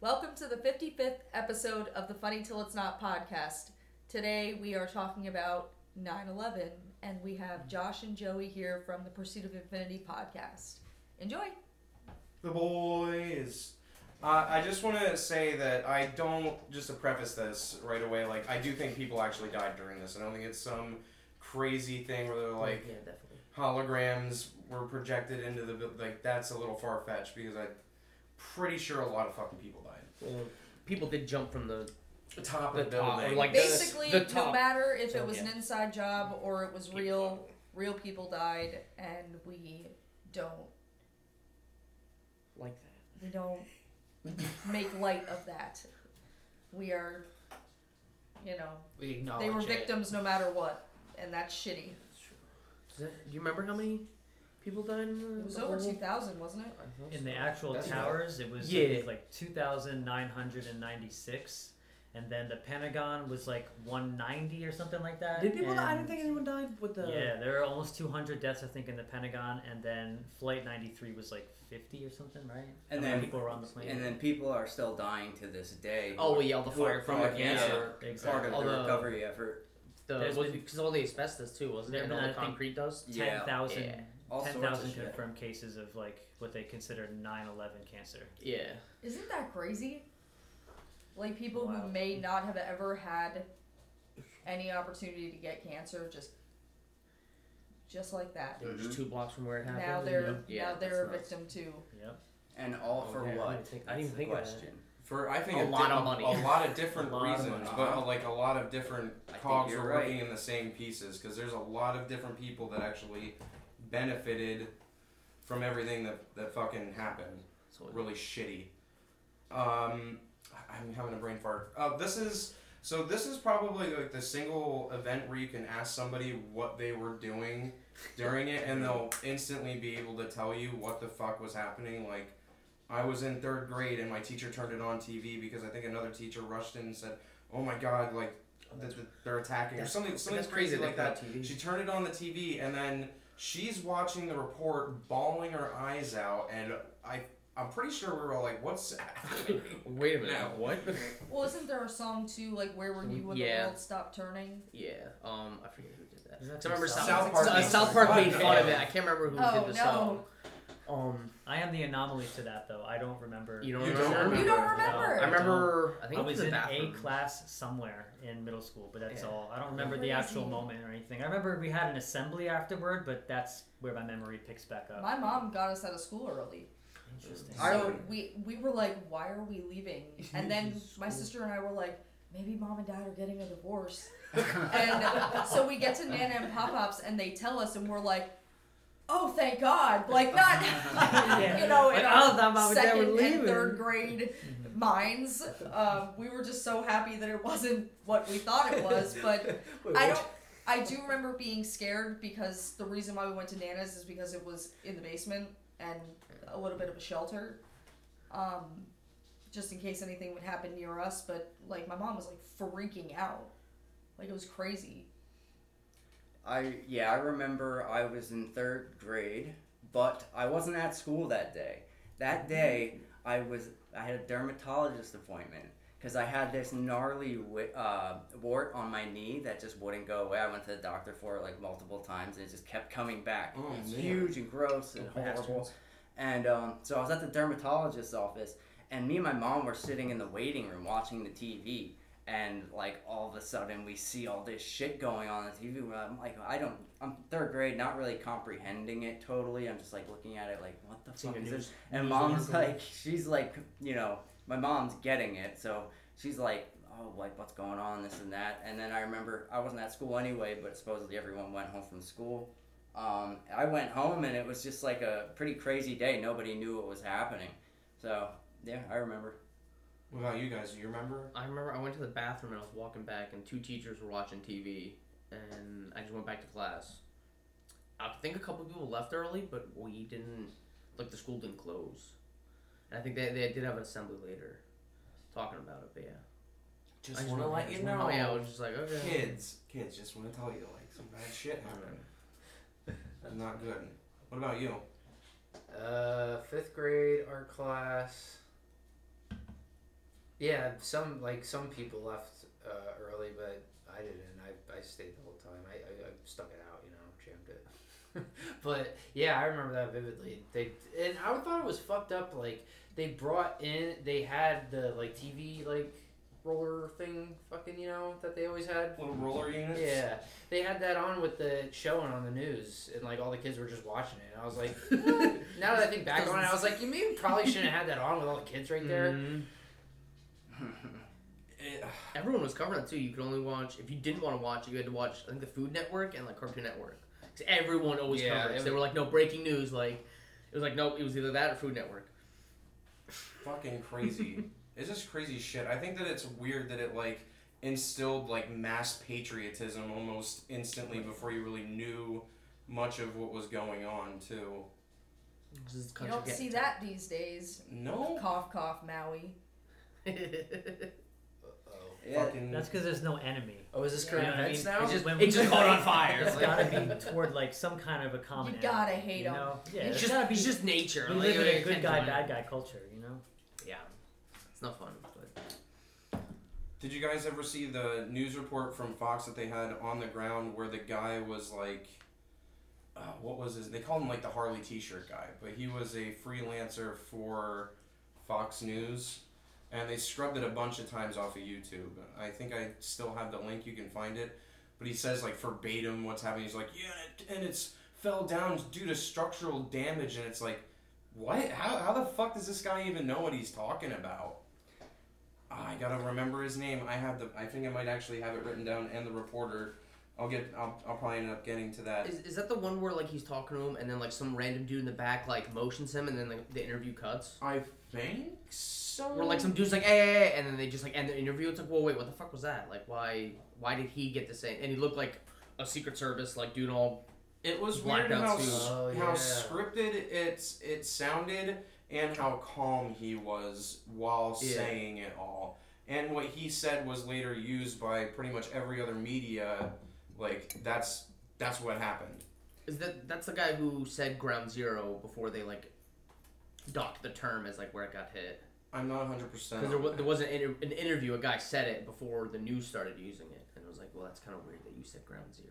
Welcome to the 55th episode of the Funny Till It's Not podcast. Today we are talking about 9 11, and we have Josh and Joey here from the Pursuit of Infinity podcast. Enjoy! The boys. Uh, I just want to say that I don't, just to preface this right away, like, I do think people actually died during this. I don't think it's some crazy thing where they're like, yeah, definitely. holograms were projected into the, buil- like, that's a little far fetched because I'm pretty sure a lot of fucking people died. Well, people did jump from the The top The of the top, building. or like Basically, the no top. matter if it So, was an inside job or it was real, real people died, and we don't like that. we don't make light of that. We are, you know, We acknowledge they were it. victims no matter what, and that's shitty. Does that, do you remember how many people died? In the, It was the over whole- two thousand, wasn't it? In the actual That's towers, it was, Yeah. it was like 2,996. And then the Pentagon was like 190 or something like that. Did people? die? I and- didn't think anyone died with the. Yeah, there were almost 200 deaths, I think, in the Pentagon. And then Flight 93 was like 50 or something, right? And How many then- people were on the plane. And then people are still dying to this day. Oh well, yeah, the Who are fire from the part- cancer. yeah, exactly. Part of the the- recovery effort. The There's was been- because all the asbestos too, wasn't it? There And all been, the I think, concrete dust. Yeah, 10,000 yeah. All sorts of 10,000 shit. confirmed cases of like what they consider 9/11 cancer. Yeah. Isn't that crazy? Like people Wow. who may not have ever had any opportunity to get cancer, just just like that. They were just mm-hmm. two blocks from where it happened. Now they're you know, Yeah, now they're a that's nuts. victim too. Yep. And all Oh, for yeah, I what? didn't think- I didn't the think of that. question. For I think A di- lot of money. a lot of different lot reasons, money. but like a lot of different I think cogs you're are right. working in the same pieces because there's a lot of different people that actually benefited from everything that that fucking happened. Really shitty. Um, I'm having a brain fart. Uh, this is so. This is probably like the single event where you can ask somebody what they were doing during it, and they'll instantly be able to tell you what the fuck was happening. Like, I was in third grade, and my teacher turned it on TV because I think another teacher rushed in and said, "Oh my god, like th- th- they're attacking," or something, something crazy crazy like that. TV. She turned it on the TV, and then she's watching the report, bawling her eyes out, and I. I'm pretty sure we were all like, "What's happening?" Wait a minute. now?" What? Well, isn't there a song too, like "Where Were You When the World Stopped Turning"? yeah. Um, I forget who did that. Is that So I remember South South, Park South, made South fun Park of made it. fun of it. I can't remember who Oh, did the no. song. Um, I am the anomaly to that, though. I don't remember. you don't You remember? don't remember? You don't No, remember? I remember. I think I it was, was in bathroom. a class somewhere in middle school, but that's Yeah. all. I don't remember the actual moment or anything. I remember we had an assembly afterward, but that's where my memory picks back up. My mom got us out of school early, Interesting. So we we were like, "Why are we leaving?" And then my sister and I were like, "Maybe mom and dad are getting a divorce." and so we get to Nana and Pop Pops, and they tell us, and we're like, "Oh, thank God!" Like not, you know, in Like, our that mom and dad second and third grade minds, um, we were just so happy that it wasn't what we thought it was. But Wait, I don't. I do remember being scared because the reason why we went to Nana's is because it was in the basement and a little bit of a shelter, um, just in case anything would happen near us. But like my mom was like freaking out, like it was crazy. I yeah, I remember I was in third grade, but I wasn't at school that day. That day, I was I had a dermatologist appointment because I had this gnarly uh, wart on my knee that just wouldn't go away. I went to the doctor for it like multiple times, and it just kept coming back. Oh, it was man. huge and gross and Oh, horrible. bastards. And um, so I was at the dermatologist's office, and me and my mom were sitting in the waiting room watching the TV. And like all of a sudden, we see all this shit going on on the TV. I'm like, I don't. I'm third grade, not really comprehending it totally. I'm just like looking at it, like, what the Seeing fuck is news- this? And mom's article. like, she's like, you know, my mom's getting it, so she's like, oh, like what's going on, this and that. And then I remember I wasn't at school anyway, but supposedly everyone went home from school. Um, I went home and it was just like a pretty crazy day. Nobody knew what was happening. So yeah, I remember. What about you guys? Do you remember? I remember I went to the bathroom and I was walking back, and two teachers were watching TV, and I just went back to class. I think a couple people left early, but we didn't. Like the school didn't close, and I think they, they did have an assembly later, talking about it. But yeah, Just I want to let I you just know. Oh yeah, I was just like okay. Kids, kids, just want to tell you, like some bad shit happened. That's not good. What about you? Uh, fifth grade art class. Yeah, some like some people left uh, early, but I didn't. I, I stayed the whole time. I, I, I stuck it out, you know, jammed it. but yeah, I remember that vividly. They and I thought it was fucked up. Like they brought in, they had the like TV like roller thing, fucking you know that they always had. Little roller units. Yeah, they had that on with the showing on the news, and like all the kids were just watching it. And I was like, now that I think back on it, I was like, you maybe probably shouldn't have had that on with all the kids right there. Mhm. It- Everyone was covering it too. You could only watch if you didn't want to watch it. You had to watch I think the Food Network and like Cartoon Network. 'Cause everyone always Yeah, covered it. it So they were like, no breaking news. Like it was like no, it was either that or Food Network. fucking crazy. it's just crazy shit. I think that it's weird that it like instilled like mass patriotism almost instantly before you really knew much of what was going on too. This is You country don't getting see that these days. No Cough, cough, Maui. Oh, Yeah, fucking That's because there's no enemy. oh, is this You current know what I mean? now? It's just, when it we- just caught on fire. It's gotta be toward like some kind of a common. You gotta enemy, hate you 'em. know? Yeah, it's it's just gotta be. it's just nature. we Like, live in a good guy, bad guy culture, you know. Yeah, it's not fun. But Did you guys ever see the news report from Fox that they had on the ground where the guy was like, uh, what was his? They called him like the Harley T-shirt guy, but he was a freelancer for Fox News, and they scrubbed it a bunch of times off of YouTube. I think I still have the link. You can find it, but he says like verbatim what's happening. He's like, yeah, and it's fell down due to structural damage, and it's like, what? How how the fuck does this guy even know what he's talking about? I gotta remember his name. I have the. I think I might actually have it written down. And the reporter. I'll get. I'll, I'll probably end up getting to that. is, is that the one where like he's talking to him and then like some random dude in the back like motions him and then like, the interview cuts? I think so. Where like some dude's like, hey, hey, hey," and then they just like end the interview. It's like, well, wait, what the fuck was that? Like, why, why did he get to say? And he looked like a Secret Service like dude all. It was Blacked weird out how, too. s- Oh, how yeah. scripted it's it sounded and how calm he was while Yeah. saying it all. And what he said was later used by pretty much every other media. Like that's that's what happened. Is that that's the guy who said Ground Zero before they like docked the term as like where it got hit? I'm not 100. percent Because there, there was an, inter- an interview, a guy said it before the news started using it, and it was like, well, that's kind of weird that you said Ground Zero.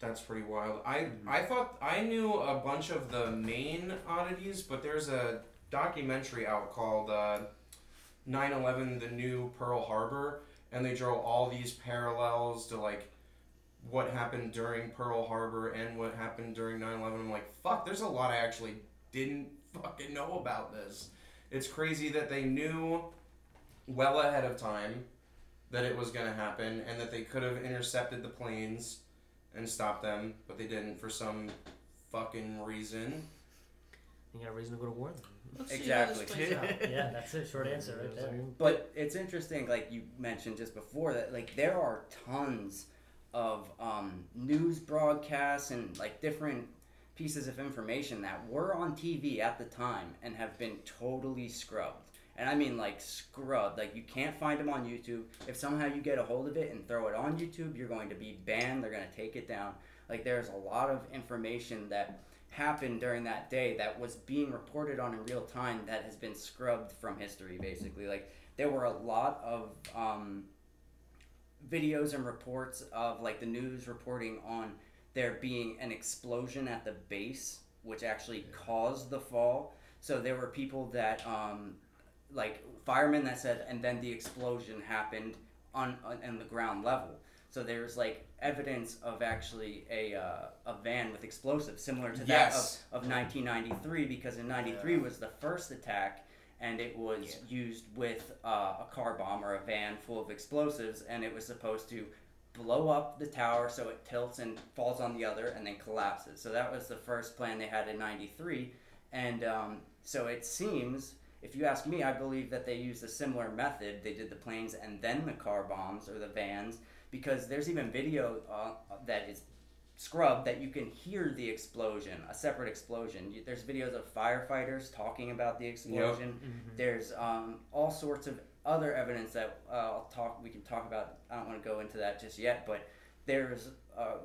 That's pretty wild. I I thought I knew a bunch of the main oddities, but there's a documentary out called uh, 9/11: The New Pearl Harbor, and they draw all these parallels to like what happened during Pearl Harbor and what happened during 9/11. I'm like, fuck. There's a lot I actually didn't fucking know about this. It's crazy that they knew well ahead of time that it was going to happen and that they could have intercepted the planes and stopped them, but they didn't for some fucking reason. You got a reason to go to war then. Let's see how this Exactly. Yeah, that's it. Short answer right there. But it's interesting, like you mentioned just before, that like there are tons of um, news broadcasts and like different pieces of information that were on TV at the time and have been totally scrubbed. And I mean like scrubbed. Like you can't find them on YouTube. If somehow you get a hold of it and throw it on YouTube, you're going to be banned. They're going to take it down. Like there's a lot of information that happened during that day that was being reported on in real time that has been scrubbed from history basically like there were a lot of um, videos and reports of like the news reporting on there being an explosion at the base which actually caused the fall. So there were people that um, like firemen that said and then the explosion happened on, on, on the ground level. So there's like evidence of actually a, uh, a van with explosives similar to that of of 1993 because in 93 Yeah. was the first attack and it was used with uh, a car bomb or a van full of explosives and it was supposed to blow up the tower so it tilts and falls on the other and then collapses. So that was the first plan they had in 93 and um, so it seems if you ask me i believe that they used a similar method. They did the planes and then the car bombs or the vans because there's even video uh, that is scrub that you can hear the explosion, a separate explosion. You, there's videos of firefighters talking about the explosion. There's um, all sorts of other evidence that uh, I'll talk. We can talk about. I don't want to go into that just yet, but there's uh,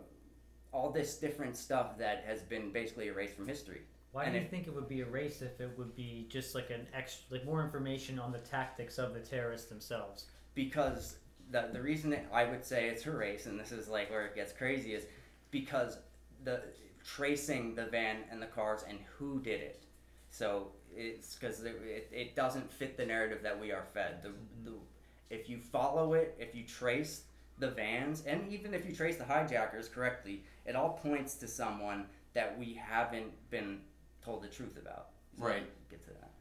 all this different stuff that has been basically erased from history. Why And do you it- think it would be erased if it would be just like an extra, like more information on the tactics of the terrorists themselves? because the the reason that I would say it's erased, and this is like where it gets crazy, is because the tracing the van and the cars and who did it. So it's because it, it, it doesn't fit the narrative that we are fed. The, mm-hmm. the if you follow it, if you trace the vans, and even if you trace the hijackers correctly, it all points to someone that we haven't been told the truth about. So Right. Get to that.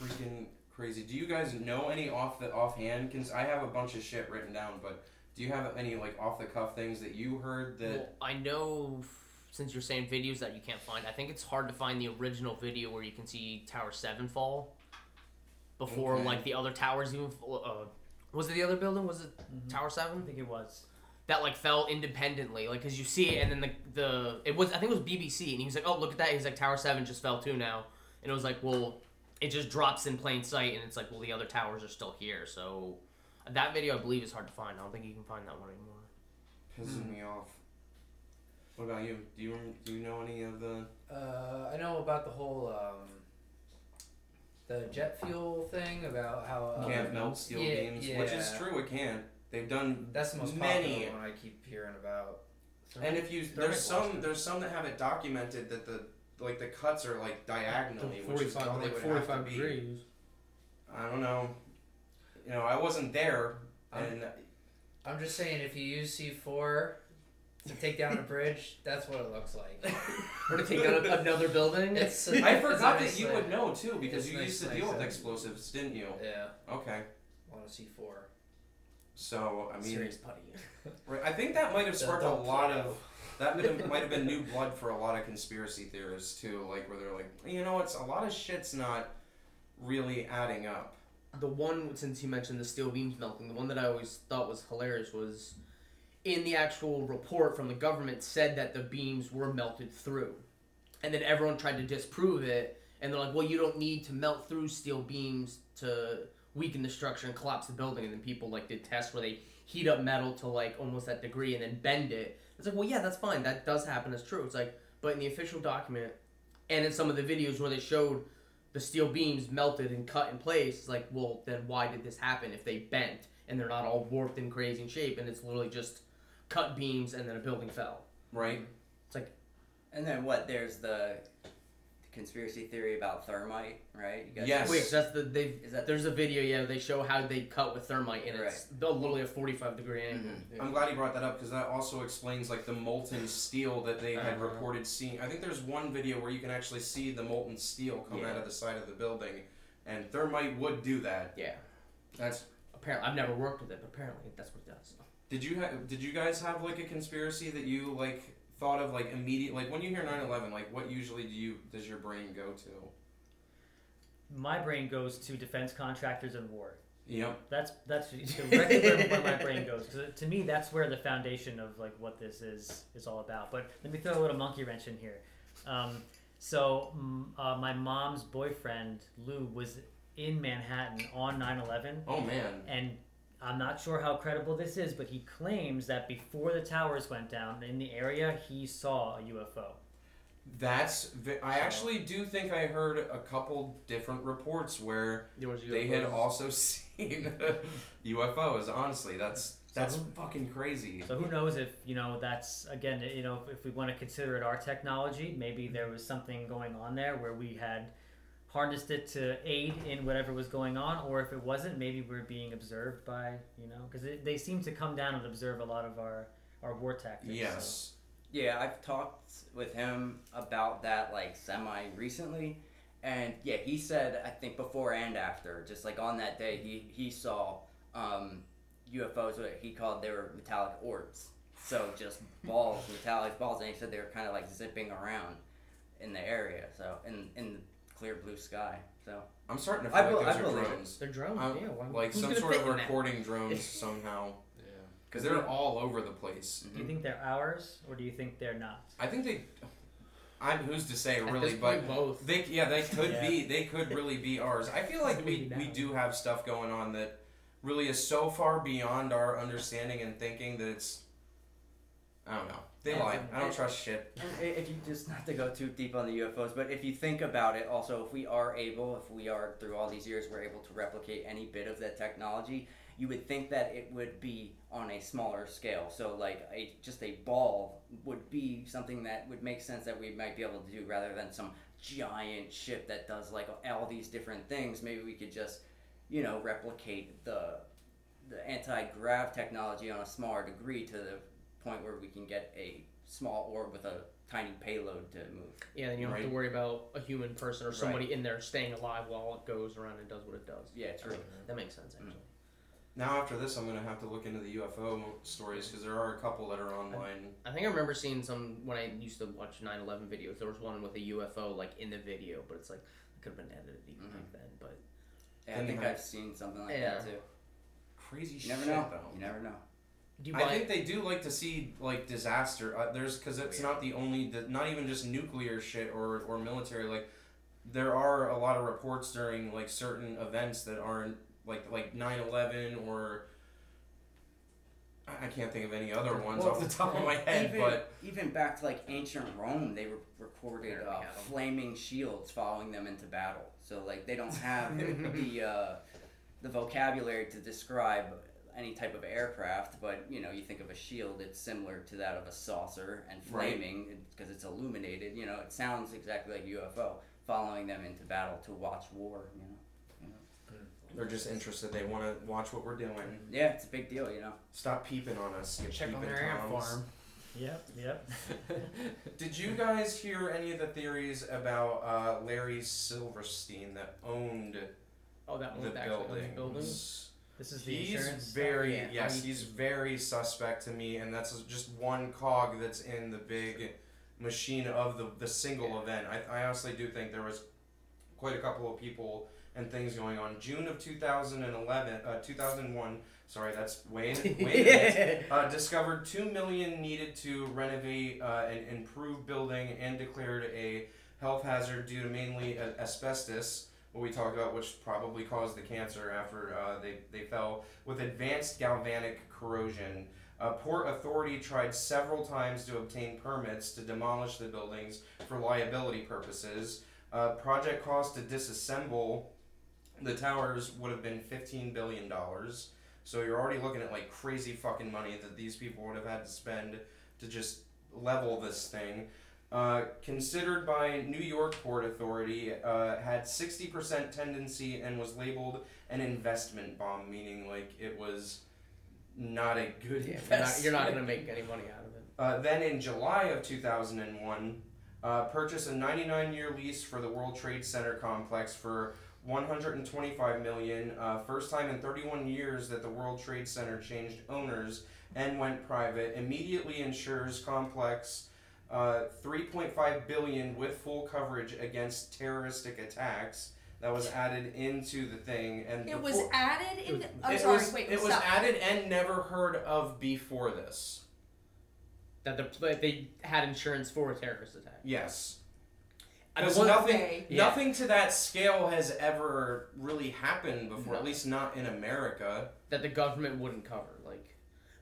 Freaking crazy. Do you guys know any off the offhand? Cause I have a bunch of shit written down, but do you have any like off the cuff things that you heard that? Well, I know since you're saying videos that you can't find, I think it's hard to find the original video where you can see Tower Seven fall before Okay. like the other towers even. Uh, was it the other building? Was it Tower Seven? I think it was. that like fell independently? Like, cause you see it, and then the the it was I think it was BBC, and he was like, "Oh, look at that!" He's like, "Tower Seven just fell too now," and it was like, "Well." It just drops in plain sight, and it's like, well, the other towers are still here. So, that video I believe is hard to find. I don't think you can find that one anymore. Pissing me off. What about you? Do you do you know any of the? Uh, I know about the whole um, the jet fuel thing about how uh, Can't melt steel yeah, beams, which is true. It can't. They've done That's the most many. popular one I keep hearing about. And if you there's some washing. there's some that have it documented that the like the cuts are like diagonally, which is how they like would 45 have to be. degrees. I don't know. You know, I wasn't there, I'm- and I'm just saying, if you use C4 to take down a bridge, that's what it looks like. Or to take down another building. It's, I it's forgot nice that you thing. would know too because It's you nice used to thing, deal with so- explosives, didn't you? Yeah, Okay, on a C4. so I mean, Serious putty. right, I think that might have sparked a lot of that might have, might have been new blood for a lot of conspiracy theorists too, like where they're like, you know, it's a lot of shit's not really adding up. The one since you mentioned the steel beams melting, the one that I always thought was hilarious was in the actual report from the government said that the beams were melted through. And then everyone tried to disprove it and they're like, Well you don't need to melt through steel beams to weaken the structure and collapse the building and then people like did tests where they heat up metal to like almost that degree and then bend it. It's like, well yeah, that's fine. That does happen, it's true. It's like but in the official document and in some of the videos where they showed the steel beams melted and cut in place. It's like, well, then why did this happen if they bent and they're not all warped and crazy in shape and it's literally just cut beams and then a building fell? Right? It's like. And then what? There's the conspiracy theory about thermite, right? You guys Yes. Wait, so that's the they. Is that There's a video, yeah. They show how they cut with thermite and it's literally a 45 degree angle. Mhm. I'm glad you brought that up because that also explains like the molten steel that they had Uh-huh. reported seeing. I think there's one video where you can actually see the molten steel come Yeah. out of the side of the building, and thermite would do that. Yeah. That's. Apparently, I've never worked with it, but apparently that's what it does. Did you ha- did you guys have like a conspiracy that you like thought of like immediate like when you hear 9/11 like what usually do you does your brain go to? My brain goes to defense contractors and war. Yep. That's that's directly where, where my brain goes. to me, that's where the foundation of like what this is is all about. But let me throw a little monkey wrench in here. Um, so uh, my mom's boyfriend Lou was in Manhattan on 9/11, Oh man. and I'm not sure how credible this is, but he claims that before the towers went down in the area, he saw a UFO. That's I actually do think I heard a couple different reports where they had also seen UFOs. Honestly, that's that's So- fucking crazy. So who knows if you know that's again you know if we want to consider it our technology, maybe there was something going on there where we had harnessed it to aid in whatever was going on, or if it wasn't, maybe we're being observed by you know because they seem to come down and observe a lot of our our war tactics. so- Yes. Yeah, I've talked with him about that like semi recently, and yeah, he said I think before and after, just like on that day, he he saw um, UFOs. What he called they were metallic orbs, so just balls, metallic balls, and he said they were kind of like zipping around in the area, so in in the clear blue sky. So I'm starting to I feel bel- like I those are believe it. drones. They're drones, I'm- yeah. Why, Like who's some gonna sort of fit in that? recording drones somehow. Yeah. Because they're all over the place. Do you think they're ours, or do you think they're not? I think they. I'm who's to say At really, this but point, both. they yeah they could Yeah. be they could really be ours. I feel like we we do have stuff going on that really is so far beyond our understanding and thinking that it's I don't know. They lied. I don't trust shit. And If you just not to go too deep on the UFOs, but if you think about it, also if we are able, if we are through all these years, we're able to replicate any bit of that technology, you would think that it would be on a smaller scale. So like a just a ball would be something that would make sense that we might be able to do rather than some giant ship that does like all these different things. Maybe we could just, you know, replicate the the anti grav technology on a smaller degree to the point where we can get a small orb with a tiny payload to move. Yeah, then you don't have to worry about a human person or Right. somebody in there staying alive while it goes around and does what it does. Yeah, true. That makes sense actually. Now after this, I'm gonna have to look into the UFO stories because there are a couple that are online. I think I remember seeing some when I used to watch 9/11 videos. There was one with a UFO like in the video, but it's like it could have been edited even Mhm. back then. But Yeah, I think I've seen something like Yeah. that too. Crazy You shit never know. though. You never know. Do I buy? think they do like to see like disaster. Uh, there's because it's Yeah. not the only, the, not even just nuclear shit or or military. Like there are a lot of reports during like certain events that aren't like like 9/11 or I I can't think of any other ones Well, off the top of my head, even, but even back to like ancient Rome, they re- recorded uh, we have 'em. flaming shields following them into battle. So like they don't have the uh, the vocabulary to describe any type of aircraft, but you know you think of a shield, it's similar to that of a saucer and flaming because it's illuminated. You know, it sounds exactly like UFO following them into battle to watch war. You know, they're just interested. They want to watch what we're doing. yeah, it's a big deal. You know. Stop peeping on us. You Check on their ant farm. Yep, yep. Did you guys hear any of the theories about uh, Larry Silverstein that owned oh, that the one actually owns buildings? buildings. This is the He's insurance. very Yeah, yes, I- he's very suspect to me, and that's just one cog that's in the big machine of the the single event. I, I honestly do think there was quite a couple of people and things going on. June of 2011, uh, 2001. Sorry, that's way way. uh, discovered two million needed to renovate uh, an improved building and declared a health hazard due to mainly asbestos. What we talked about, which probably caused the cancer after uh, they they fell with advanced galvanic corrosion. Uh, Port Authority tried several times to obtain permits to demolish the buildings for liability purposes. Uh, project cost to disassemble the towers would have been fifteen billion dollars. So you're already looking at like crazy fucking money that these people would have had to spend to just level this thing. Uh, considered by New York Port Authority, uh, had 60% tendency and was labeled an investment bomb, meaning like it was not a good Yeah, you're not, investment. you're not gonna make any money out of it. Uh, then in July of 2001, uh, purchased a 99-year lease for the World Trade Center complex for 125 million. Uh, first time in 31 years that the World Trade Center changed owners and went private. Immediately insures complex uh, 3.5 billion with full coverage against terroristic attacks. That was added into the thing, and It was before- added in. I'm it sorry. was, wait. it was added and never heard of before this. That the, they had insurance for a terrorist attack. Yes. And Because one- nothing, Yeah. nothing to that scale has ever really happened before. No. At least not in America. that the government wouldn't cover. Like,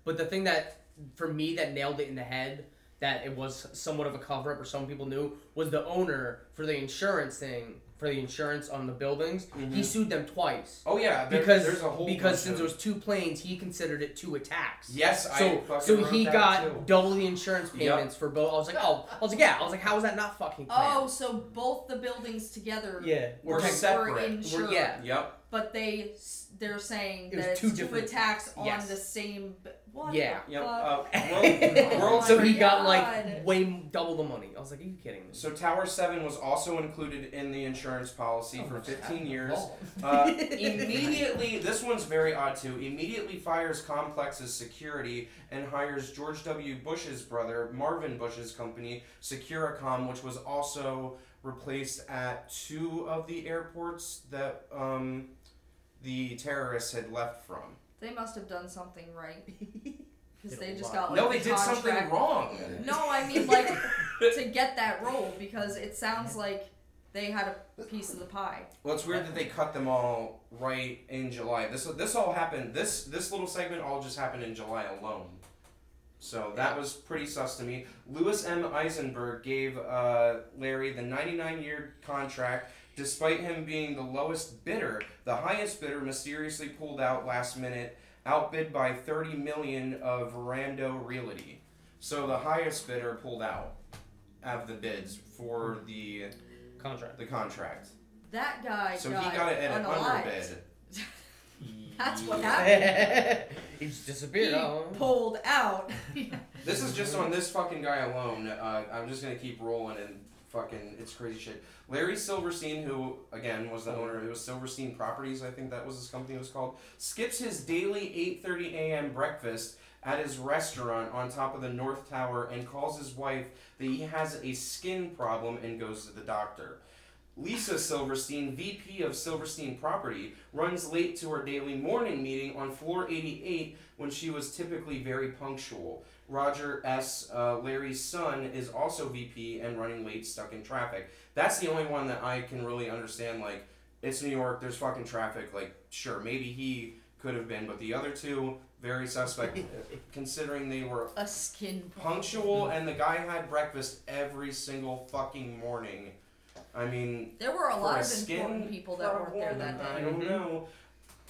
but the thing that for me that nailed it in the head that it was somewhat of a cover up or some people knew was the owner for the insurance thing for the insurance on the buildings. He mm-hmm. sued them twice Oh yeah, there- because there's a whole because bunch since of- there was two planes, he considered it two attacks. yes, I So fucking so he that got too. double the insurance Yep. payments for both. I was like, oh, I was like, yeah, I was like, how is that not fucking oh, planned? Oh, so both the buildings together yeah, We're were, separate. were We're- insured, yeah. Yep. but they they're saying It that two it's two different- attacks on yes. the same. B- What? Yeah. The Yep. fuck? Uh, Oh world, world so he got God. like way double the money. I was like, are you kidding me? So Tower Seven was also included in the insurance policy Oh, for 15 years. Oh. Uh, immediately, this one's very odd too. Immediately fires Complex's security and hires George W. Bush's brother, Marvin Bush's company, Securacom, which was also replaced at two of the airports that um, the terrorists had left from. They must have done something right because they just lot. got like no, the they did something wrong. No, I mean like to get that role because it sounds like they had a piece of the pie. Well, it's weird that they cut them all right in July. This this all happened. This this little segment all just happened in July alone. So that was pretty sus to me. Lewis M. Eisenberg gave uh, Larry the 99 year contract despite him being the lowest bidder. The highest bidder mysteriously pulled out last minute, outbid by 30 million of Vornado Realty. So the highest bidder pulled out of the bids for the Contract. the contract. That guy So got he got it at an unalived. underbid. That's what happened. he just disappeared. He oh. pulled out. This is just on this fucking guy alone. Uh, I'm just gonna keep rolling and fucking it's crazy shit. Larry Silverstein, who again was the mm. owner, it was Silverstein Properties, I think that was his company was called, skips his daily 8:30 a.m. breakfast at his restaurant on top of the North Tower and calls his wife that he has a skin problem and goes to the doctor. Lisa Silverstein, VP of Silverstein Property, runs late to her daily morning meeting on floor 88 when she was typically very punctual. Roger S., uh, Larry's son, is also VP and running late, stuck in traffic. That's the only one that I can really understand. Like, it's New York, there's fucking traffic. Like, sure, maybe he could have been, but the other two, very suspect, considering they were a skin punctual and the guy had breakfast every single fucking morning. I mean, There were a lot of skin important people that weren't there that day. I don't know.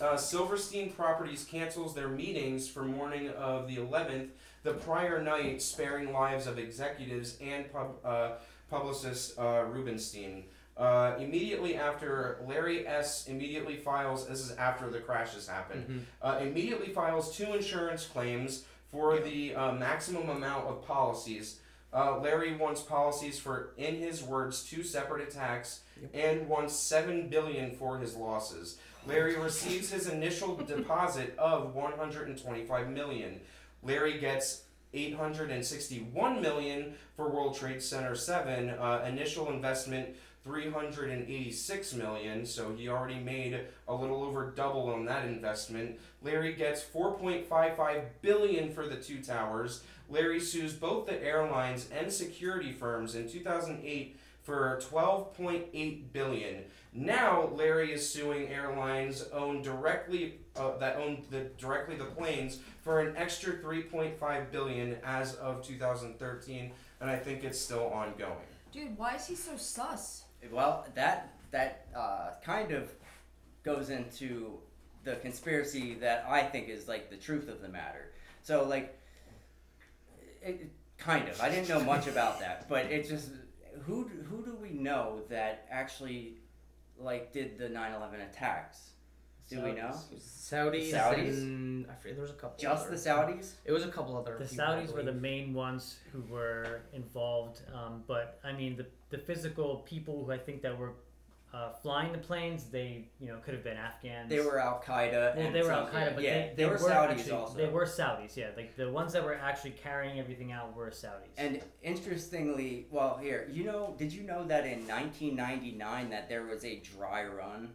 Uh, Silverstein Properties cancels their meetings for morning of the 11th, the prior night, sparing lives of executives and pub, uh, publicist uh, Rubenstein. Uh, immediately after, Larry S. immediately files. This is after the crashes happened. Mhm. Uh, immediately files two insurance claims for the uh, maximum amount of policies. Uh, Larry wants policies for, in his words, two separate attacks, and wants seven billion for his losses. Larry receives his initial deposit of 125 million. Larry gets 861 million for World Trade Center 7. Uh, initial investment 386 million, so he already made a little over double on that investment. Larry gets 4.55 billion for the two towers. Larry sues both the airlines and security firms in 2008 for 12.8 billion. Now Larry is suing airlines owned directly uh, that owned the directly the planes for an extra 3.5 billion as of 2013, and I think it's still ongoing. Dude, why is he so sus? Well, that that uh, kind of goes into the conspiracy that I think is like the truth of the matter. So like, it, kind of. I didn't know much about that, but it just who do- who do we know that actually like did the 9/11 attacks? Do we know? Saudis, Saudis? and I forget there was a couple. Just other. the Saudis? It was a couple other. The people, Saudis were the main ones who were involved, um, but I mean the the physical people who I think that were uh, flying the planes, they you know could have been Afghans. They were Al Qaeda. Well, they were Al Qaeda, but yeah, they, they were were Saudis actually, also. They were Saudis, yeah. Like the ones that were actually carrying everything out were Saudis. And interestingly, well, here, you know, did you know that in 1999 that there was a dry run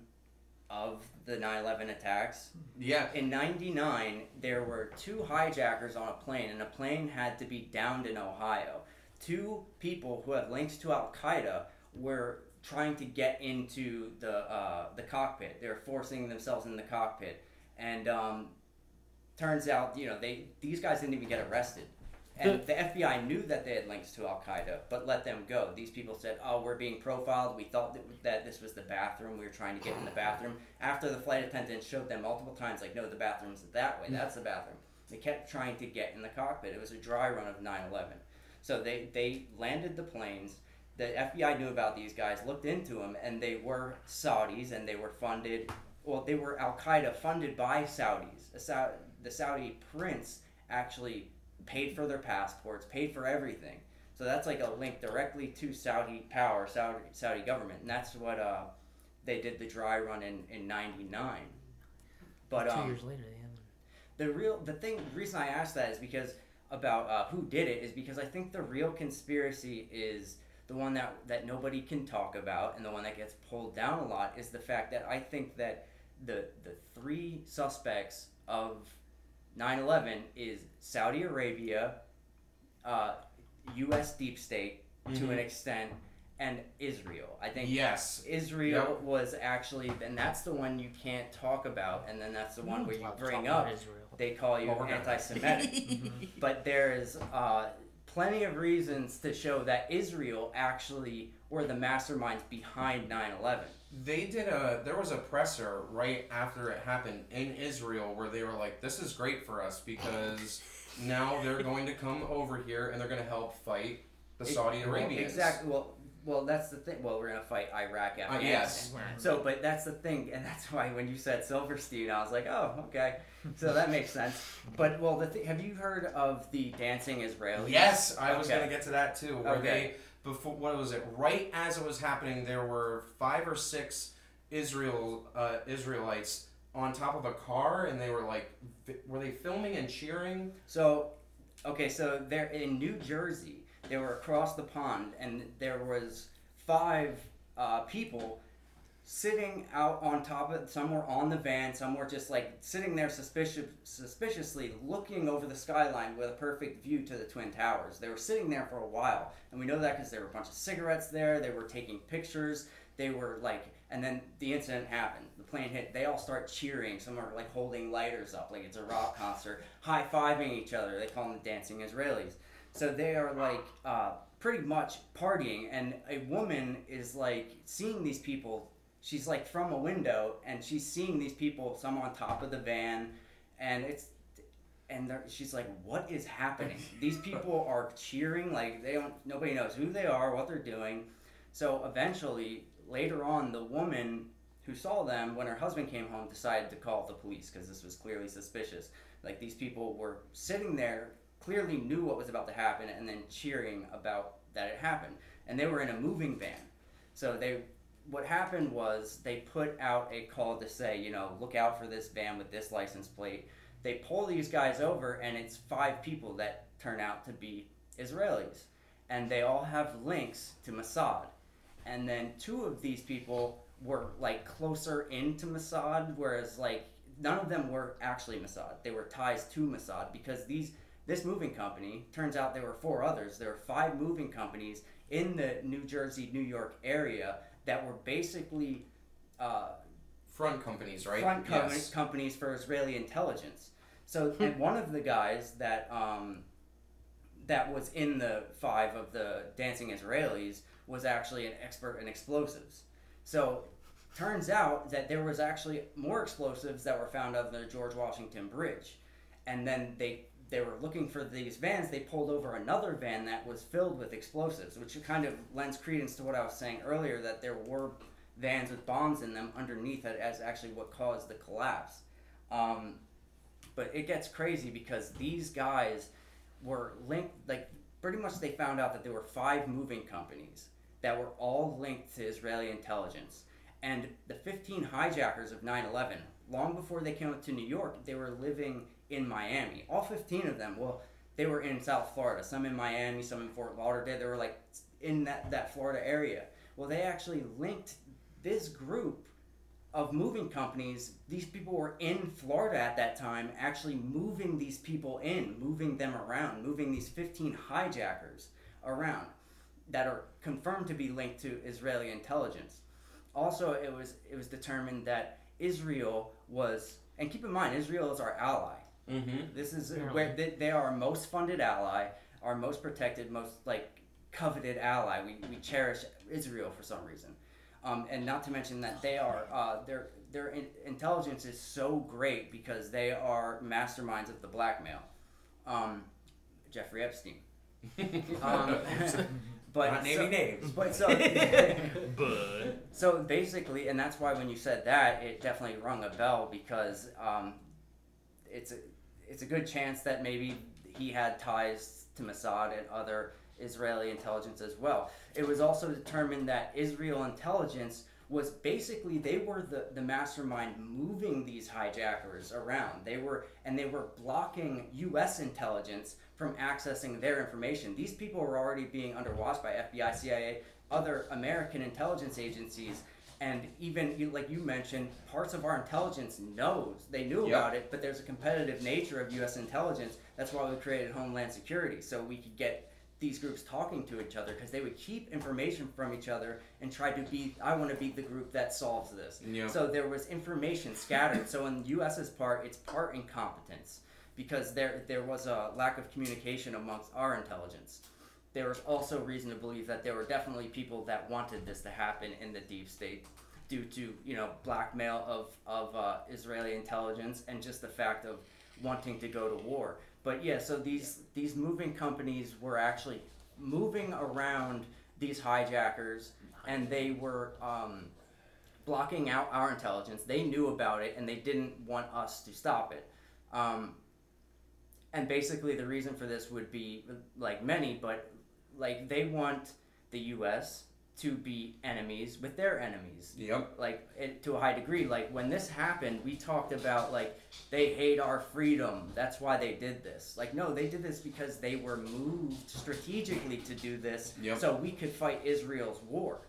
of the 9/11 attacks? Yeah, In 99, there were two hijackers on a plane and a plane had to be downed in Ohio. Two people who had links to Al Qaeda were trying to get into the uh, the cockpit. They're forcing themselves in the cockpit, and um, turns out, you know, they these guys didn't even get arrested. And the FBI knew that they had links to Al Qaeda, but let them go. These people said, "Oh, we're being profiled. We thought that, that this was the bathroom. We were trying to get in the bathroom." After the flight attendant showed them multiple times, like, "No, the bathroom's that way. That's the bathroom." They kept trying to get in the cockpit. It was a dry run of 9/11. So they they landed the planes. The FBI knew about these guys, looked into them, and they were Saudis, and they were funded. Well, they were Al Qaeda funded by Saudis. A the Saudi prince actually paid for their passports, paid for everything. So that's like a link directly to Saudi power, Saudi Saudi government, and that's what uh, they did the dry run in in '99. But Two um, years later, yeah. the real the thing the reason I asked that is because about uh, who did it is because I think the real conspiracy is the one that that nobody can talk about and the one that gets pulled down a lot is the fact that I think that the the three suspects of 9/11 is Saudi Arabia, uh, U.S. deep state to an extent, and Israel. I think Yes. Israel Yep. was actually, and that's the one you can't talk about, and then that's the one where you bring up. Israel. They call you Well, we're gonna- anti-Semitic, but there is uh, plenty of reasons to show that Israel actually were the masterminds behind 9/11. They did a. There was a presser right after it happened in Israel where they were like, "This is great for us because now they're going to come over here and they're going to help fight the Saudi Well, Arabians." Exactly. Well, well, that's the thing. Well, we're gonna fight Iraq, Uh, Afghanistan. yes. So, but that's the thing, and that's why when you said Silverstein, I was like, oh, okay. So that makes sense. But well, the th- have you heard of the dancing Israelis? Yes, I was Okay. going to get to that too. Where Okay. they before what was it? Right as it was happening, there were five or six Israel uh, Israelites on top of a car, and they were like, were they filming and cheering? So, okay, so they're in New Jersey. They were across the pond, and there was five uh, people sitting out on top of. Some were on the van. Some were just like sitting there suspicious, suspiciously looking over the skyline with a perfect view to the twin towers. They were sitting there for a while, and we know that because there were a bunch of cigarettes there. They were taking pictures. They were like, and then the incident happened. The plane hit. They all start cheering. Some are like holding lighters up, like it's a rock concert, high fiving each other. They call them the dancing Israelis. So they are like uh, pretty much partying, and a woman is like seeing these people. She's like from a window, and she's seeing these people. Some on top of the van, and it's and she's like, "What is happening? These people are cheering like they don't. Nobody knows who they are, what they're doing." So eventually, later on, the woman who saw them when her husband came home decided to call the police because this was clearly suspicious. Like these people were sitting there, clearly knew what was about to happen, and then cheering about that it happened. And they were in a moving van, so they. What happened was they put out a call to say, you know, look out for this van with this license plate. They pull these guys over, and it's five people that turn out to be Israelis, and they all have links to Mossad. And then two of these people were like closer into Mossad, whereas like none of them were actually Mossad. They were ties to Mossad because these this moving company turns out there were four others. There were five moving companies in the New Jersey, New York area that were basically uh, Front companies, right? front com- yes. companies for Israeli intelligence. So, and one of the guys that um, that was in the five of the dancing Israelis was actually an expert in explosives. So, turns out that there was actually more explosives that were found on the George Washington Bridge, and then they they were looking for these vans. They pulled over another van that was filled with explosives, which kind of lends credence to what I was saying earlier that there were vans with bombs in them underneath it as actually what caused the collapse. Um, but it gets crazy because these guys were linked, like, pretty much they found out that there were five moving companies that were all linked to Israeli intelligence. And the 15 hijackers of 9 11, long before they came to New York, they were living in Miami. All 15 of them, well, they were in South Florida, some in Miami, some in Fort Lauderdale. They were like in that, that Florida area. Well, they actually linked this group of moving companies. These people were in Florida at that time, actually moving these people in, moving them around, moving these 15 hijackers around that are confirmed to be linked to Israeli intelligence. Also, it was it was determined that Israel was, and keep in mind, Israel is our ally. Mm-hmm. This is Really? where they, they are our most funded ally, our most protected, most like coveted ally. We, we cherish Israel for some reason, um, and not to mention that they are uh, their their in, intelligence is so great because they are masterminds of the blackmail. Um, Jeffrey Epstein. Um, but Not naming so, names. but so But so basically, and that's why when you said that, it definitely rung a bell because um, it's a it's a good chance that maybe he had ties to Mossad and other Israeli intelligence as well. It was also determined that Israel intelligence was basically they were the, the mastermind moving these hijackers around. They were and they were blocking US intelligence from accessing their information. These people were already being underwatched by FBI, CIA, other American intelligence agencies, and even you- like you mentioned, parts of our intelligence knows they knew Yep. about it, but there's a competitive nature of U.S. intelligence. That's why we created Homeland Security, so we could get these groups talking to each other because they would keep information from each other and try to be I want to be the group that solves this. Yeah. So there was information scattered. so on the U.S.'s part, it's part incompetence because there there was a lack of communication amongst our intelligence. There was also reason to believe that there were definitely people that wanted this to happen in the deep state due to you know blackmail of of uh, Israeli intelligence and just the fact of wanting to go to war. But yeah, so these these moving companies were actually moving around these hijackers, and they were um, blocking out our intelligence. They knew about it, and they didn't want us to stop it. Um, and basically, the reason for this would be like many, but like they want the U.S. to be enemies with their enemies Yep. like it, to a high degree like when this happened we talked about like they hate our freedom that's why they did this like no they did this because they were moved strategically to do this Yep. so we could fight israel's war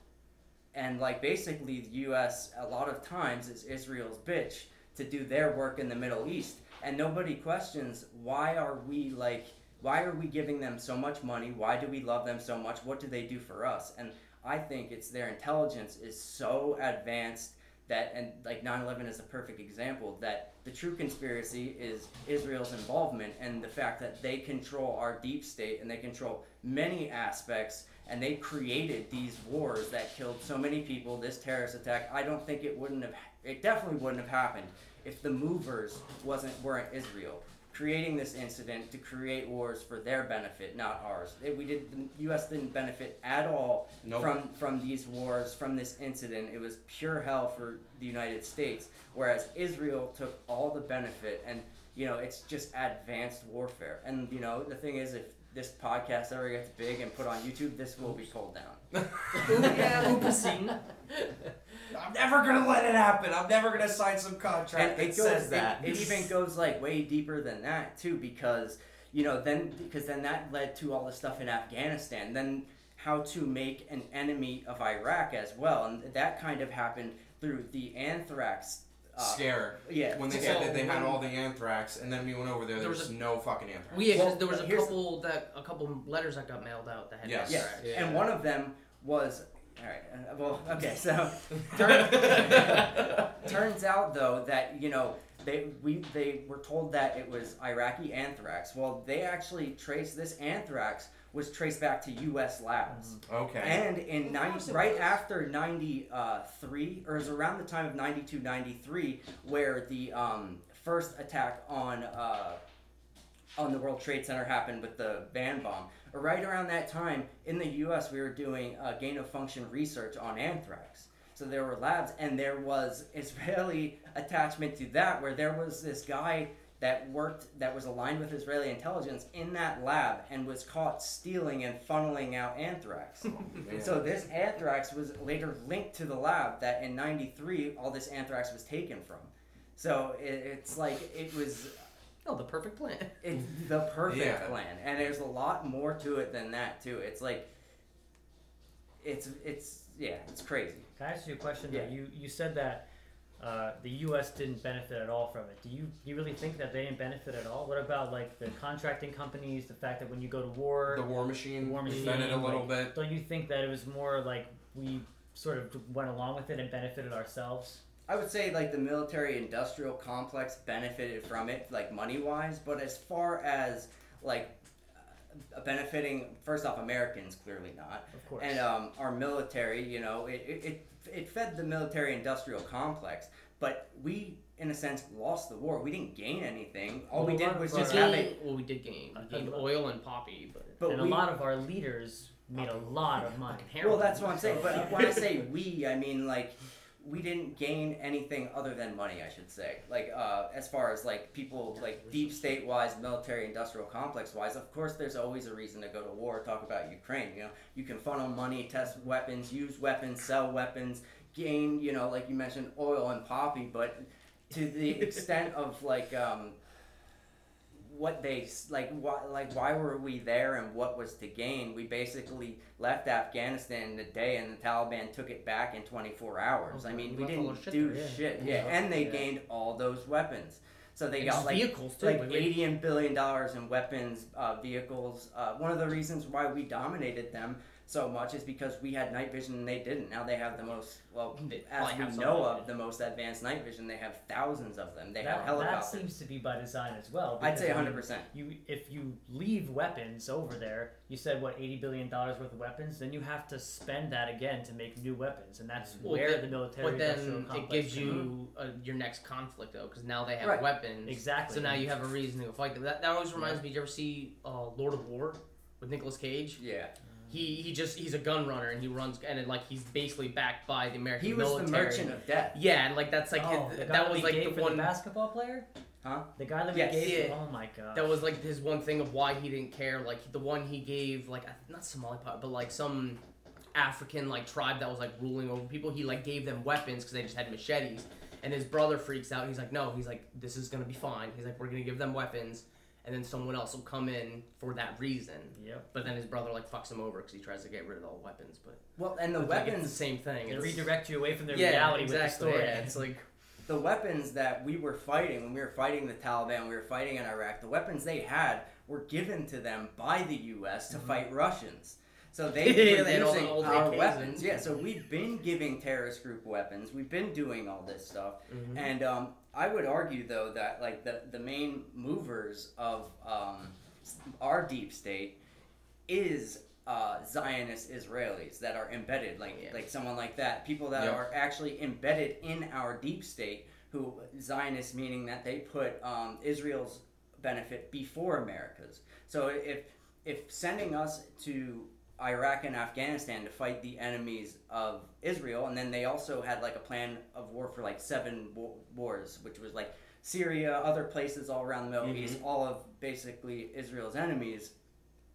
and like basically the us a lot of times is israel's bitch to do their work in the middle east and nobody questions why are we like why are we giving them so much money? Why do we love them so much? What do they do for us? And I think it's their intelligence is so advanced that, and like 9 11 is a perfect example, that the true conspiracy is Israel's involvement and the fact that they control our deep state and they control many aspects and they created these wars that killed so many people, this terrorist attack. I don't think it wouldn't have, it definitely wouldn't have happened if the movers wasn't weren't Israel creating this incident to create wars for their benefit, not ours. It, we did the U.S. didn't benefit at all Nope. from from these wars, from this incident. It was pure hell for the United States, whereas Israel took all the benefit, and you know it's just advanced warfare. And you know the thing is, if this podcast ever gets big and put on YouTube, this will be pulled down. Oopsie. I'm never gonna let it happen. I'm never gonna sign some And contract that it goes, says that. It, even goes like way deeper than that too, because you know then because then that led to all the stuff in Afghanistan. Then how to make an enemy of Iraq as well, and that kind of happened through the anthrax. Uh, Scare. yeah, When they scare. said that they had all the anthrax, and then we went over there, there, There was, was a- no fucking anthrax. We yeah, 'cause Well, there was a here's- couple that a couple letters that got mailed out that had Yes. Yes. Yeah. and one of them was all right. Uh, well, okay, so turn, turns out though that you know they we they were told that it was Iraqi anthrax. Well, they actually traced this anthrax was traced back to U.S. labs. okay. And in Of 90, right after 93, or it was around the time of 92, 93, where the um, first attack on uh, on the World Trade Center happened with the van bomb. Right around that time, in the U.S., we were doing uh, gain of function research on anthrax. So there were labs, and there was Israeli attachment to that, where there was this guy that worked, that was aligned with Israeli intelligence in that lab, and was caught stealing and funneling out anthrax. Man. So this anthrax was later linked to the lab that in '93 all this anthrax was taken from. So it, it's like it was Oh, the perfect plan. it's the perfect Yeah. plan, and there's a lot more to it than that too. It's like it's it's yeah, it's crazy. Can I ask you a question? though? Yeah. You you said that uh, the U.S. didn't benefit at all from it. Do you do you really think that they didn't benefit at all? What about like the contracting companies? The fact that when you go to war, the war machine, The war machine, fed it a little like- bit. don't you think that it was more like we sort of went along with it and benefited ourselves? I would say like the military industrial complex benefited from it, like money wise, but as far as like uh, benefiting, first off, Americans clearly not. Of course. and um, our military, you know, it, it, it, it fed the military industrial complex, but we, in a sense, lost the war. We didn't gain anything. All Well, we did was just our- have it. well, we did gain. We gained oil and poppy, but But and we, a lot of our leaders made a lot of money. well, that's what I'm saying. But when I say we, I mean like we didn't gain anything other than money. I should say, like uh, as far as like people like deep state wise, military industrial complex wise. Of course, there's always a reason to go to war. Talk about Ukraine. You know, you can funnel money, test weapons, use weapons, sell weapons, gain. You know, like you mentioned, oil and poppy, but to the extent of like um, what they like why like why were we there and what was to gain we basically left afghanistan in a day and the taliban took it back in 24 hours i mean we Left didn't shit do there, yeah. shit yeah, Yeah. and they Yeah. gained all those weapons So they And got like vehicles too. like like, we- eighty billion dollars in weapons, uh, vehicles. Uh, one of the reasons why we dominated them so much is because we had night vision and they didn't. Now they have the most well, They as probably we have know of, the most advanced night vision. They have thousands of them. They that, have helicopters. that seems to be by design as well. I'd say hundred percent. You, if you leave weapons over there, you said what eighty billion dollars worth of weapons, then you have to spend that again to make new weapons, and that's Well, where then- the military but industrial then it complex gives can move. you uh, your next conflict though, because now they have Right. weapons. exactly. So now you have a reason to go fight them. That, that always reminds me. Did you ever see uh, Lord of War with Nicolas Cage? Yeah, He he just he's a gun runner and he runs and it, like he's basically backed by the American he was military. the merchant of death. Yeah, and like that's like oh, his- the guy that was like gave the one the basketball player. Huh? The guy that Yes. gave. Yeah. Oh my god. that was like his one thing of why he didn't care. Like the one he gave like not Somali pot, but like some African like tribe that was like ruling over people. He like gave them weapons because they just had machetes. And his brother freaks out. He's like, no. He's like, this is gonna be fine. He's like, we're gonna give them weapons, and then someone else will come in for that reason. Yep. But then his brother like fucks him over because he tries to get rid of all the weapons. But Well, and the It's like, weapons the same thing. They It's, redirect you away from their yeah, reality exactly. with the story. Yeah, it's like the weapons that we were fighting when we were fighting the Taliban, we were fighting in Iraq. The weapons they had were given to them by the U.S. to fight Russians. So they Yeah, were they had all the using our AKs weapons. and- Yeah, so we've been giving terrorist group weapons. We've been doing all this stuff. mhm. And um, I would argue, though, that like the the main movers of um, our deep state is uh, Zionist Israelis that are embedded, like Yeah. like someone like that. People that Yep. are actually embedded in our deep state. Who Zionist meaning that they put um, Israel's benefit before America's. So if if sending us to Iraq and Afghanistan to fight the enemies of Israel, and then they also had like a plan of war for like seven wa- wars, which was like Syria, other places all around the Middle Mhm. East, all of basically Israel's enemies,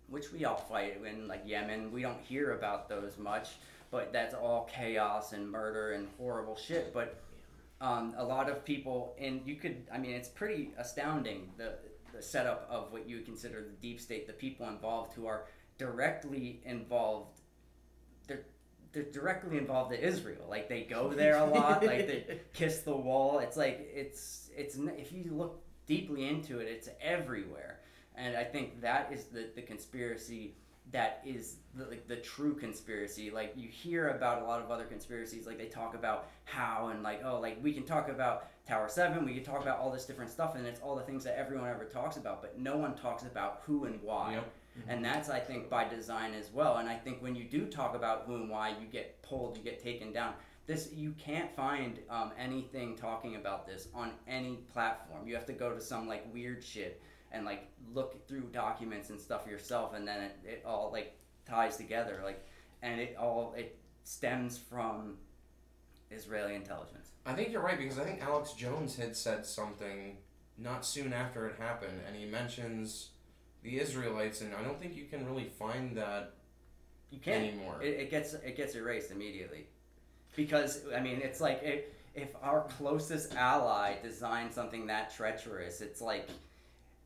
which we all fight in like Yemen. We don't hear about those much, but that's all chaos and murder and horrible shit. But um, a lot of people, and you could, I mean, it's pretty astounding the the setup of what you would consider the deep state, the people involved who are directly involved. They're they're directly involved in Israel. Like they go there a lot. like they kiss the wall. It's like it's it's if you look deeply into it, it's everywhere. And I think that is the the conspiracy that is the, like the true conspiracy. Like you hear about a lot of other conspiracies, like they talk about how and like oh like we can talk about Tower Seven, we can talk about all this different stuff, and it's all the things that everyone ever talks about, but no one talks about who and why. Yep. And that's I think by design as well. And I think when you do talk about who and why, you get pulled, you get taken down. This you can't find um, anything talking about this on any platform. You have to go to some like weird shit and like look through documents and stuff yourself, and then it, it all like ties together. Like, and it all it stems from Israeli intelligence. I think you're right because I think Alex Jones had said something not soon after it happened, and he mentions the Israelites, and I don't think you can really find that You can't. anymore. It, it gets it gets erased immediately, because I mean it's like if if our closest ally designed something that treacherous, it's like,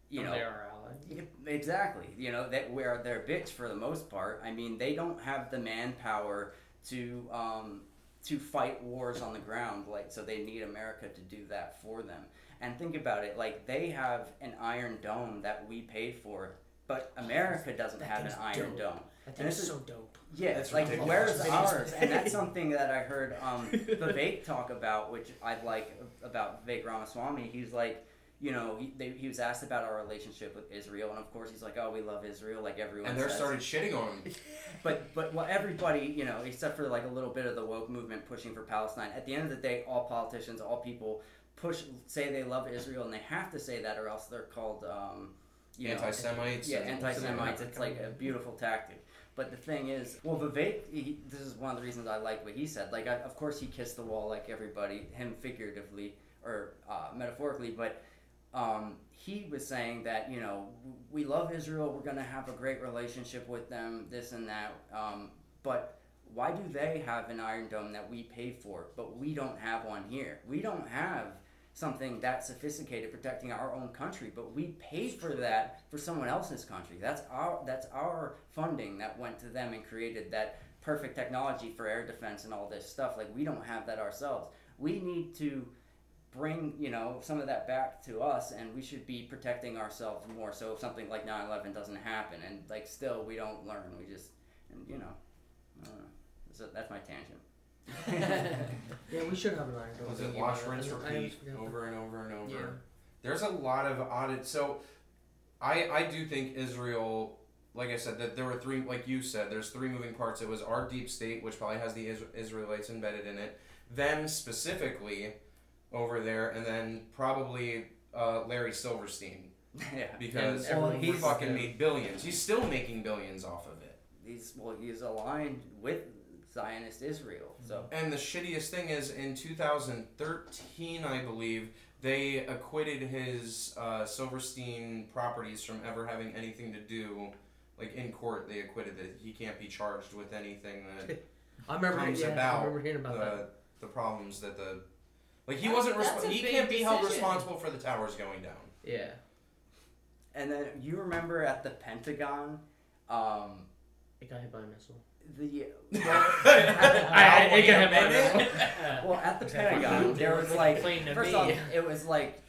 you know, they are allied. Yeah, Exactly. You know that where they're bitch for the most part. I mean, they don't have the manpower to um, to fight wars on the ground. Like, so they need America to do that for them. And think about it. Like, they have an Iron Dome that we paid for, but America doesn't That have an Iron dope. Dome. I And this is- so dope. Yeah, That's like ridiculous. where's ours? And that's something that I heard um, Vivek talk about, which I like about Vivek Ramaswamy. He's like, you know, he, they, he was asked about our relationship with Israel, and of course he's like, oh, we love Israel, like everyone. and they says. started shitting on him. But but well, everybody, you know, except for like a little bit of the woke movement pushing for Palestine. At the end of the day, all politicians, all people push say they love Israel, and they have to say that, or else they're called, um, you know, Anti-Semites. yeah, anti-Semites. It's like a beautiful tactic. But the thing is, well, Vivek. He, this is one of the reasons I like what he said. Like, I, of course, he kissed the wall like everybody, him figuratively or uh, metaphorically, but. Um, he was saying that you know we love Israel, we're gonna have a great relationship with them, this and that. Um, but why do they have an Iron Dome that we pay for, but we don't have one here? We don't have something that sophisticated protecting our own country, but we paid for that for someone else's country. That's our that's our funding that went to them and created that perfect technology for air defense and all this stuff. Like we don't have that ourselves. We need to bring you know some of that back to us, and we should be protecting ourselves more. So if something like 9/11 doesn't happen, and like still we don't learn, we just and you know, know. So that's my tangent. Yeah, we should have an iron dome. Was it thinking wash, rinse, I- I repeat always forget. over and over and over? Yeah. There's a lot of audit. So, I I do think Israel, like I said, that there were three, like you said, there's three moving parts. It was our deep state, which probably has the Israelites embedded in it, them specifically over there, and then probably uh, Larry Silverstein yeah. because And everyone he was- fucking made billions. He's still making billions off of it. He's well, he's aligned with Zionist Israel. So And the shittiest thing is, in 2013, I believe, they acquitted his uh, Silverstein properties from ever having anything to do. Like in court, they acquitted that he can't be charged with anything that I remember. comes yeah, about I remember hearing about that. the, the problems that the like he That's- wasn't that's resp- he can't be held responsible for the towers going down. Yeah. and then you remember at the Pentagon, um, It got hit by a missile. the I- I- it got hit by a Minute? missile. well at the Pentagon there was like first be. off it was like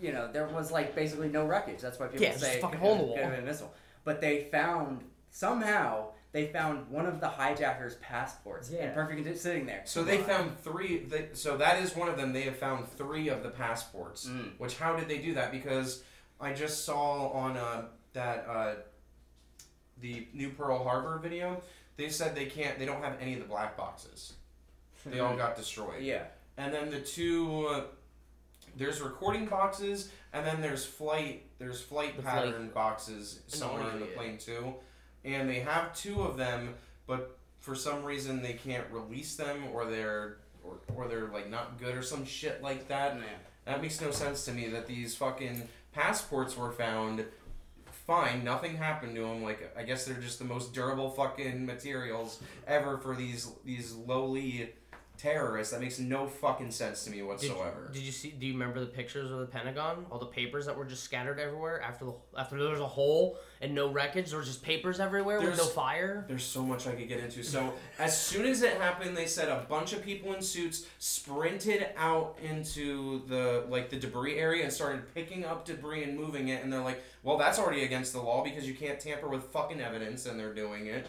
you know there was like basically no wreckage. That's why people Yeah, say a it fucking could hole in the have- could wall. have been a missile. But they found somehow they found one of the hijackers' passports in Yeah. perfect condition sitting there. So they found three. They, so that is one of them. They have found three of the passports. Mm. Which how did they do that? Because I just saw on uh, that uh, the new Pearl Harbor video. They said they can't. They don't have any of the black boxes. They all got destroyed. yeah. And then the two. Uh, there's recording boxes, and then there's flight. There's flight The flight- pattern boxes somewhere in the yeah. plane too, and they have two of them, but for some reason they can't release them, or they're or, or they're like not good or some shit like that. Yeah. That makes no sense to me. That these fucking passports were found. Fine, nothing happened to them. Like I guess they're just the most durable fucking materials ever for these these lowly terrorists. That makes no fucking sense to me whatsoever. Did you see? Do you remember the pictures of the Pentagon? All the papers that were just scattered everywhere after the after there was a hole and no wreckage. There was just papers everywhere with no fire. There's so much I could get into. So as soon as it happened, they said a bunch of people in suits sprinted out into the like the debris area and started picking up debris and moving it. And they're like, "Well, that's already against the law because you can't tamper with fucking evidence." And they're doing it.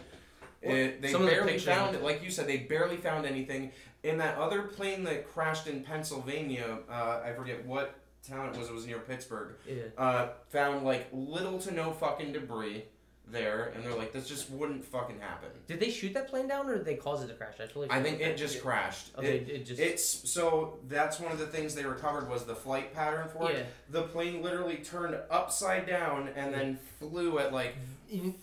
It, they Some barely found it, like you said, they barely found anything. In that other plane that crashed in Pennsylvania, uh, I forget what town it was. It was near Pittsburgh Yeah. uh, found like little to no fucking debris there, and they're like, this just wouldn't fucking happen. Did they shoot that plane down or did they cause it to crash? I totally. I think it just crashed. Okay, It, it, just. it's so that's one of the things they recovered was the flight pattern for yeah. it. The plane literally turned upside down and then flew at like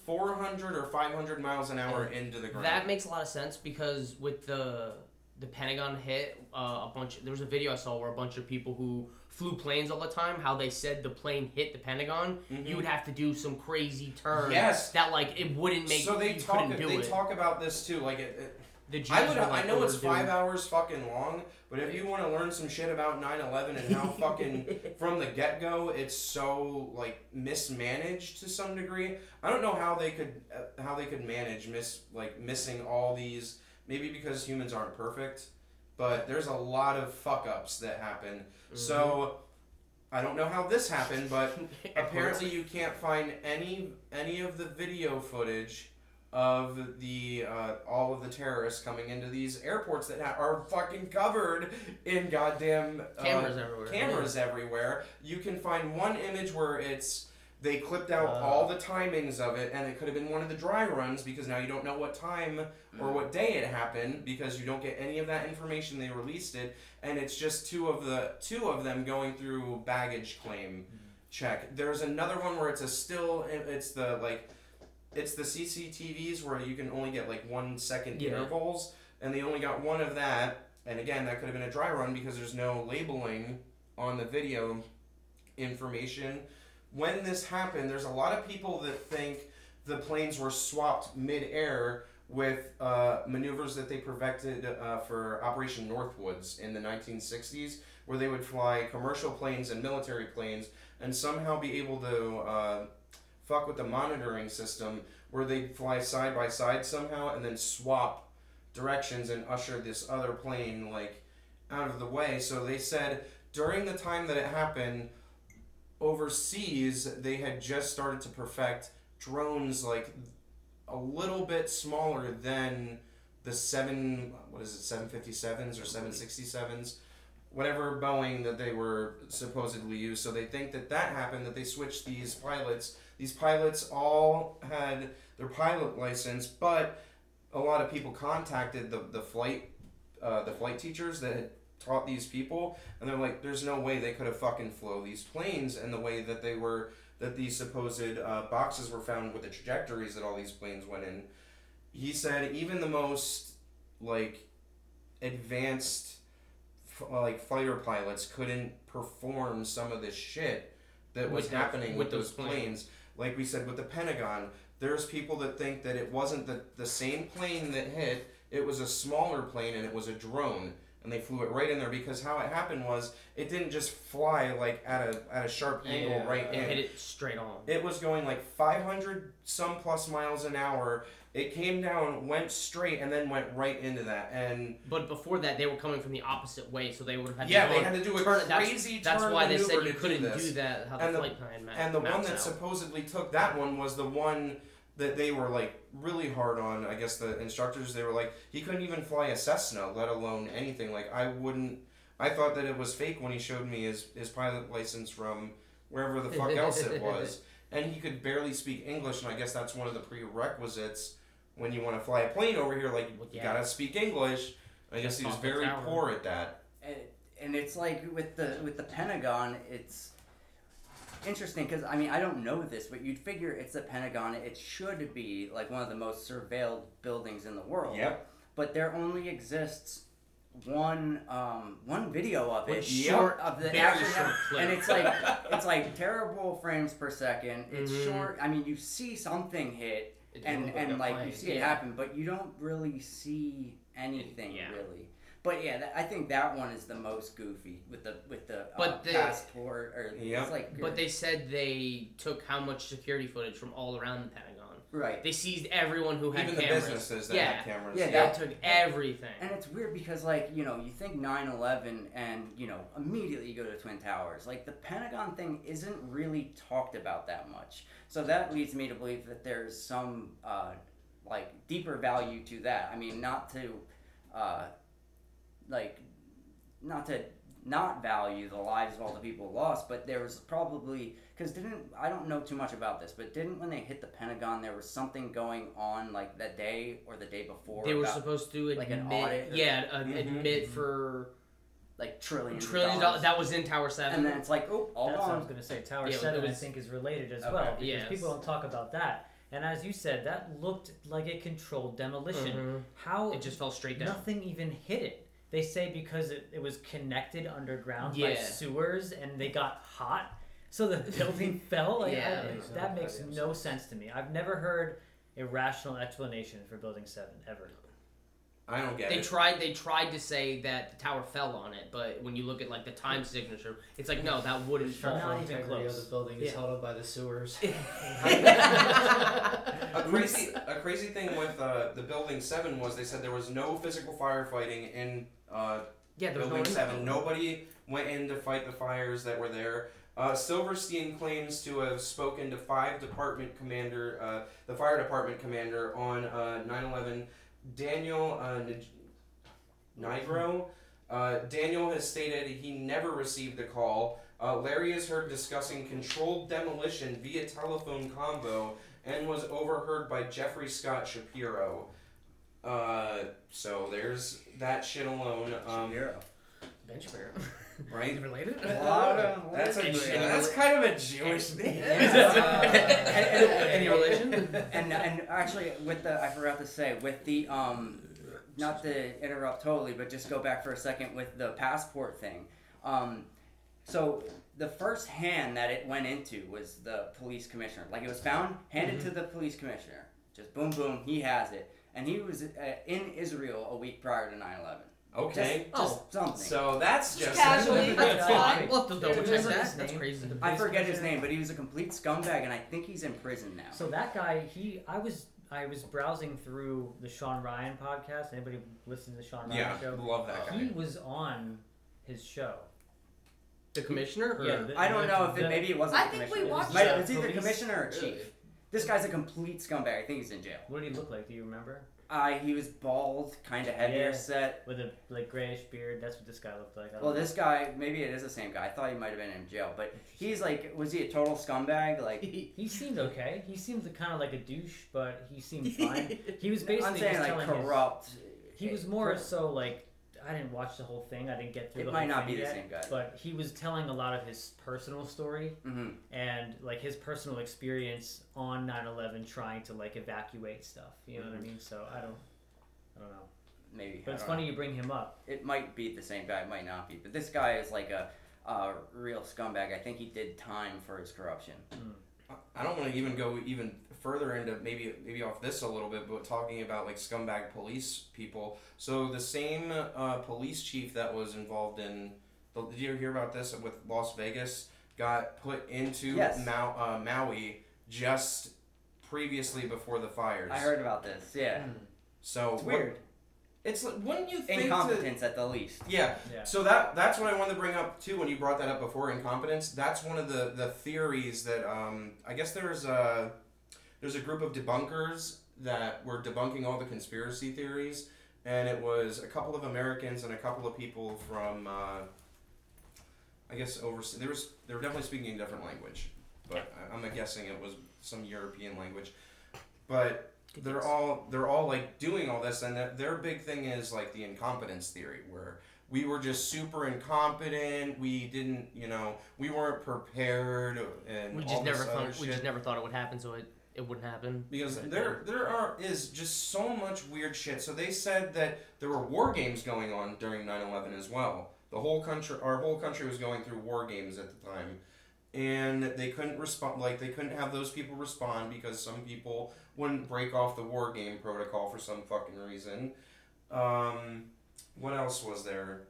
400 or 500 miles an hour into the ground. That makes a lot of sense because with the the Pentagon hit, uh, a bunch. There was a video I saw where a bunch of people who flew planes all the time, how they said the plane hit the Pentagon. Mhm. You would have to do some crazy turn. Yes. That like it wouldn't make. so they you talk. They it. talk about this too. Like it, it the I would. were, like, I know it's five hours fucking long, but if you want to learn some shit about 9/11 and how fucking from the get go it's so like mismanaged to some degree, I don't know how they could uh, how they could manage miss like missing all these. Maybe because humans aren't perfect, but there's a lot of fuck ups that happen. Mm-hmm. So I don't know how this happened, but apparently you can't find any any of the video footage of the uh, all of the terrorists coming into these airports that ha- are fucking covered in goddamn uh, cameras everywhere. cameras everywhere. You can find one image where it's they clipped out Uh. all the timings of it, and it could have been one of the dry runs because now you don't know what time or what day it happened because you don't get any of that information. They released it, and it's just two of the two of them going through baggage claim check. There's another one where it's a still. It's the like. It's the CCTVs where you can only get like one second Yeah. intervals, and they only got one of that. And again, that could have been a dry run because there's no labeling on the video information. When this happened, there's a lot of people that think the planes were swapped mid-air with uh, maneuvers that they perfected uh, for Operation Northwoods in the 1960s, where they would fly commercial planes and military planes and somehow be able to uh, fuck with the monitoring system, where they'd fly side by side somehow and then swap directions and usher this other plane like out of the way. So they said during the time that it happened, overseas they had just started to perfect drones like a little bit smaller than the seven what is it seven fifty sevens or seven sixty sevens, whatever Boeing that they were supposedly used. So they think that that happened that they switched these pilots. These pilots all had their pilot license, but a lot of people contacted the the flight uh, the flight teachers that had taught these people, and they're like, "There's no way they could have fucking flow these planes and the way that they were that these supposed uh, boxes were found with the trajectories that all these planes went in." He said even the most like advanced f- like fighter pilots couldn't perform some of this shit that was With happening with, with those those planes. planes. Like we said with the Pentagon, there's people that think that it wasn't the, the same plane that hit, it was a smaller plane and it was a drone. And they flew it right in there because how it happened was it didn't just fly like at a at a sharp angle Yeah, right It in. hit it straight on. It was going like 500 some plus miles an hour. It came down, went straight, and then went right into that. And But before that, they were coming from the opposite way, so they would have had yeah, to they had to do a turn. That's, crazy that's turn why they said you couldn't do, do that. How the, And the- flight plan ma- And the one that out. supposedly took that one was the one that they were like really hard on. I guess the instructors they were like he couldn't even fly a Cessna, let alone anything. Like I wouldn't. I thought that it was fake when he showed me his his pilot license from wherever the fuck else it was, and he could barely speak English. And I guess that's one of the prerequisites when you want to fly a plane over here. Like you Yeah. gotta speak English. I guess he was very poor at that. and, and it's like with the with the Pentagon, it's interesting because I mean I don't know this, but you'd figure it's the Pentagon. It should be like one of the most surveilled buildings in the world. Yep. But there only exists one um, one video of One it short, of the very actual, short clip. and it's like it's like terrible frames per second. It's Mhm. short. I mean, you see something hit, It and looked and a like you plane. see it happen, but you don't really see anything Yeah. really. But yeah, that, I think that one is the most goofy with the with the, uh, But the- passport or Yep. it's like But they said they took how much security footage from all around the Pentagon. right. They seized everyone who had Even the cameras. businesses that yeah. had cameras. Yeah, They that- took everything. And it's weird because, like, you know, you think 9 11 and, you know, immediately you go to Twin Towers. Like, the Pentagon thing isn't really talked about that much. So that leads me to believe that there's some, uh, like, deeper value to that. I mean, not to, uh, like, not to not value the lives of all the people lost, but there was probably because didn't I don't know too much about this, but didn't when they hit the Pentagon there was something going on like that day or the day before? They were about, supposed to admit, like an audit or- yeah, uh, Mhm. admit for like trillions, trillions dollars. That was in Tower Seven. and then it's like, oh, all That's what I was going to say. Tower Yeah, it 7, I think, is related as Okay. well. Because Yes. people don't talk about that. And as you said, that looked like a controlled demolition. Mhm. How It just fell straight down. nothing even hit it? They say because it, it was connected underground by Yeah. sewers and they got hot, so the building fell. Like, Yeah. I- Makes that makes goddamn no sense. sense to me. I've never heard a rational explanation for Building 7, ever. I don't get They it. tried. They tried to say that the tower fell on it, but when you look at like the time signature, it's like no, that wouldn't fall. Not even integrity close. of the building is Yeah. held up by the sewers. A crazy, a crazy thing with uh, the Building Seven was they said there was no physical firefighting in uh, yeah, there was no Building Seven. Nobody went in to fight the fires that were there. Uh, Silverstein claims to have spoken to five department commander, uh, the fire department commander on uh, 9/11. Daniel uh, Nij- Nigro. Uh, Daniel has stated he never received a call. Uh, Larry is heard discussing controlled demolition via telephone convo and was overheard by Jeffrey Scott Shapiro. Uh, so there's that shit alone. Um, Shapiro. Ben Shapiro. right? related? That's a Any- Jew- that's kind of a Jewish name. Any relation? and and actually with the I forgot to say with the um not to interrupt totally but just go back for a second with the passport thing um so the first hand that it went into was the police commissioner like it was found handed to the police commissioner just boom boom he has it and he was uh, in Israel a week prior to 9/11 Okay. just, just something So that's just casually. That's fine. We'll have to double check that. That's crazy. I forget his name but he was a complete scumbag and I think he's in prison now So that guy, he, I was, I was browsing through the Sean Ryan podcast. Anybody listen to the Sean Ryan Yeah, show? love that guy. He was on his show, The commissioner? Or? Yeah, the- I don't know if it maybe it wasn't. I the think we commissioner. It watched. It's either commissioner or chief. This guy's a complete scumbag. I think he's in jail. What did he look like? Do you remember? Uh, he was bald, kind of heavier Yeah. set. With a like grayish beard. That's what this guy looked like. I don't Well, know. this guy, maybe it is the same guy. I thought he might have been in jail, but he's like, was he a total scumbag? Like, He seemed okay. He seemed kind of like a douche, but he seemed fine. He was basically I'm saying just like telling his- corrupt. He was more so like I didn't watch the whole thing. I didn't get through It the might whole not thing be the same guy. But he was telling a lot of his personal story hmm and like his personal experience on 9/11 trying to like evacuate stuff. You know what I mean? So I don't I don't know. Maybe. But I it's funny know. you bring him up. It might be the same guy. It might not be. But this guy is like a, a real scumbag. I think he did time for his corruption. I don't want to even go even further into maybe maybe off this a little bit, but talking about like scumbag police people. So the same uh, police chief that was involved in, the, did you hear about this with Las Vegas? Got put into Yes. Mau, uh, Maui just previously before the fires. I heard about this. Yeah. So It's what- weird. it's like, wouldn't you think? to- Incompetence at the least. yeah, Yeah. so that that's what I wanted to bring up too when you brought that up before incompetence. That's one of the the theories that um, I guess there's a there's a group of debunkers that were debunking all the conspiracy theories, and it was a couple of Americans and a couple of people from uh, I guess overseas. There was they were definitely speaking a different language, but I- I'm guessing it was some European language, but they're all they're all like doing all this and their big thing is like the incompetence theory where we were just super incompetent we didn't you know we weren't prepared and We all just never thought we just never thought it would happen, so it, it wouldn't happen. because there there are is just so much weird shit. So they said that there were war games going on during 9-11 as well. The whole country our whole country was going through war games at the time. And they couldn't respond like they couldn't have those people respond because some people wouldn't break off the war game protocol for some fucking reason. Um, what else was there?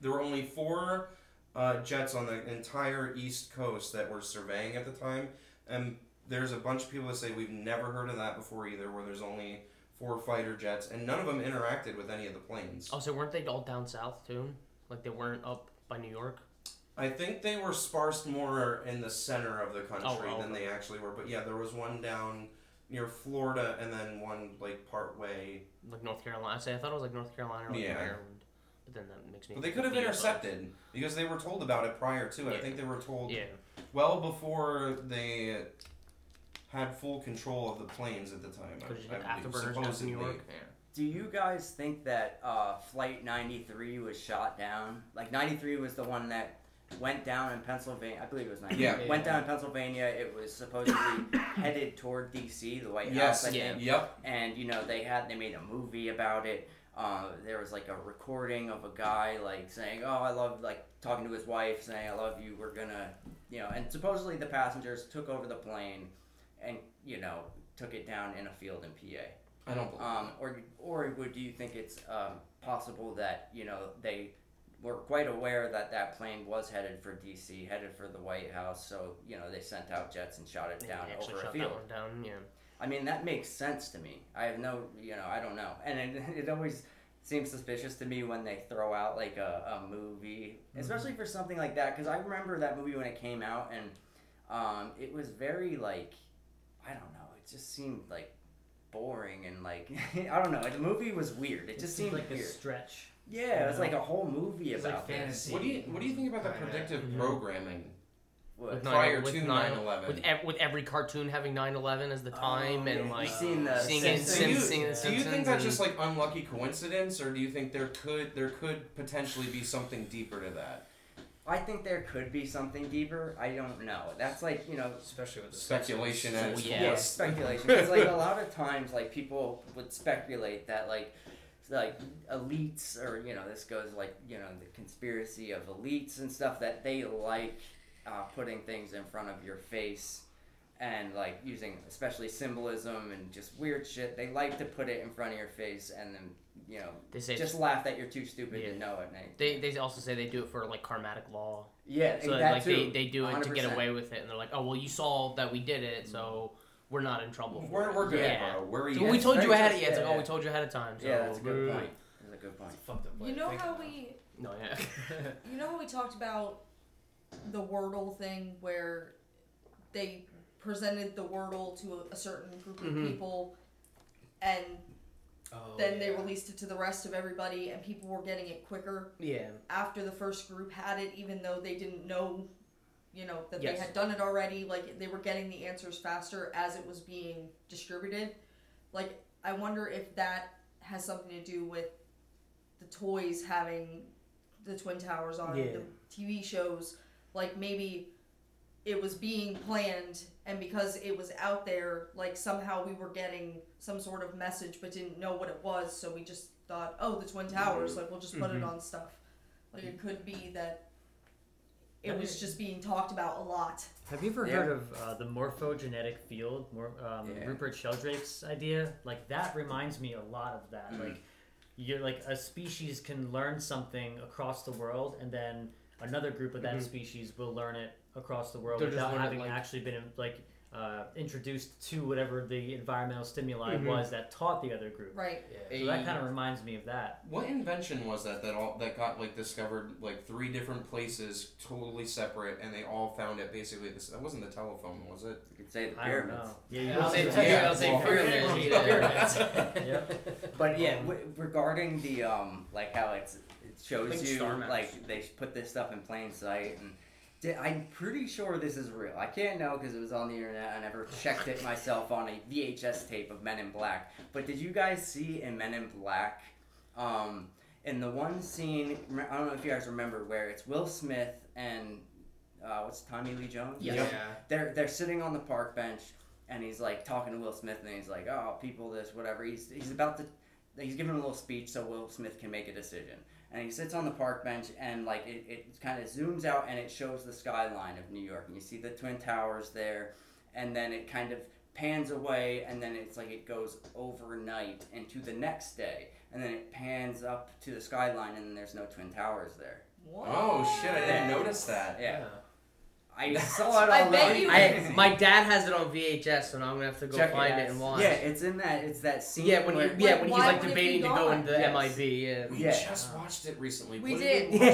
There were only four uh, jets on the entire east coast that were surveying at the time. And there's a bunch of people that say we've never heard of that before either where there's only four fighter jets and none of them interacted with any of the planes Oh, so weren't they all down south too? Like they weren't up by New York? I think they were sparsed more in the center of the country Oh, well, than they actually were. But yeah, there was one down near Florida and then one like part way. Like North Carolina. I say I thought it was like North Carolina or like Yeah. Maryland. But then that makes me. But they could have intercepted because they were told about it prior to it. I think they were told Yeah. well before they had full control of the planes at the time. I- Could have I hit believe, afterburners down to supposedly. New York. Yeah. Do you guys think that uh, Flight 93 was shot down? Like 93 was the one that went down in Pennsylvania. I believe it was 93. Yeah. Went down in Pennsylvania. It was supposedly headed toward D.C., the White Yes. House. I yeah. Yep. And you know they had they made a movie about it. Uh, there was like a recording of a guy like saying, "Oh, I love," like talking to his wife, saying, "I love you. We're gonna," you know. And supposedly the passengers took over the plane, and you know took it down in a field in PA. I don't believe. Um, or or would you think it's um, possible that you know they were quite aware that that plane was headed for D.C., headed for the White House, so you know they sent out jets and shot it down over a field. that one down. Yeah. I mean that makes sense to me. I have no, you know, I don't know, and it, it always seems suspicious to me when they throw out like a, a movie, especially for something like that. Because I remember that movie when it came out, and um, it was very like, I don't know, it just seemed like boring and like I don't know. The movie was weird. It just seemed like a stretch. Yeah, it was like a whole movie It's like about this. fantasy. what do you What do you think about the predictive Mhm. programming What? With prior nine- to with 9/11? With, ev- with every cartoon having 9/11 as the time Oh, and yeah, like you've seen the singing, Simpsons. singing, Do you- singing the Do you think that's and- just like unlucky coincidence, or do you think there could there could potentially be something deeper to that? I think there could be something deeper. I don't know. That's like you know Especially with the Speculation So, and yeah. Yeah, speculation. Because like a lot of times, like people would speculate that like like elites or you know this goes like you know the conspiracy of elites and stuff that they like uh, putting things in front of your face and like using especially symbolism and just weird shit. They like to put it in front of your face and then you know They say just laugh that you're too stupid Yeah. to know it. They they also say they do it for like karmatic law. yeah, So that like too. they, they do it to get away with it, and they're like, oh well, you saw that we did it, so mm-hmm. we're not in trouble. For We're, it. we're good, Yeah. bro. We're So we told you very ahead. true. Yeah, it's like oh, Yeah, oh, we told you ahead of time. So Yeah, that's a good boo. point. That's a good point. Fucked up You know think how we No, yeah. You know how we talked about the Wordle thing where they presented the Wordle to a, a certain group of Mhm. people and Oh, then they released it to the rest of everybody and people were getting it quicker yeah. after the first group had it even though they didn't know you know that Yes. they had done it already like they were getting the answers faster as it was being distributed like i wonder if that has something to do with the toys having the twin towers on Yeah. the tv shows like maybe it was being planned and because it was out there like somehow we were getting some sort of message but didn't know what it was so we just thought oh the twin towers like we'll just put it Mhm. on stuff like it could be that it was just being talked about a lot Have you ever Yeah. heard of uh, the morphogenetic field? Mor- um, Yeah. Rupert Sheldrake's idea. Like that reminds me a lot of that. Mhm. Like you're like a species can learn something across the world, and then another group of that Mhm. species will learn it across the world They'll just without having like- actually been like uh, introduced to whatever the environmental stimuli Mhm. was that taught the other group. right Yeah. So that kind of reminds me of that. What invention was that that all that got like discovered like three different places totally separate and they all found it basically this that wasn't the telephone was it You could say the pyramids. Yeah, Yeah, you I'll say, yeah. Yeah, I'll say pyramids. pyramids. But yeah, w- regarding the um, like how it's it shows you like they put this stuff in plain sight, and di- I'm pretty sure this is real. I can't know because it was on the internet. I never checked it myself on a VHS tape of Men in Black. But did you guys see in Men in Black, um, in the one scene? I don't know if you guys remember where it's Will Smith and uh, what's Tommy Lee Jones? Yeah. Yep. they're they're sitting on the park bench and he's like talking to Will Smith and he's like, "Oh, people, this whatever." He's he's about to he's giving a little speech so Will Smith can make a decision. And he sits on the park bench and like it, it kind of zooms out and it shows the skyline of New York and you see the twin towers there and then it kind of pans away and then it's like it goes overnight into the next day and then it pans up to the skyline and there's no twin towers there. what? oh shit I didn't notice that Yeah. I saw it I on bet you- I, my dad has it on VHS, so now I'm gonna have to go Check find out. it and watch. Yeah, it's in that. It's that scene. Yeah, when where, he, yeah, when he's why like would it be debating to go gone? into Yes. MIB. Yeah. we Yeah. just watched it recently We What did. we-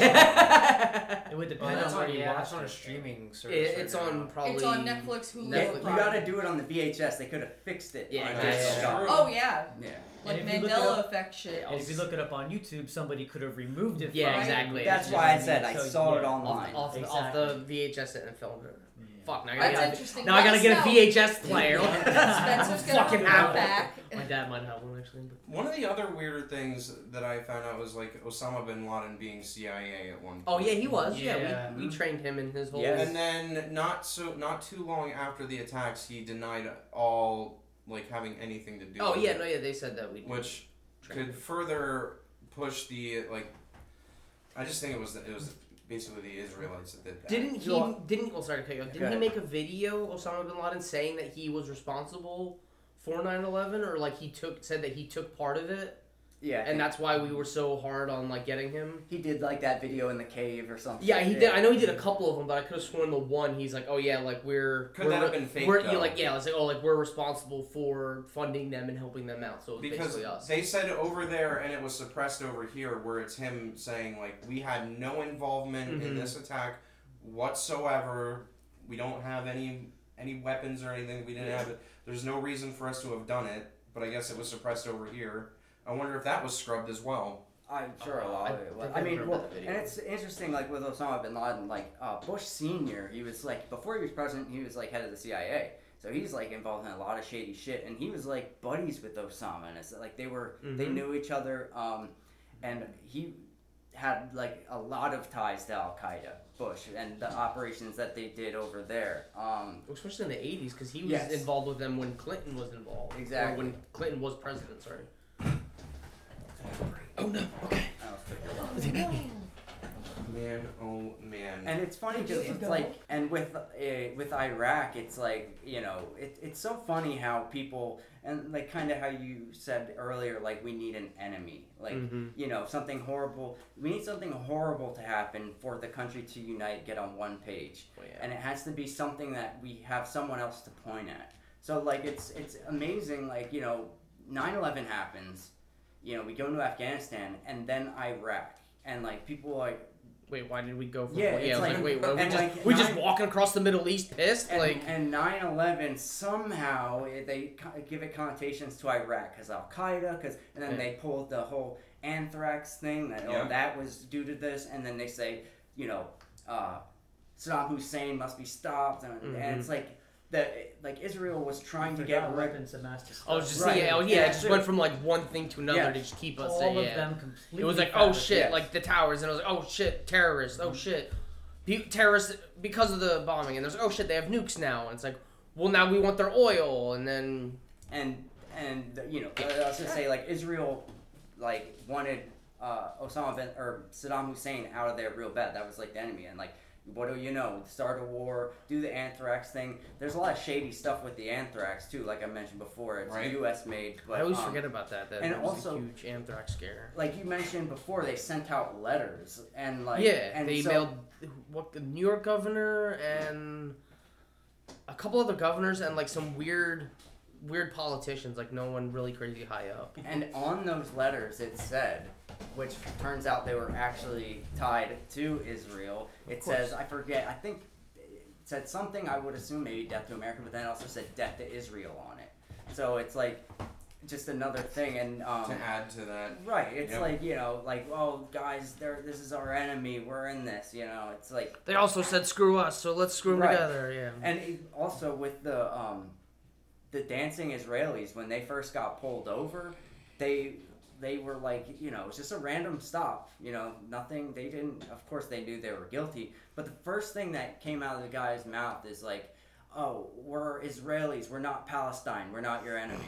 It would Well, depend that's on where on, you yeah, watch that's on a it. streaming service. It, right it's now. on probably. It's on Netflix, Hulu, Netflix. you Prime. gotta do it on the VHS. They could have fixed it. Yeah, on exactly. this Yeah. stuff. True. Oh yeah, Yeah. Like if you look it Mandela up- effect shit. And if you look it up on YouTube, somebody could have removed it. Yeah, from exactly. That's Just why I said I show saw it online. Off, off, off the VHS and filmed it. Fuck, now I gotta, interesting. now I gotta get a. VHS player. Spencer's gonna Fucking bring it have back. My dad might have one actually. But... one of the other weirder things that I found out was like Osama bin Laden being CIA at one point. Oh yeah, he was. Yeah, Yeah. we, we trained him in his whole. Yes. And then not so not too long after the attacks, he denied all like having anything to do. Oh with yeah, it, no, yeah, they said that we. did which train could further push the like. I just think it was it was basically the Israelites that did that. Didn't he? So- uh, didn't well, sorry to cut you off. Didn't he make a video Osama bin Laden saying that he was responsible for 9/11, or like he took said that he took part of it, Yeah. and that's why we were so hard on like getting him. he did like that video in the cave or something. Yeah, he did. I know he did a couple of them, but I could have sworn the one he's like, oh yeah, like we're Could we're, that have been fake, We're, though? yeah, like yeah, it's like oh like we're responsible for funding them and helping them out. So it's because basically us. they said over there and it was suppressed over here where it's him saying like we had no involvement in Mhm. this attack whatsoever we don't have any any weapons or anything we didn't have it there's no reason for us to have done it but i guess it was suppressed over here i wonder if that was scrubbed as well I'm sure a Uh, lot I of it was. I I mean, well, and it's interesting, like with Osama bin Laden, like uh, Bush Senior, he was like before he was president, he was like head of the CIA, so he's like involved in a lot of shady shit, and he was like buddies with Osama, and it's like they were they Mhm. knew each other, um, and he had like a lot of ties to Al Qaeda, Bush, and the operations that they did over there. Um, Especially in the '80s, because he was Yes. involved with them when Clinton was involved. Or Exactly. when Clinton was president. Sorry. Oh no. Okay. I was man oh man And it's funny because it's like, and with uh, with Iraq, it's like you know, it, it's so funny how people and like kind of how you said earlier, like we need an enemy, like Mhm. you know, something horrible. We need something horrible to happen for the country to unite, get on one page, Well, yeah. and it has to be something that we have someone else to point at. So like it's it's amazing, like you know, 9/11 happens, you know, we go into Afghanistan and then Iraq. and like people like Wait, why did we go from? Yeah, yeah, it's like, like- wait, were we and just like we just walking across the Middle East pissed? and, like, and 9/11 somehow they give it connotations to Iraq because Al Qaeda because and then Yeah. they pulled the whole anthrax thing that Yeah. oh that was due to this and then they say you know uh, Saddam Hussein must be stopped and, Mhm. and it's like the like Israel was trying to get rid weapons of mass destruction. I was just Right. yeah, oh yeah, Yeah, it just went from like one thing to another Yeah. to just keep us. all yeah. of them completely. It was like, oh shit, Yes. like the towers, and it was like, oh shit, terrorists, oh shit, Be- terrorists because of the bombing, and there's oh shit, they have nukes now, and it's like, well now we want their oil, and then and and you know I was gonna say like Israel like wanted uh, Osama bin or Saddam Hussein out of there real bad. That was like the enemy, and like what do you know? Start a war, do the anthrax thing. There's a lot of shady stuff with the anthrax too. Like I mentioned before, it's Right. U.S. made. But, I always um, forget about that. That and was also- a huge anthrax scare. Like you mentioned before, they sent out letters and like yeah, and they so, mailed what the New York governor and a couple other governors and like some weird, weird politicians, like no one really crazy high up. And on those letters, it said, which turns out they were actually tied to Israel. It says, I forget, I think it said something, I would assume maybe death to America, but then it also said death to Israel on it. So it's like just another thing. And um, to add to that. right, it's Yep. like you know, like oh guys, they're, this is our enemy. We're in this. You know, it's like They also said screw us, so let's screw them Right. together. Yeah. and it, also with the um, the dancing Israelis when they first got pulled over, they they were like you know it's just a random stop. You know nothing. They didn't. Of course they knew they were guilty. But the first thing that came out of the guy's mouth is like, "Oh, we're Israelis. We're not Palestine. We're not your enemy."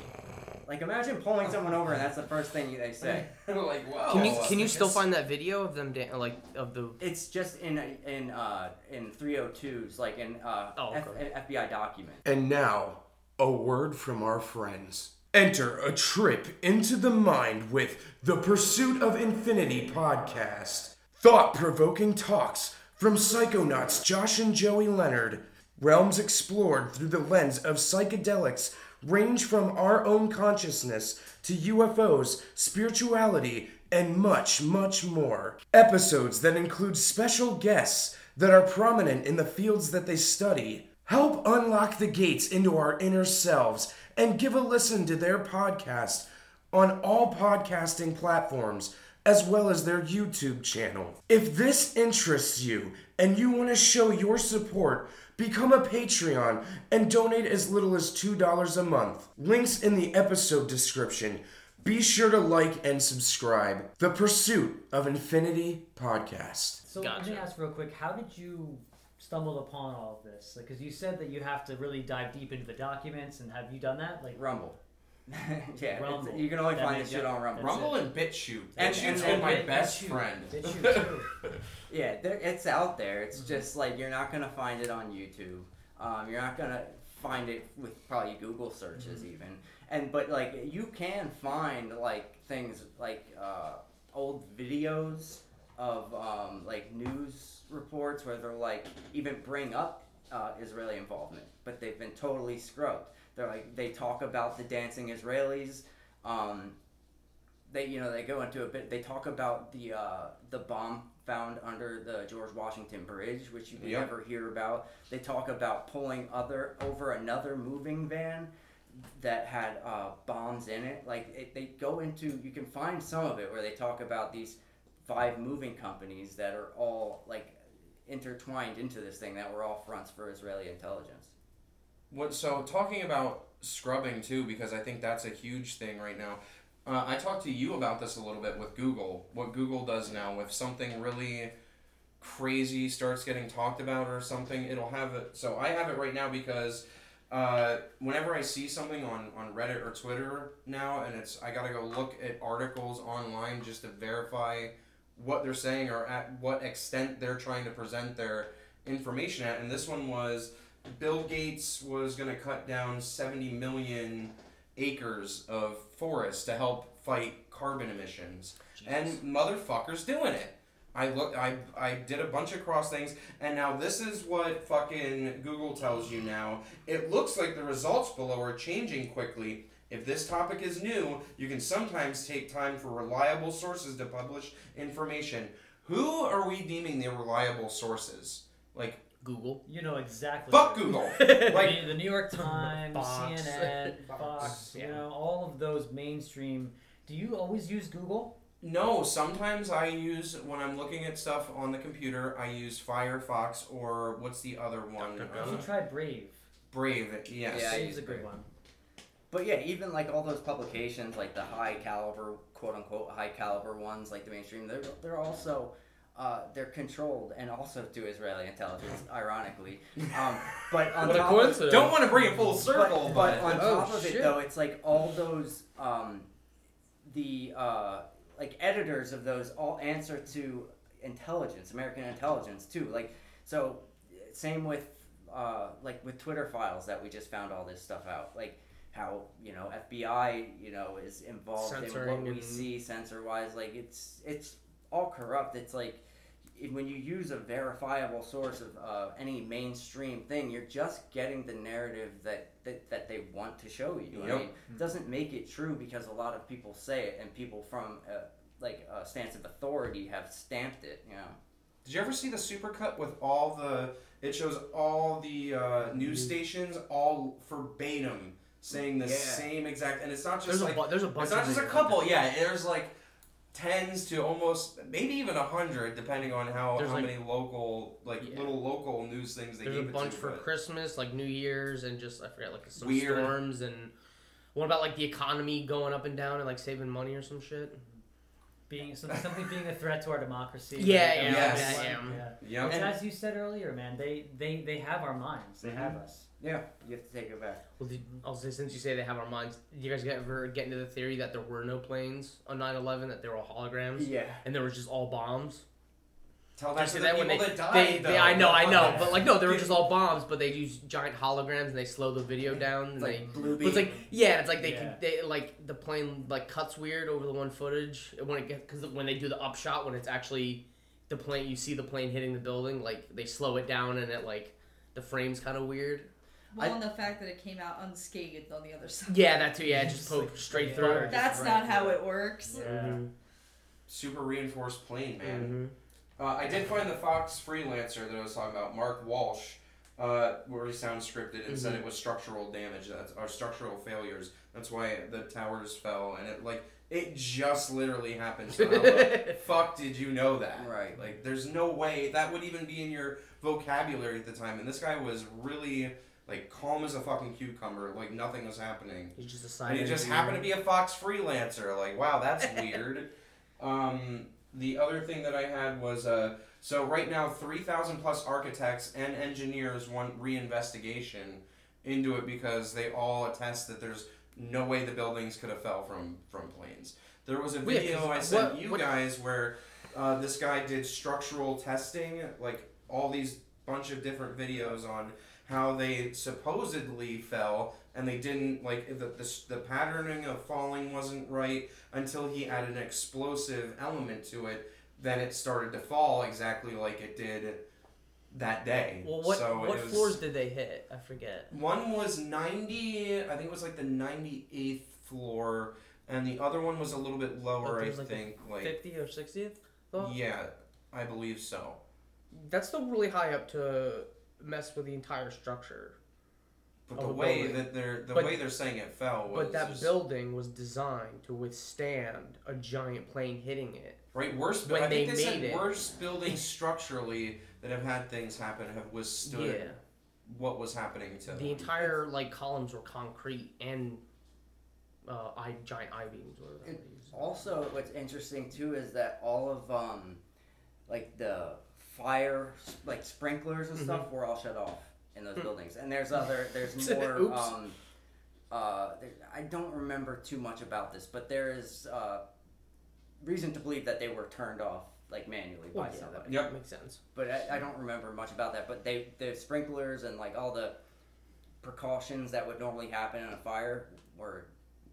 Like imagine pulling someone over and that's the first thing they say. like, wow. Can you can you still find that video of them dan- like of the It's just in in uh, in 302s, like in uh, Oh, F- FBI document. And now, a word from our friends. Enter a trip into the mind with the Pursuit of Infinity podcast. Thought provoking talks from psychonauts Josh and Joey Leonard. Realms explored through the lens of psychedelics range from our own consciousness to UFOs, spirituality, and much, much more. Episodes that include special guests that are prominent in the fields that they study. Help unlock the gates into our inner selves and give a listen to their podcast on all podcasting platforms as well as their YouTube channel. If this interests you and you want to show your support, become a Patreon and donate as little as $2 a month. Links in the episode description. Be sure to like and subscribe. The Pursuit of Infinity podcast. So let me Gotcha. ask real quick: How did you stumble upon all of this? Because you said that you have to really dive deep into the documents, and have you done that? Like, Rumble. yeah, it's- Rumble. you can only That find makes- this shit on Rumble. that's Rumble and BitChute. And- BitChute's and- been my and best BitChute. friend. You too? Yeah, there, it's out there. It's just like you're not gonna find it on YouTube. Um, you're not gonna find it with probably Google searches even. And but like you can find like things like uh, old videos of um, like news reports where they're like even bring up uh, Israeli involvement, but they've been totally scrubbed. They're like they talk about the dancing Israelis. Um, they you know they go into a bit. They talk about the uh, the bomb found under the George Washington Bridge, which you Yep. never hear about. They talk about pulling other over another moving van that had uh, bombs in it. Like it, they go into you can find some of it where they talk about these five moving companies that are all like intertwined into this thing that were all fronts for Israeli intelligence. What so talking about scrubbing too because I think that's a huge thing right now. Uh, I talked to you about this a little bit with Google. What Google does now, if something really crazy starts getting talked about or something, it'll have it. So I have it right now because uh, whenever I see something on, on Reddit or Twitter now, and it's I gotta go look at articles online just to verify what they're saying or at what extent they're trying to present their information at. And this one was Bill Gates was going to cut down 70 million acres of forest to help fight carbon emissions. And motherfuckers doing it. I look I I did a bunch of cross things and now this is what fucking Google tells you now. It looks like the results below are changing quickly. If this topic is new, you can sometimes take time for reliable sources to publish information. Who are we deeming the reliable sources? Like Google. You know exactly. fuck Google. Like the New York Times, Fox. CNN, Fox, Fox, you know, all of those mainstream. Do you always use Google? no, sometimes I use when I'm looking at stuff on the computer. I use Firefox or what's the other one? DuckDuckGo. You Uh, should try Brave. Brave. Yes. Yeah, I Brave's use a good one. But yeah, even like all those publications, like the high caliber, quote unquote, high caliber ones, like the mainstream, they're they're also uh, they're controlled and also through Israeli intelligence, ironically. Um, but on What top of. Don't want to bring it full circle, but, but, but on Oh, top of shit. it though, it's like all those um, the uh, like editors of those all answer to intelligence, American intelligence too. Like so, same with uh, like with Twitter files that we just found all this stuff out. Like how you know FBI you know is involved in what we and- see censor wise. Like it's it's all corrupt. It's like when you use a verifiable source of uh, any mainstream thing, you're just getting the narrative that, that, that they want to show you. I Yep. mean, it doesn't make it true because a lot of people say it, and people from uh, like a stance of authority have stamped it. You know. Did you ever see the supercut with all the? It shows all the uh, news stations all verbatim saying the Yeah. same exact, and it's not just There's like a bu- there's a bunch. it's not of just a videos like couple. Yeah, there's like tens to almost maybe even a hundred, depending on how, There's how like- many local like Yeah. little local news things they There's a gave it bunch to. for Christmas, like New Year's, and just I forget like some Weird. storms and what about like the economy going up and down and like saving money or some shit. Being some- something being a threat to our democracy. Yeah, yeah, Yes. yeah, yeah, yeah. Yep. It's as you said earlier, man. They they they have our minds. They have mm-hmm. us. Yeah, you have to take it back. Well, I'll since you say they have our minds, you guys ever get into the theory that there were no planes on 9/11, that they were all holograms, Yeah. and there was just all bombs? Tell that to the that people they, that died. they, though. they I know, I know, but like no, they were just all bombs, but they use giant holograms and they slow the video down and It's they like blue But it's like yeah, it's like they Yeah. can they like the plane like cuts weird over the one footage when it gets because when they do the upshot when it's actually the plane you see the plane hitting the building like they slow it down and it like the frame's kind of weird. Well, I- and the fact that it came out unscathed on the other side. Yeah, that too. Yeah, it just Just poked like straight fire through. just That's right not how it works. Yeah. Mhm. super reinforced plane, man. Mhm. Uh, I did find the Fox freelancer that I was talking about, Mark Walsh, uh, where he sound scripted and said Mhm. it was structural damage, that's our structural failures. That's why the towers fell, and it like it just literally happened. So how the fuck did you know that? Right. Like, there's no way that would even be in your vocabulary at the time. And this guy was really like calm as a fucking cucumber, like nothing was happening. He's just side. And he just happened to be a Fox freelancer. Like, wow, that's weird. um, the other thing that I had was uh, so right now, 3,000 plus architects and engineers want reinvestigation into it because they all attest that there's no way the buildings could have fell from, from planes. There was a video 'cause I sent what- you what- guys where uh, this guy did structural testing, like all these bunch of different videos on how they supposedly fell and they didn't like the, the, the patterning of falling wasn't right until he added an explosive element to it then it started to fall exactly like it did that day Well, what so what was, floors did they hit? I forget. one was 90 i think it was like the 98th floor and the other one was a little bit lower Like, it i like think like Fifty or sixtieth? yeah i believe so That's still really high up to mess with the entire structure. but the the way building. that they're the But- way they're saying it fell was But that just- building was designed to withstand a giant plane hitting it. Right, worst. when I think they they said made it. worst buildings structurally that have had things happen have withstood Yeah. what was happening to The them. entire like columns were concrete and uh, I giant I beams or whatever. It- they use. Also, what's interesting too is that all of um, like the fire, like sprinklers and stuff, were all shut off in those Hmm. buildings. And there's other, there's more. Oops. um, uh, there, I don't remember too much about this, but there is uh, reason to believe that they were turned off like manually Well, by yeah, somebody. that makes sense. But I, I don't remember much about that. But they, the sprinklers and like all the precautions that would normally happen in a fire were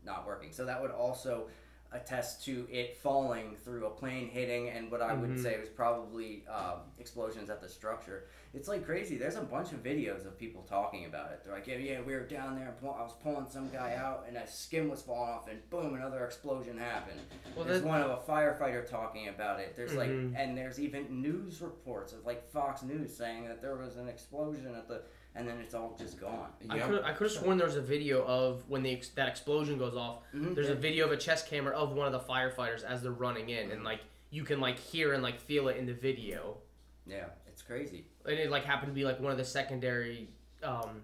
not working. So that would also attest to it falling through a plane hitting and what I would Mhm. say was probably um, explosions at the structure. It's like crazy. There's a bunch of videos of people talking about it. They're like, yeah, yeah, we were down there. pull- I was pulling some guy out, and a skin was falling off, and boom, another explosion happened. Well, there's one of a firefighter talking about it. There's Mhm. like, and there's even news reports of like Fox News saying that there was an explosion at the, and then it's all just gone. I Yep. could I could have sworn there was a video of when the ex- that explosion goes off. Mhm. There's a video of a chest camera of one of the firefighters as they're running in, and like you can like hear and like feel it in the video. Yeah, it's crazy. And it like happened to be like one of the secondary um,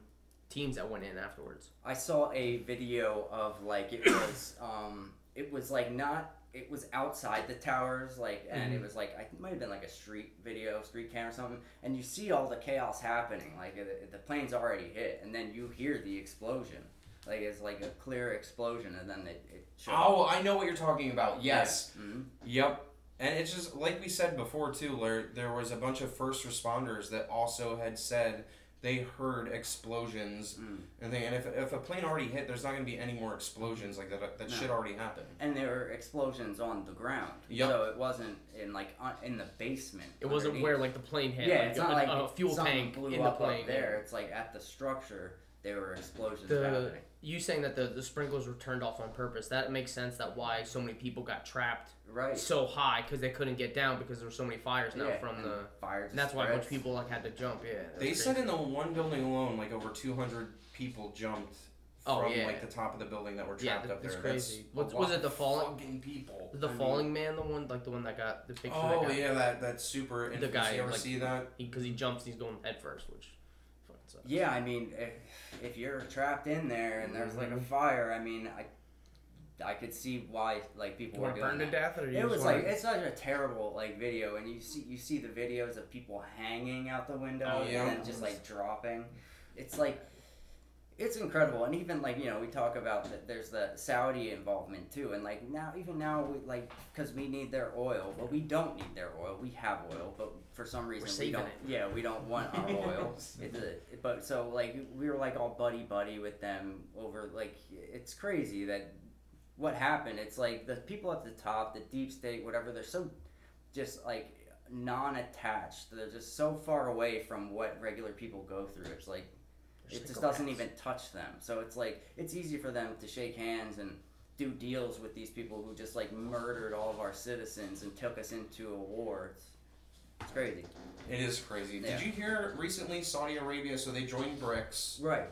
teams that went in afterwards. I saw a video of like it was um it was like not it was outside the towers like and it was like I think it might have been like a street video street cam or something and you see all the chaos happening like the, the plane's already hit and then you hear the explosion like it's like a clear explosion and then it, it Oh, I know what you're talking about. Yes. Mhm. Yep. And it's just like we said before too. There, there was a bunch of first responders that also had said they heard explosions Mm. and they, and if, if a plane already hit, there's not going to be any more explosions like that. That No. shit already happened. and there were explosions on the ground Yep. so it wasn't in like on, in the basement It wasn't where like the plane hit. yeah like, it's not a, like a fuel tank blew in up the plane. up there it's like at the structure there were explosions The- happening You saying that the, the sprinklers were turned off on purpose? That makes sense. That why so many people got trapped right so high because they couldn't get down because there were so many fires now Yeah, from the. fires. And that's why a bunch of people like had to jump. Yeah. They crazy. said in the one building alone, like over 200 people jumped Oh, from yeah. like the top of the building that were Yeah, trapped up that's there. crazy. That's What- was it the falling- fucking people? the I mean- falling man, the one like the one that got the picture. Oh that got, yeah, that that super. The guy, You ever like- see that? because he, jumps, and he's going head first, which fucking sucks. Yeah, I mean, if, if you're trapped in there and there's like a Mhm. fire, I mean, I I could see why like people You were want to doing burn to death, or you It just was wanna- like it's such a terrible like video, and you see you see the videos of people hanging out the window Oh, yeah. and then just like dropping. It's like it's incredible, and even like you know we talk about that there's the Saudi involvement too, and like now even now we like because we need their oil, but we don't need their oil. We have oil, but for some reason we don't. it. Yeah, we don't want our oil. It's a, but so like we were like all buddy buddy with them over like it's crazy that what happened. It's like the people at the top, the deep state, whatever. They're so just like non-attached. They're just so far away from what regular people go through. It's like it just doesn't psychopaths. even touch them. So it's like it's easy for them to shake hands and do deals with these people who just like murdered all of our citizens and took us into a war. It's, it's crazy. It is crazy. Yeah. Did you hear recently Saudi Arabia? So they joined BRICS, Right.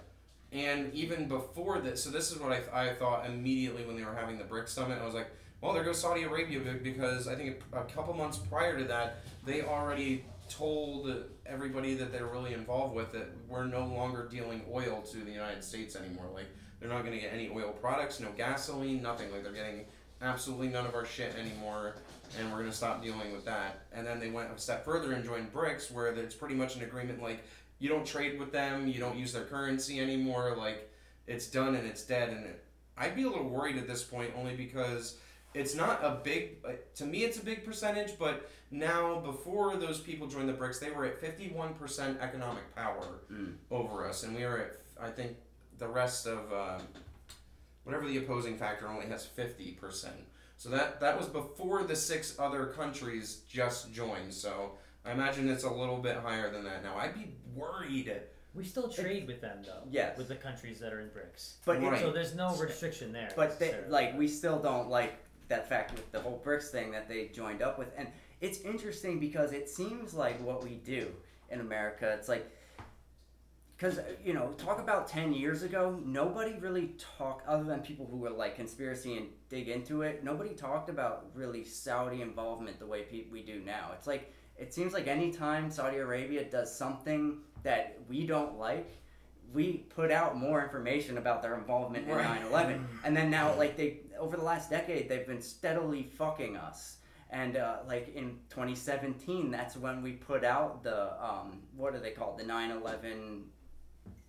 and even before this, so this is what I, I thought immediately when they were having the BRICS summit. I was like, well, there goes Saudi Arabia because I think a couple months prior to that, they already told everybody that they're really involved with that we're no longer dealing oil to the United States anymore. Like they're not going to get any oil products, no gasoline, nothing. Like they're getting absolutely none of our shit anymore, and we're going to stop dealing with that. And then they went a step further and joined BRICS, where it's pretty much an agreement like you don't trade with them, you don't use their currency anymore. Like it's done and it's dead. And it, I'd be a little worried at this point only because it's not a big to me it's a big percentage but now before those people joined the brics they were at 51% economic power Mm. over us and we are at i think the rest of um, whatever the opposing factor only has 50% so that that was before the six other countries just joined so i imagine it's a little bit higher than that now i'd be worried We still trade with them though. Yes. With the countries that are in BRICS. But Right. So there's no restriction there. But they, like we still don't like that fact with the whole BRICS thing that they joined up with, and it's interesting because it seems like what we do in America. It's like because you know talk about 10 years ago nobody really talked other than people who were like conspiracy and dig into it nobody talked about really saudi involvement the way pe- we do now it's like it seems like anytime saudi arabia does something that we don't like we put out more information about their involvement in Right. 9-11 and then now like they over the last decade they've been steadily fucking us and uh, like in 2017 that's when we put out the um, what are they called? The 9-11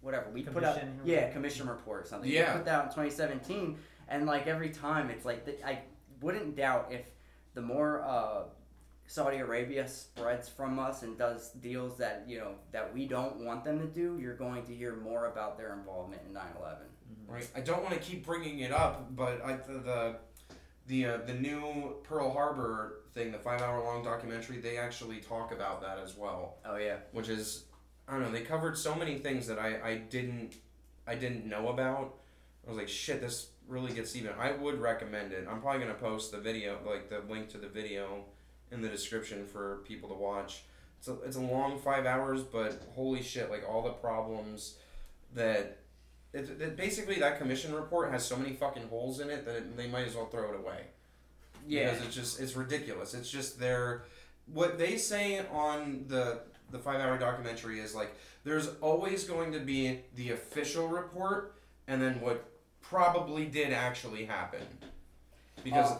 whatever. We put out Commission or yeah commission report or something. Yeah. we put that out in 2017 and like every time it's like the, i wouldn't doubt if the more uh, saudi arabia spreads from us and does deals that you know that we don't want them to do you're going to hear more about their involvement in 9-11 right? I don't want to keep bringing it up, but I the, the the uh, the new Pearl Harbor thing, the five hour long documentary, they actually talk about that as well, Oh yeah. which is I don't know. They covered so many things that I, I didn't I didn't know about. I was like, shit, this really gets even. I would recommend it. I'm probably gonna post the video, like the link to the video, in the description for people to watch. It's a, it's a long five hours, but holy shit, like all the problems that. It, it, basically, that commission report has so many fucking holes in it that it, they might as well throw it away Yeah. because it's just it's ridiculous. It's just their what they say on the the five hour documentary is like there's always going to be the official report and then what probably did actually happen because Uh,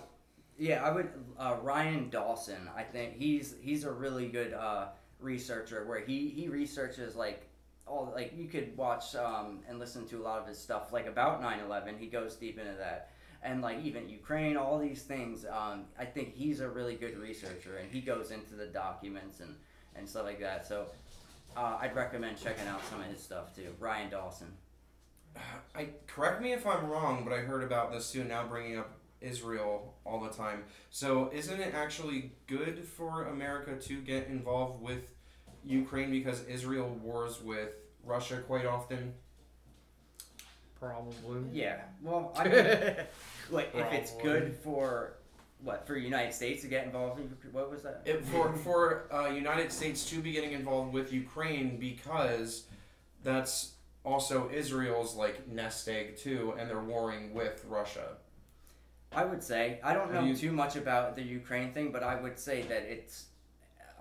Yeah, I would. Uh, Ryan Dawson, I think he's he's a really good uh, researcher. Where he he researches like all like you could watch um, and listen to a lot of his stuff like about 9-11 He goes deep into that, and like even Ukraine, all these things. Um, I think he's a really good researcher, and he goes into the documents and and stuff like that. So. Uh, I'd recommend checking out some of his stuff too. Ryan Dawson. I correct me if I'm wrong, but I heard about this too. Now bringing up Israel all the time. So isn't it actually good for America to get involved with Ukraine because Israel wars with Russia quite often? Probably. Yeah. Well, I mean, Like if it's good for what for United States to get involved in what was that? It, for for uh, United States to be getting involved with Ukraine because that's also Israel's like nest egg too, and they're warring with Russia. I would say I don't know do you- too much about the Ukraine thing, but I would say that it's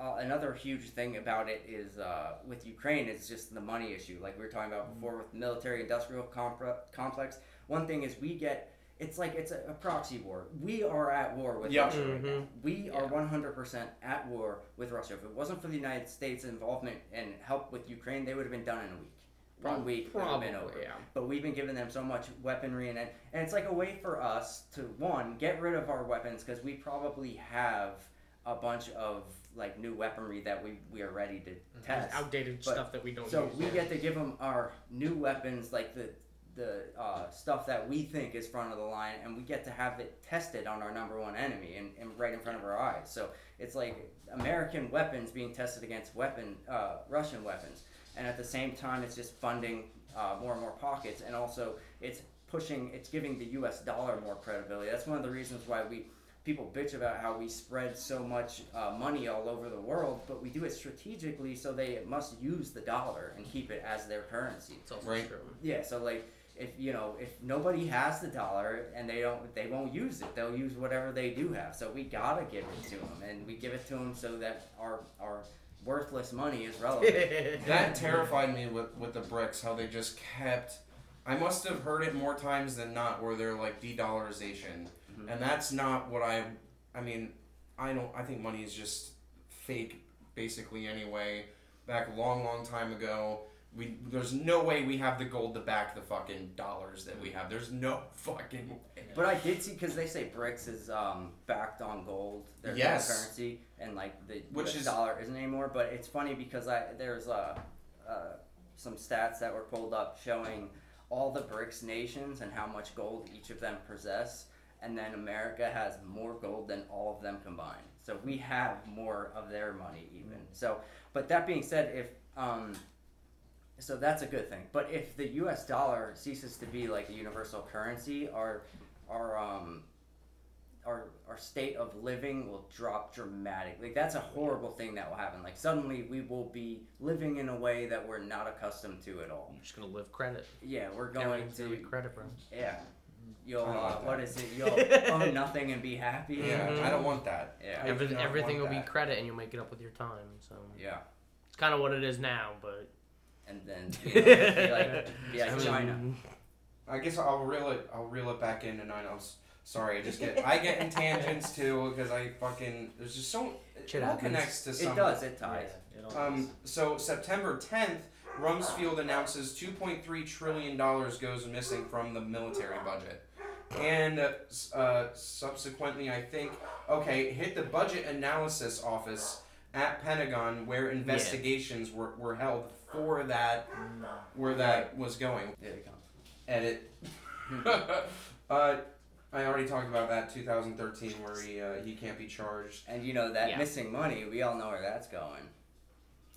uh, another huge thing about it is uh, with Ukraine. It's just the money issue, like we were talking about before with military industrial compre- complex. One thing is we get. It's like it's a, a proxy war. We are at war with Yeah. Russia right now. Mhm. We are 100% at war with Russia. If it wasn't for the United States' involvement and help with Ukraine, they would have been done in a week. One week would Probably, been over yeah. but we've been giving them so much weaponry and and it's like a way for us to one get rid of our weapons because we probably have a bunch of like new weaponry that we we are ready to test. Outdated But- stuff that we don't So use. we get to give them our new weapons, like the the uh, stuff that we think is front of the line, and we get to have it tested on our number one enemy and, and right in front of our eyes. So it's like American weapons being tested against weapon uh, Russian weapons, and at the same time, it's just funding uh, more and more pockets, and also it's pushing, it's giving the U.S. dollar more credibility. That's one of the reasons why we people bitch about how we spread so much uh, money all over the world, but we do it strategically, so they must use the dollar and keep it as their currency. It's also Right. true. Yeah, so like if you know if nobody has the dollar and they don't they won't use it, they'll use whatever they do have. So we gotta give it to them, and we give it to them so that our our worthless money is relevant. That terrified me with with the BRICS. How they just kept. I must have heard it more times than not, where they're like de-dollarization, Mhm. and that's not what I. I mean, I don't. I think money is just fake, basically. Anyway, back a long, long time ago, we there's no way we have the gold to back the fucking dollars that we have. There's no fucking way. But I did see because they say BRICS is um, backed on gold, their Yes. currency, and like the Which is- dollar isn't anymore. But it's funny because I there's uh, uh, some stats that were pulled up showing all the BRICS nations and how much gold each of them possess, and then America has more gold than all of them combined. So we have more of their money even. So, but that being said, if um, so that's a good thing. But if the U.S. dollar ceases to be like a universal currency, our our um our our state of living will drop dramatically. Like that's a horrible thing that will happen. Like suddenly we will be living in a way that we're not accustomed to at all. I'm just gonna live credit. Yeah, we're going Everything's be credit, bro. yeah. You'll uh, want what it? You'll own nothing and be happy. Yeah, Mhm. I don't want that. Yeah. I do Everything, will want be credit, and you'll make it up with your time. So Yeah. it's kind of what it is now, but And then you know, be like, be I like mean, China. I guess I'll reel it. I'll reel it back in tonight. I'm sorry. I just get. I get in tangents too because I fucking. There's just so. It Shit all connects to something. It does. It ties. Yeah, it Um, is. so September 10th, Rumsfeld announces 2.3 trillion dollars goes missing from the military budget, and uh, uh, subsequently, I think, okay, hit the budget analysis office at Pentagon where investigations were, were held for that, where that was going. There it comes. Edit. uh, I already already talked about that 2013 where he uh, he can't be charged. And you know that Yeah. missing money, we all know where that's going.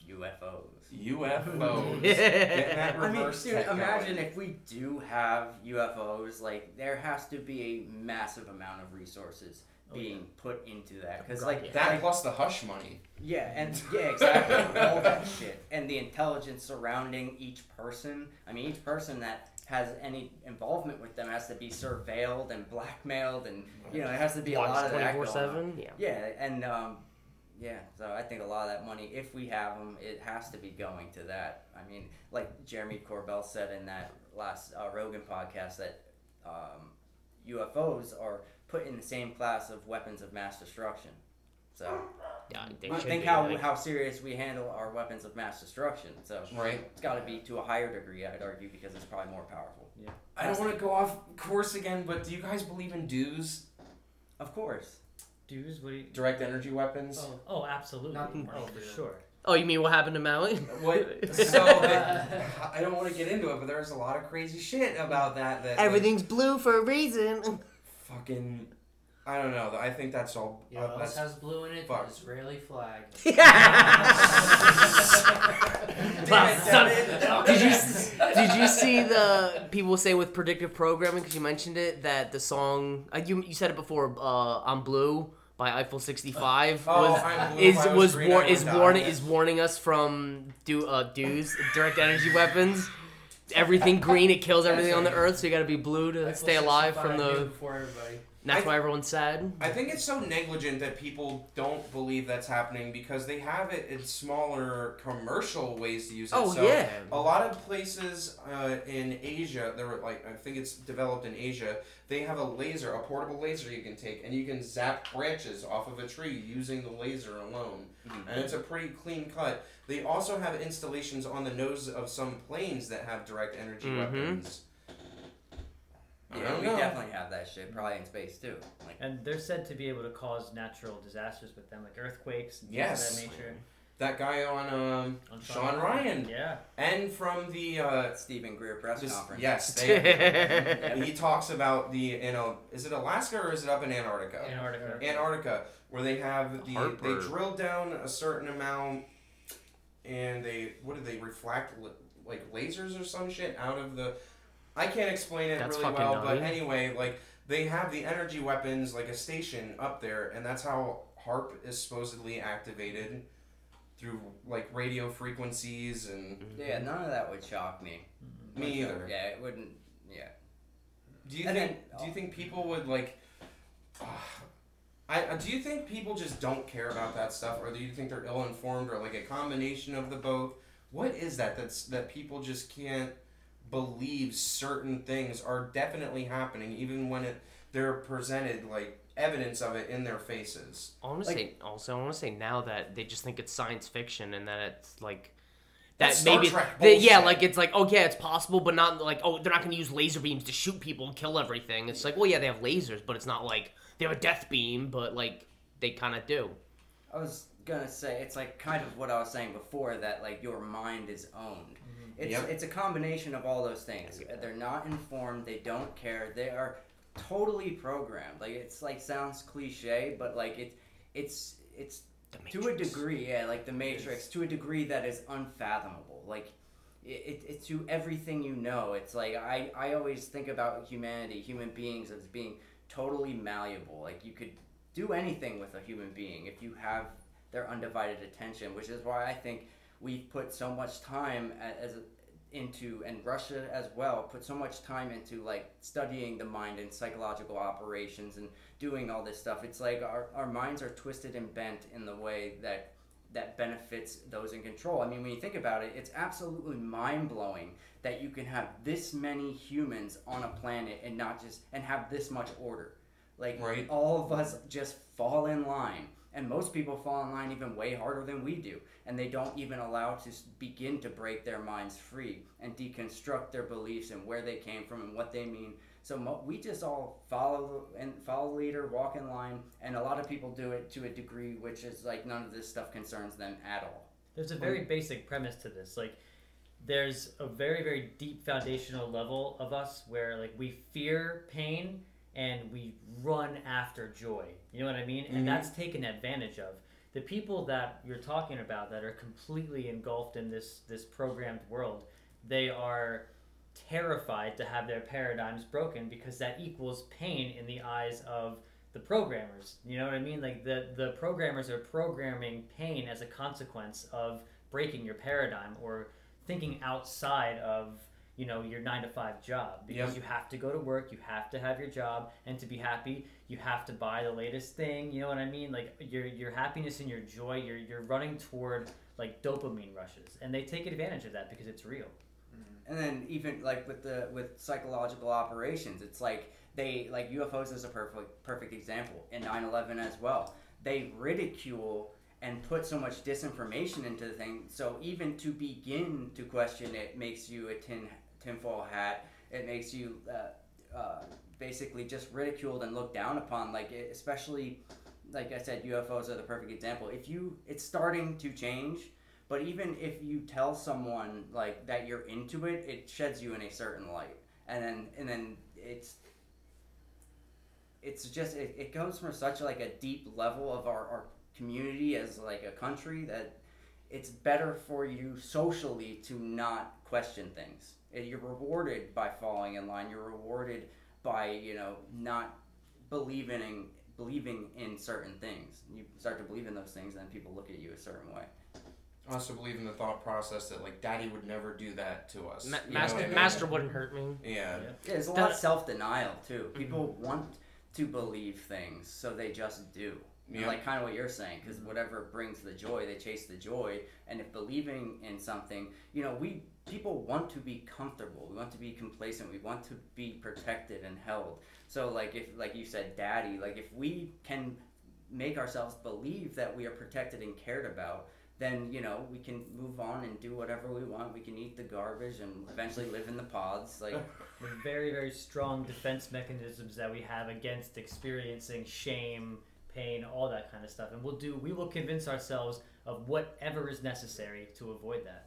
UFOs. UFOs. Getting that I mean, reverse dude, tech imagine if we do have UFOs, like there has to be a massive amount of resources Oh, being put into that because, like, yeah. that like- plus the hush money. yeah, and yeah, exactly, all that shit, and the intelligence surrounding each person. I mean, each person that has any involvement with them has to be surveilled and blackmailed, and you know, it has to be a lot of that Twenty four seven. Yeah. Yeah, and um, yeah, so I think a lot of that money, if we have them, it has to be going to that. I mean, like Jeremy Corbell said in that last uh, Rogan podcast, that um, UFOs are put in the same class of weapons of mass destruction. So Yeah, they think how like- how serious we handle our weapons of mass destruction. So Right. it's got to be to a higher degree, I'd argue, because it's probably more powerful. Yeah, I don't want to go off course again, but do you guys believe in DEWs? Of course. DEWs? What do you? Direct energy weapons? Oh. Oh, absolutely. Not oh, for now. sure. Oh, you mean what happened to Maui? What? So I don't want to get into it, but there's a lot of crazy shit about that. That like, Everything's blue for a reason. fucking. I don't know. I think that's all. Yeah, uh, that's this has blue in it. fuck. The Israeli flag. Did you did you see the people say with predictive programming because you mentioned it that the song uh, you you said it before uh, "I'm Blue" by Eiffel 65 Oh, was I'm blue, if is I was green, war- I is warning die. is warning us from do uh, DEWs direct energy weapons. Everything green, it kills everything on the earth. So you got to be blue to Eiffel stay alive from the. before everybody. That's I- why everyone's sad. I think it's so negligent that people don't believe that's happening because they have it in smaller commercial ways to use it. Oh so yeah. A lot of places uh, in Asia, there were like I think it's developed in Asia. They have a laser, a portable laser you can take, and you can zap branches off of a tree using the laser alone, Mhm. and it's a pretty clean cut. They also have installations on the nose of some planes that have direct energy Mhm. weapons. I Yeah, don't we know. definitely have that shit, probably in space too. Like, And they're said to be able to cause natural disasters with them, like earthquakes and things Yes. of that nature. That guy on um, On Sean Ryan, Yeah. and from the uh, Steven Greer press this- conference. yes, they, he talks about the you know is it Alaska or is it up in Antarctica? Antarctica. Antarctica, where they have the Heartburn. they drill down a certain amount, and they what do they reflect li- like lasers or some shit out of the. I can't explain it That's really fucking well, but anyway, like they have the energy weapons like a station up there, and that's how HAARP is supposedly activated through like radio frequencies and Yeah, none of that would shock me. me either. Yeah, it wouldn't. Yeah. Do you And think? then- do you think people would like? I uh, do you think people just don't care about that stuff, or do you think they're ill informed, or like a combination of the both? What is that? That's that people just can't believe certain things are definitely happening, even when it they're presented like evidence of it in their faces. I want to Like- say also. I want to say now that they just think it's science fiction and that it's like that Star maybe Trek they- yeah, like it's like oh yeah, it's possible, but not like oh they're not gonna use laser beams to shoot people and kill everything. It's like well yeah they have lasers, but it's not like they have a death beam, but like they kind of do. I was gonna say it's like kind of what I was saying before that like your mind is owned. Mm-hmm. It's Yep. it's a combination of all those things. They're not informed. They don't care. They are totally programmed. Like it's like sounds cliche, but like it it's it's The to a degree, yeah, like the Matrix, to a degree that is unfathomable. Like it, it, it to everything you know. It's like I I always think about humanity, human beings as being totally malleable. Like you could do anything with a human being if you have their undivided attention, which is why I think we've put so much time as into and Russia as well put so much time into like studying the mind and psychological operations and doing all this stuff. It's like our, our minds are twisted and bent in the way that that benefits those in control. I mean, when you think about it, it's absolutely mind blowing that you can have this many humans on a planet and not just and have this much order. Like Right. all of us just fall in line, and most people fall in line even way harder than we do, and they don't even allow to begin to break their minds free and deconstruct their beliefs and where they came from and what they mean. So mo- we just all follow and follow leader, walk in line, and a lot of people do it to a degree which is like none of this stuff concerns them at all. There's a very basic premise to this. Like, there's a very, very deep foundational level of us where, like, we fear pain and we run after joy. You know what I mean? Mhm. And that's taken advantage of. The people that you're talking about that are completely engulfed in this this programmed world, they are terrified to have their paradigms broken because that equals pain in the eyes of the programmers. You know what I mean? Like the the programmers are programming pain as a consequence of breaking your paradigm or thinking outside of you know your nine to five job because Yep. you have to go to work you have to have your job and to be happy you have to buy the latest thing you know what i mean? Like your your happiness and your joy you're you're running toward like dopamine rushes and they take advantage of that because it's real. Mm-hmm. And then even like with the with psychological operations it's like they like ufos is a perfect perfect example in 9-11 as well. They ridicule and put so much disinformation into the thing so even to begin to question it makes you a tin tinfoil hat it makes you uh, uh, basically just ridiculed and looked down upon like especially like i said ufos are the perfect example if you it's starting to change but even if you tell someone like that you're into it, it sheds you in a certain light, and then and then it's it's just it, it goes from such like a deep level of our, our community as like a country that it's better for you socially to not question things. You're rewarded by falling in line. You're rewarded by you know not believing in, believing in certain things. You start to believe in those things, and then people look at you a certain way. I also believe in the thought process that like daddy would never do that to us. Ma- master, I mean? master wouldn't hurt me. Yeah. Yeah, there's a lot of self denial too. Mm-hmm. People want to believe things, so they just do. And Yeah. Like kind of what you're saying, because mm-hmm. whatever brings the joy, they chase the joy. And if believing in something, you know, we people want to be comfortable. We want to be complacent. We want to be protected and held. So like if like you said, daddy, like if we can make ourselves believe that we are protected and cared about then you know we can move on and do whatever we want we can eat the garbage and eventually live in the pods like very very strong defense mechanisms that we have against experiencing shame pain all that kind of stuff and we'll do we will convince ourselves of whatever is necessary to avoid that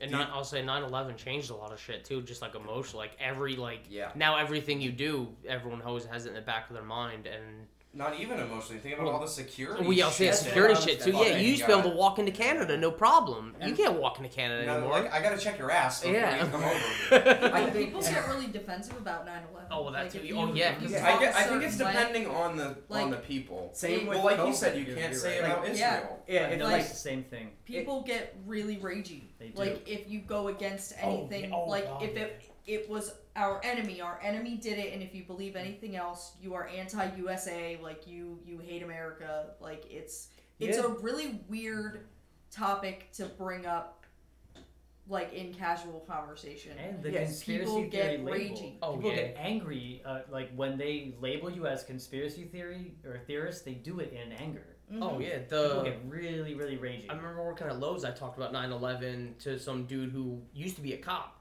And not, I'll say 9/11 changed a lot of shit too, just like emotional. Like every like yeah now everything you do, everyone always has it in the back of their mind. And Not even emotionally. Think about Well, all the security. we also shit have security shit too. that's Yeah, you used to be able to walk into Canada, no problem. You can't walk into Canada No, anymore. like, I gotta check your ass. Before Yeah. You come over. I think- People get really defensive about 9/11. Oh, well, that like too. if Oh, you- yeah, if you 'cause I, get, a I think it's certain way- depending on the on the people. same with Well, like you said, you can't you're say right. about Like, Israel. yeah. yeah it's know like the same thing people get really ragey. They do. Like if you go against Oh, anything. Oh, like if it it was our enemy, our enemy did it, and if you believe anything else, you are anti-USA. Like you you hate America. Like it's it's Yeah. a really weird topic to bring up, like in casual conversation. and the Yes, conspiracy people theory get label. ragey. Oh, people yeah. get angry, uh, like when they label you as conspiracy theory or theorist. They do it in anger. Mhm. oh yeah, the People get really, really ragey. I remember working at Lowe's. I talked about 9/11 to some dude who used to be a cop, and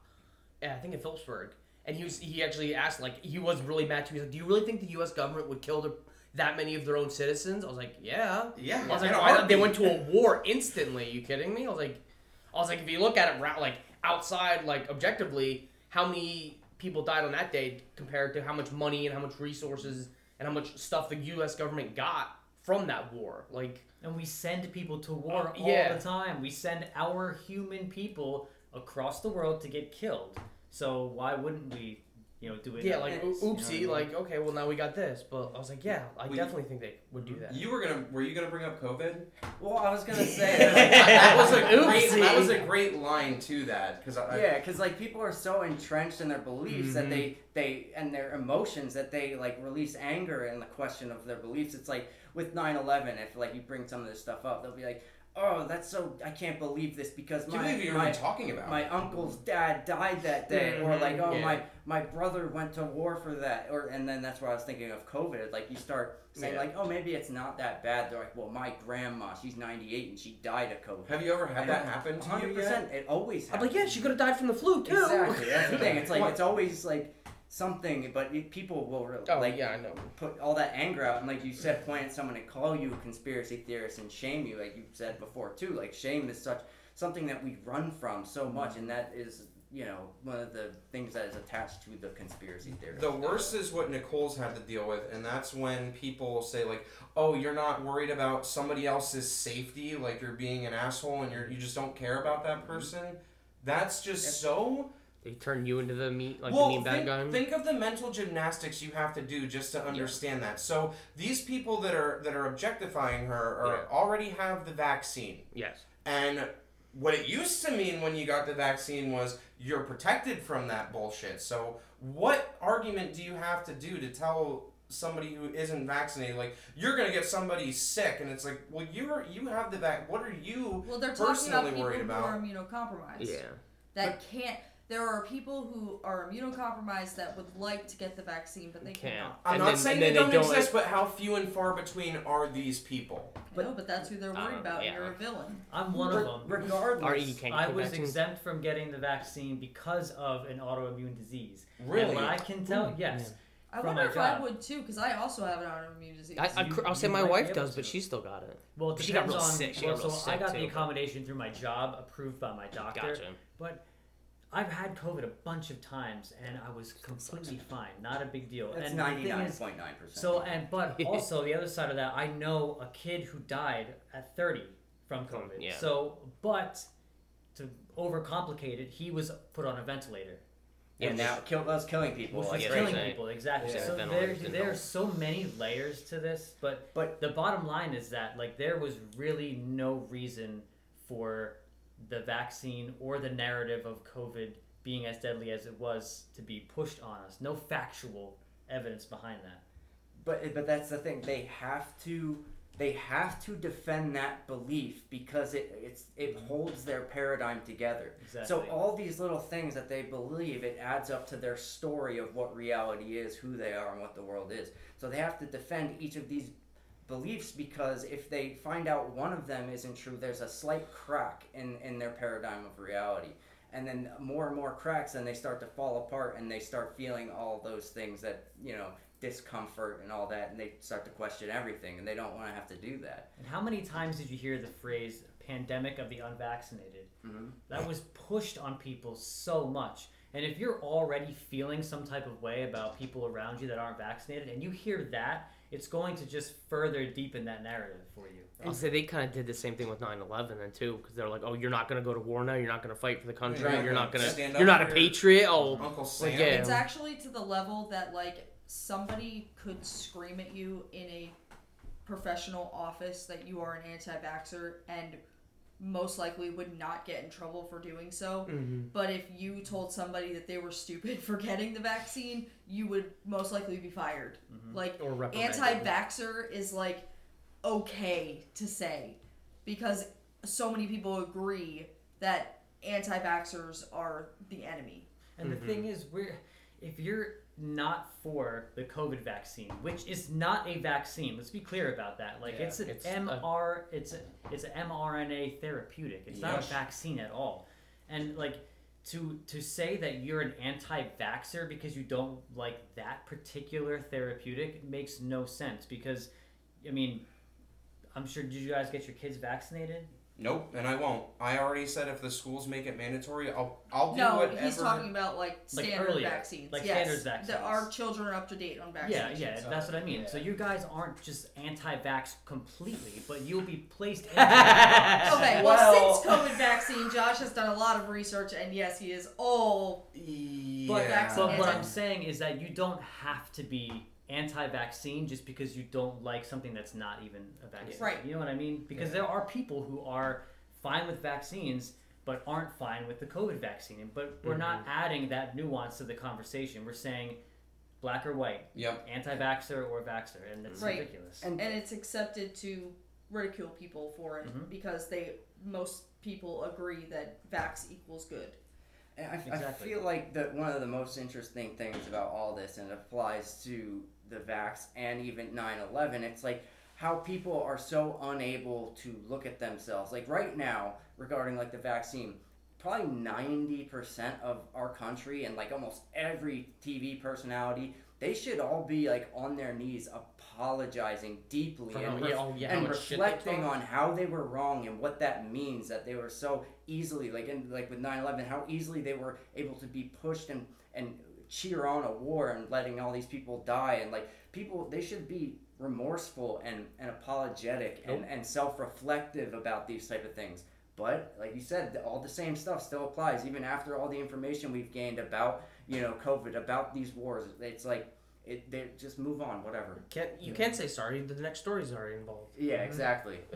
I think in Phillipsburg. And he was he actually asked like he was really mad to me. He's like, "Do you really think the U.S. government would kill the, that many of their own citizens?" I was like, "Yeah." Yeah. I was like, in "Oh, I they went to a war instantly. you kidding me?" I was like, I was like, if you look at it like outside, like objectively, how many people died on that day compared to how much money and how much resources and how much stuff the U.S. government got from that war, like. And we send people to uh, war Oh, all yeah. the time. We send our human people across the world to get killed. So why wouldn't we, you know, do it? Yeah, like advance, o- you know I oopsie, mean? like okay, well now we got this, but I was like, yeah, I We- definitely think they would do that. You were gonna. Were you gonna bring up COVID? well i was gonna say that was a great. Oopsie. That was a great line to that because yeah because like people are so entrenched in their beliefs that they mm-hmm. they and their emotions that they like release anger in the question of their beliefs it's like with 9-11 if like you bring some of this stuff up they'll be like oh that's so i can't believe this because my believe you're my, even talking about. my uncle's dad died that day mm-hmm, or like oh Yeah. my my brother went to war for that or and then that's where i was thinking of covid like you start saying Yeah. like oh maybe it's not that bad they're like well my grandma she's 98 and she died of covid Have you ever had And that happen to you 100% yet? it always I'm happens like, yeah, she could have died from the flu too. exactly that's the thing it's like What? it's always like something but it, people will re- Oh like yeah, I know. put all that anger out and like you said point at someone and call you a conspiracy theorist and shame you like you said before too like shame is such something that we run from so much mm. and that is you know one of the things that is attached to the conspiracy theory. The worst is what Nicole's had to deal with, and that's when people say like, "Oh, you're not worried about somebody else's safety, like you're being an asshole, and you're you just don't care about that mm-hmm. person." That's just Yep. so. They turn you into the meat, like well, the mean bad think, guy. think of the mental gymnastics you have to do just to understand that. So these people that are that are objectifying her are, Yeah. already have the vaccine. yes. And what it used to mean when you got the vaccine was you're protected from that bullshit. So what argument do you have to do to tell somebody who isn't vaccinated like you're gonna get somebody sick and it's like well you're you have the vac what are you Well, they're talking personally about people worried who about. are immunocompromised. Yeah. That can't. There are people who are immunocompromised that would like to get the vaccine, but they Can't. cannot. I'm And not then- saying and they then they don't, don't- exist, but how few and far between are these people? But, no, but that's who they're worried Um, about. yeah. You're a villain. I'm one Re- of them. Regardless, Or can't I get was vaccine. exempt from getting the vaccine because of an autoimmune disease. Really? And what I can tell, yes. I From wonder my if I job. would too, because I also have an autoimmune disease. I, I, You- I'll say you my might wife be able does, but to. she still got it. Well, it She got depends real on. sick. She well, got real so I sick, got the too, but- accommodation through my job, approved by my doctor. Gotcha. But I've had COVID a bunch of times, and I was completely fine. Not a big deal. That's and the ninety thing nine is, point nine percent. So and but also the other side of that, I know a kid who died at 30 from COVID. Yeah. So, but to overcomplicate it, he was put on a ventilator. and now kill us killing people. Which Like was killing right. people exactly. Yeah. So Ventilators there, didn't so many layers to this, but But- the bottom line is that like there was really no reason for the vaccine or the narrative of COVID being as deadly as it was to be pushed on us. No factual evidence behind that. But but that's the thing. They have to they have to defend that belief because it it's it mm-hmm. holds their paradigm together. Exactly. So all these little things that they believe, it adds up to their story of what reality is, who they are, and what the world is. So they have to defend each of these beliefs because if they find out one of them isn't true, there's a slight crack in, in their paradigm of reality. And then more and more cracks, and they start to fall apart, and they start feeling all those things that you know discomfort and all that, and they start to question everything, and they don't want to have to do that. And how many times did you hear the phrase pandemic of the unvaccinated? Mhm. That was pushed on people so much. And if you're already feeling some type of way about people around you that aren't vaccinated and you hear that, it's going to just further deepen that narrative for you. I'll say they kind of did the same thing with 9/11 then too, because they're like, "Oh, you're not gonna go to war now. You're not gonna fight for the country. You're not You're not gonna gonna. stand You're not a patriot." Oh, Uncle Sam. yeah. It's actually to the level that like somebody could scream at you in a professional office that you are an anti-vaxxer and most likely would not get in trouble for doing so. Mhm. But if you told somebody that they were stupid for getting the vaccine, you would most likely be fired. Like or reprimanded. anti-vaxxer is like okay to say because so many people agree that anti-vaxxers are the enemy. And the thing is, we're if you're not for the COVID vaccine, which is not a vaccine, let's be clear about that. Like Yeah, it's an it's a- MR, it's a, it's an mRNA therapeutic. It's not a vaccine at all. And like to to say that you're an anti-vaxxer because you don't like that particular therapeutic makes no sense. Because, I mean, I'm sure. Did you guys get your kids vaccinated? Nope, and I won't. I already said if the schools make it mandatory, I'll I'll do No, whatever. he's talking about like Like standard earlier, vaccines. like yes. standard vaccines. The, our children are up to date on vaccines. Yeah, yeah, so- that's what I mean. So you guys aren't just anti-vax completely, but you'll be placed into Okay, well, Well- since COVID vaccine, Josh has done a lot of research, and yes, he is all. But, vaccine but what I'm saying is that you don't have to be anti-vaccine just because you don't like something that's not even a vaccine. Right. You know what I mean? Because Yeah. there are people who are fine with vaccines but aren't fine with the COVID vaccine. But we're not adding that nuance to the conversation. We're saying black or white, Yep. anti-vaxxer or vaxxer, and it's Right. ridiculous. And And it's accepted to ridicule people for it Mhm. because they most people agree that vax equals good. And I, I feel like that one of the most interesting things about all this, and it applies to the vax and even 9/11, it's like how people are so unable to look at themselves. Like right now, regarding like the vaccine, probably 90% of our country and like almost every TV personality, they should all be like on their knees apologizing deeply For and, yeah, oh, yeah, and much shit they reflecting on how they were wrong and what that means that they were so easily like in like with 9-11 how easily they were able to be pushed and and cheer on a war and letting all these people die and like people they should be remorseful and, and apologetic and, and self-reflective about these type of things but like you said all the same stuff still applies even after all the information we've gained about you know covid about these wars it's like it they just move on whatever Can't you can't say sorry? The next story's already involved. yeah exactly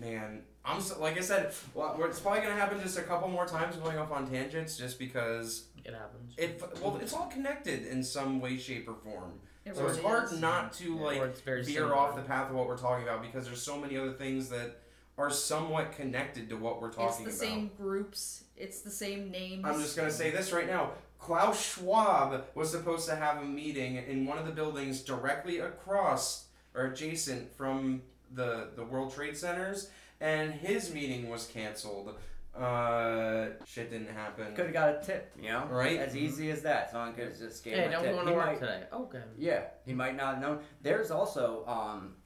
Man, I'm so, like I said, well, it's probably gonna happen just a couple more times going off on tangents, just because It happens. it. Well, it's all connected in some way, shape, or form. It So it's hard is. not to like or veer similar. off the path of what we're talking about because there's so many other things that are somewhat connected to what we're talking about. It's the about. same groups. It's the same names. I'm just gonna say this right now. Klaus Schwab was supposed to have a meeting in one of the buildings directly across or adjacent from the the World Trade Centers, and his meeting was canceled. Uh, shit didn't happen. could have got a tip you know Right. as easy as that someone could have just gave Hey, him a don't tip want He to work might- today. Okay. Yeah, he might not have known. There's also um,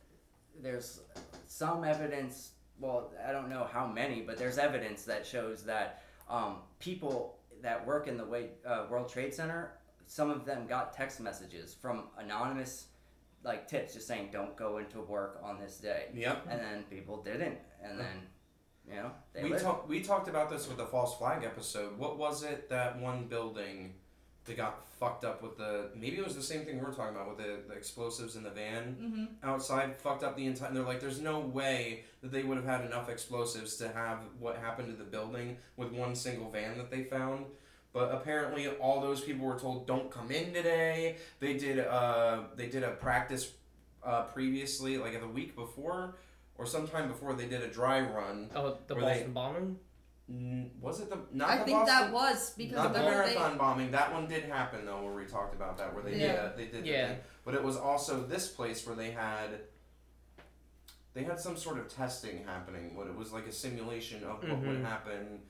there's some evidence. Well, I don't know how many, but there's evidence that shows that um, people that work in the way, uh, World Trade Center, some of them got text messages from anonymous like tips just saying don't go into work on this day, Yep. and then people didn't, and then you know We talked we talked about this with the false flag episode. What was it that one building that got fucked up with the maybe it was the same thing we're talking about with the, the explosives in the van Mm-hmm. outside fucked up the entire they're like there's no way that they would have had enough explosives to have what happened to the building with one single van that they found. But apparently all those people were told don't come in today. They did uh they did a practice uh previously like the week before or sometime before they did a dry run Oh, the Were they- Boston bombing. Was it the not I the think Boston, that was because not the remember they- marathon bombing? That one did happen though, where we talked about that, where they did Yeah. uh, they did the thing. But it was also this place where they had they had some sort of testing happening. What it was like a simulation of what would Mhm. happen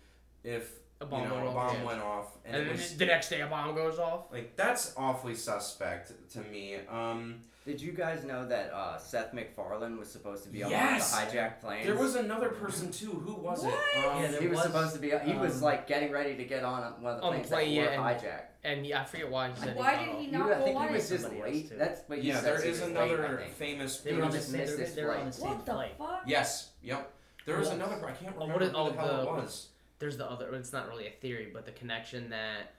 if A bomb you know went a off, bomb yeah. went off, and, And, it was the next day a bomb goes off. like that's awfully suspect to me. Um, Did you guys know that uh, Seth MacFarlane was supposed to be on Yes! the hijacked plane? there was another person too. Who was What? it? Um, Yeah, there he was, was, supposed to be. He was um, like getting ready to get on one of the planes plane, that yeah, were and- hijacked. And yeah, I forget why he said Why he did he not You, I think he it? was just Somebody else, late. too. That's what you yeah, said. there he is was another Late, famous. They were on the just same. missed They his were on the same What the flight. fuck? Yes. Yep. There was Yes. another. I can't Oh, remember what is- who oh, the hell it was. There's the other. It's not really a theory, but the connection that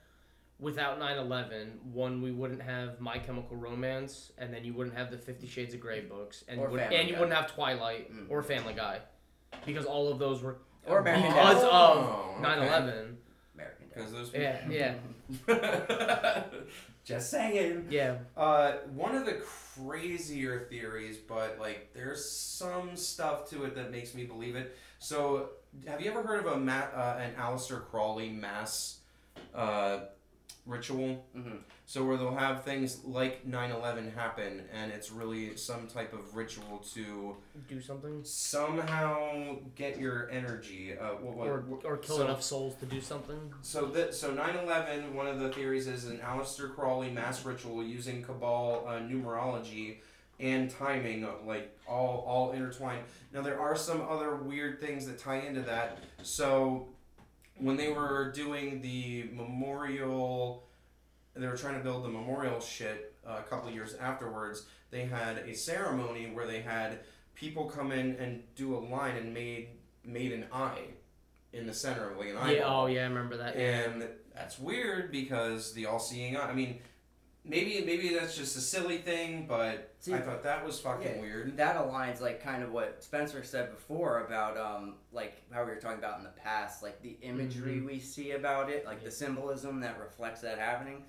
without 9/11, one we wouldn't have My Chemical Romance, and then you wouldn't have the Fifty Shades of Grey books, and Or you would, Family and you Guy. wouldn't have Twilight Mm. or Family Guy, because all of those were Or American because Dad. Oh, of okay. 9/11. American Because those. Yeah, yeah, Just saying. yeah. Uh, one of the crazier theories, but like there's some stuff to it that makes me believe it. So, have you ever heard of a ma- uh, an Aleister Crowley mass uh, ritual? Mhm. So where they'll have things like 9/11 happen, and it's really some type of ritual to Do something, somehow get your energy. Uh, what, what, or or kill so- enough souls to do something. so that so 9/11, one of the theories is an Aleister Crowley mass ritual using Kabbalah uh, numerology and timing, like all all intertwined. Now there are some other weird things that tie into that. So when they were doing the memorial, they were trying to build the memorial shit uh, a couple years afterwards. They had a ceremony where they had people come in and do a line and made made an eye in the center of like an eyeball. Yeah. Oh yeah, I remember that. And that's weird because the all-seeing eye. I mean, maybe maybe that's just a silly thing, but See, I thought that was fucking yeah, weird. That aligns like kind of what Spencer said before about um like how we were talking about in the past, like the imagery Mm-hmm. we see about it, like the symbolism that reflects that happening.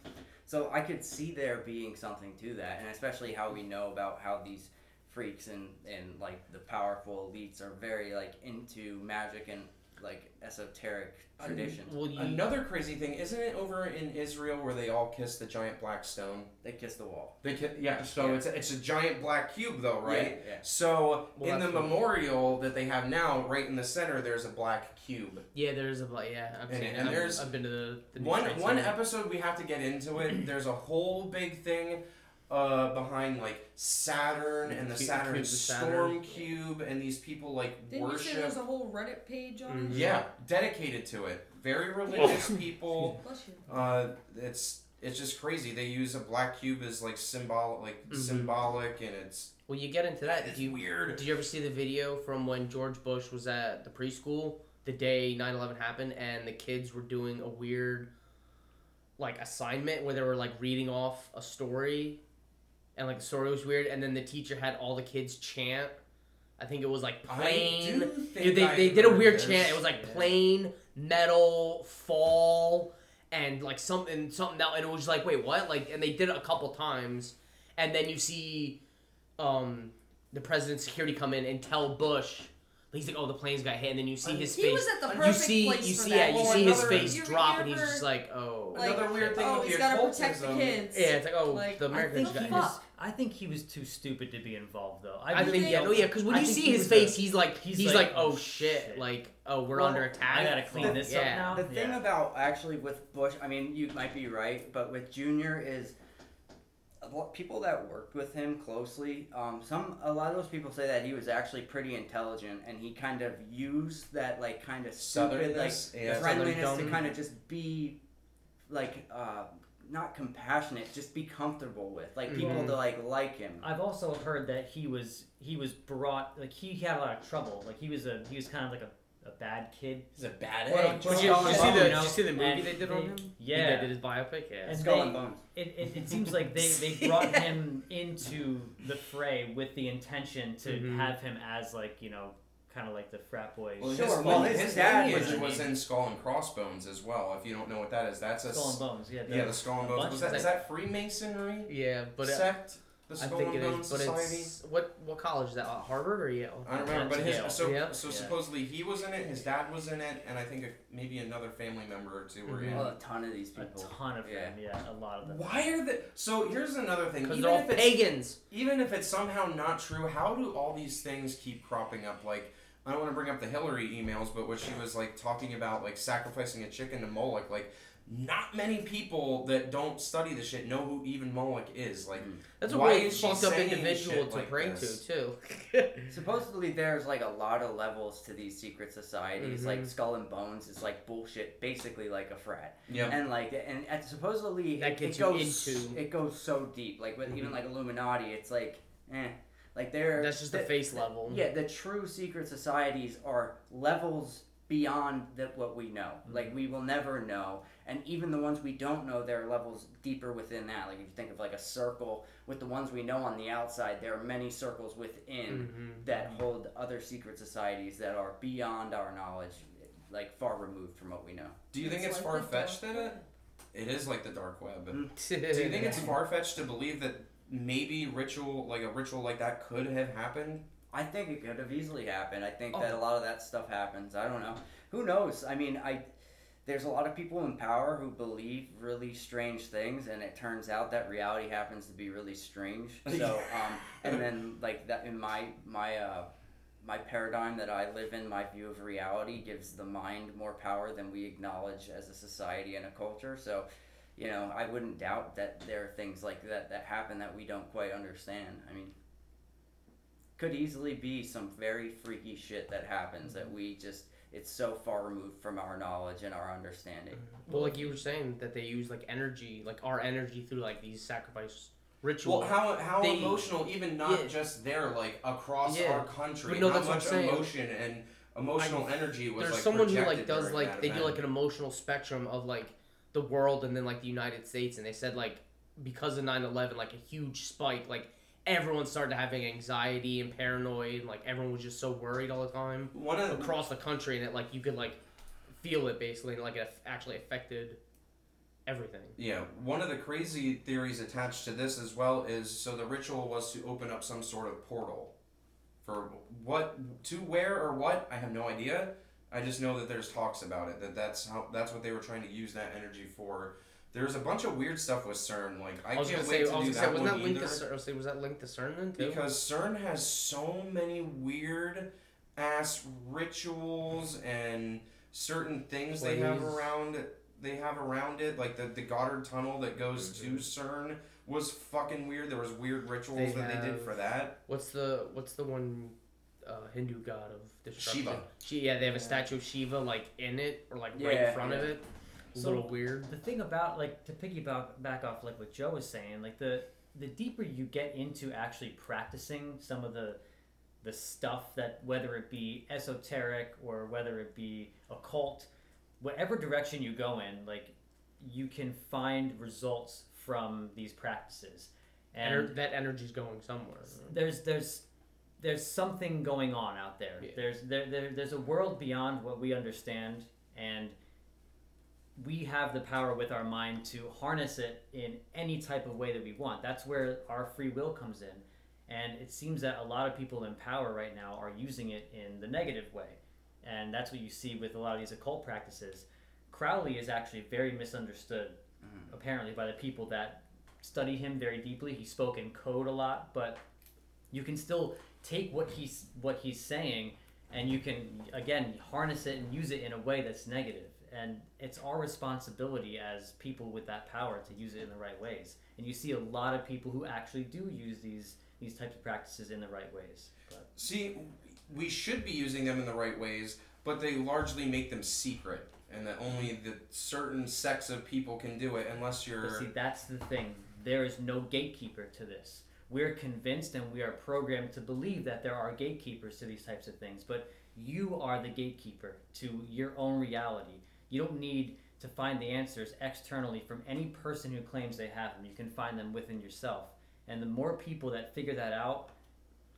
So I could see there being something to that, and especially how we know about how these freaks and and like the powerful elites are very like into magic and like esoteric I- traditions. Well, you, Another crazy thing, isn't it over in Israel where they all kiss the giant black stone? They kiss the wall. They ki- yeah. So Yeah. it's a, it's a giant black cube though, right? Yeah. yeah. So Well, in the that's what- memorial that they have now, right in the center, there's a black cube. yeah, there's a black. yeah. I've And- seen and I've- there's I've been to the, the one one episode we have to get into it. There's a whole big thing uh, behind like Saturn and the Saturn cubes of Storm Saturn. Cube, and these people like Didn't you say worship. there's a whole Reddit page on Mhm. it? Yeah, dedicated to it. Very religious people. Bless you. Uh, it's it's just crazy. They use a black cube as like symbol, like Mhm. symbolic, and it's Well, you get into that. it's Do you, weird. Did you ever see the video from when George Bush was at the preschool the day 9/11 happened, and the kids were doing a weird, like assignment where they were like reading off a story, and like the story was weird, and then the teacher had all the kids chant. I think it was like I plain. do Dude, they, I they did a weird this. chant. It was like Yeah. plain metal fall and like something something that and it was just like wait what like and they did it a couple times, and then you see, um, the president's security come in and tell Bush. He's like, oh, the planes got hit, and then you see his He face. was at the You perfect You see, place you see, yeah, you Well, see his face drop, you and he's just like, oh. Like, Another weird thing oh, with he's the gotta protect the kids. yeah, it's like, oh, Like, the Americans got he hit. was- I think he was too stupid to be involved, though. I really think yeah, no, yeah, because when I you see his was face, a- he's like, he's he's, like, like, oh oh, shit, shit. like, oh, we're Well, under attack. I gotta clean this up now. The thing Yeah. about actually with Bush, I mean, you might be right, but with Junior is a people that worked with him closely. Um, some a lot of those people say that he was actually pretty intelligent, and he kind of used that like kind of stupid like yeah. friendliness to kind of just be like uh, not compassionate, just be comfortable with like people Mhm. to like like him. I've also heard that he was he was brought like he had a lot of trouble. Like he was a he was kind of like a, a bad kid. He's a bad Well, egg. well, Did you, Skull you see the, Bones, did you see the movie and they did on him? yeah. They did his biopic, yeah. And Skull they- and Bones. It, it, it seems like they, they brought him into the fray with the intention to Mhm. have him as like you know kind of like the frat boy. Well, Sure, his, well, well, his his, dad lineage was- was in Skull and Crossbones as well. If you don't know what that is, that's a Skull and s- Bones, yeah. yeah, the Skull and Bones. bunch Was of that, is that- that Freemasonry Yeah, but it, sect? The I think and it Bones is, but Society. it's what what college is that? Uh, Harvard or Yale? I don't remember, but That's his Yale. so Yeah. so Yeah. supposedly he was in it. His dad was in it, and I think a, maybe another family member or 2 were Mhm. in. Well, a ton of these people. A ton of Yeah. them, yeah, a lot of them. Why are the so? Here's another thing. Because they're all pagans. even if it's somehow not true, how do all these things keep cropping up? Like, I don't want to bring up the Hillary emails, but what she was like talking about, like sacrificing a chicken to Moloch. Like, not many people that don't study the shit know who even Moloch is. Like, That's a Why really is she fucked up saying individual shit to like pray this? to too. Supposedly, there's like a lot of levels to these secret societies. Mhm. Like Skull and Bones is like bullshit, basically like a frat. yeah, And like, and, and supposedly That it, gets it you goes into- it goes so deep. Like with even Mhm. like Illuminati, it's like, eh, like they're That's just the the- face level. Yeah, the true secret societies are levels beyond the, what we know. Like we will never know, and even the ones we don't know, there are levels deeper within that. Like if you think of like a circle with the ones we know on the outside, there are many circles within Mhm. that hold other secret societies that are beyond our knowledge, like far removed from what we know. do you think it's like far fetched dark that it? It is like the dark web. Do you think it's far fetched to believe that maybe ritual, like a ritual like that, could have happened? I think it could have easily happened. I think Oh. that a lot of that stuff happens. I don't know. Who knows? I mean, I there's a lot of people in power who believe really strange things, and it turns out that reality happens to be really strange. So, um, and then like that in my my uh, my paradigm that I live in, my view of reality gives the mind more power than we acknowledge as a society and a culture. So. You know, I wouldn't doubt that there are things like that that happen that we don't quite understand. I mean, could easily be some very freaky shit that happens that we just it's so far removed from our knowledge and our understanding. Mm-hmm. Well, like you were saying, that they use like energy, like our energy through like these sacrifice rituals. Well, how how They- emotional, even not Yeah. just there, like across Yeah. our country, But no, how that's what I'm much saying. emotion and emotional energy was There's like someone who like does like that they do like an emotional spectrum of like the world and then like the United States, and they said like because of 9/11, like a huge spike, like everyone started having anxiety and paranoid, and like everyone was just so worried all the time one of across the country, and it like you could like feel it basically, and like it actually affected everything. Yeah, one of the crazy theories attached to this as well is so the ritual was to open up some sort of portal. For what to where or what, I have no idea. I just know that there's talks about it that that's how that's what they were trying to use that energy for. There's a bunch of weird stuff with CERN. Like I, I can't wait say, to was do say, that wasn't one that linked to either. CERN? Was say, that linked to CERN then too? Because CERN has so many weird ass rituals and certain things they have around they have around it, like the, the Gotthard Tunnel that goes Mhm. to CERN, was fucking weird. There was weird rituals They that they did for that. What's the what's the one uh, Hindu god of destruction? Shiva. She, yeah, they have a statue of Shiva like in it or like right Yeah, in front of yeah. it. A So- little weird. the thing about like to piggyback back off like what Joe was saying, like the the deeper you get into actually practicing some of the the stuff that whether it be esoteric or whether it be occult, whatever direction you go in, like you can find results from these practices. And Ener- that energy's going somewhere. there's there's there's something going on out there. Yeah. There's there, there there's a world beyond what we understand and we have the power with our mind to harness it in any type of way that we want. That's where our free will comes in. And it seems that a lot of people in power right now are using it in the negative way. And that's what you see with a lot of these occult practices. Crowley is actually very misunderstood, Mhm. apparently, by the people that study him very deeply. He spoke in code a lot, but you can still take what he's what he's saying and you can again harness it and use it in a way that's negative and it's our responsibility as people with that power to use it in the right ways and you see a lot of people who actually do use these these types of practices in the right ways but See, we should be using them in the right ways, but they largely make them secret, and that only the certain sects of people can do it, unless you're. see, that's the thing. There is no gatekeeper to this. We're convinced and we are programmed to believe that there are gatekeepers to these types of things, but you are the gatekeeper to your own reality. You don't need to find the answers externally from any person who claims they have them. You can find them within yourself. And the more people that figure that out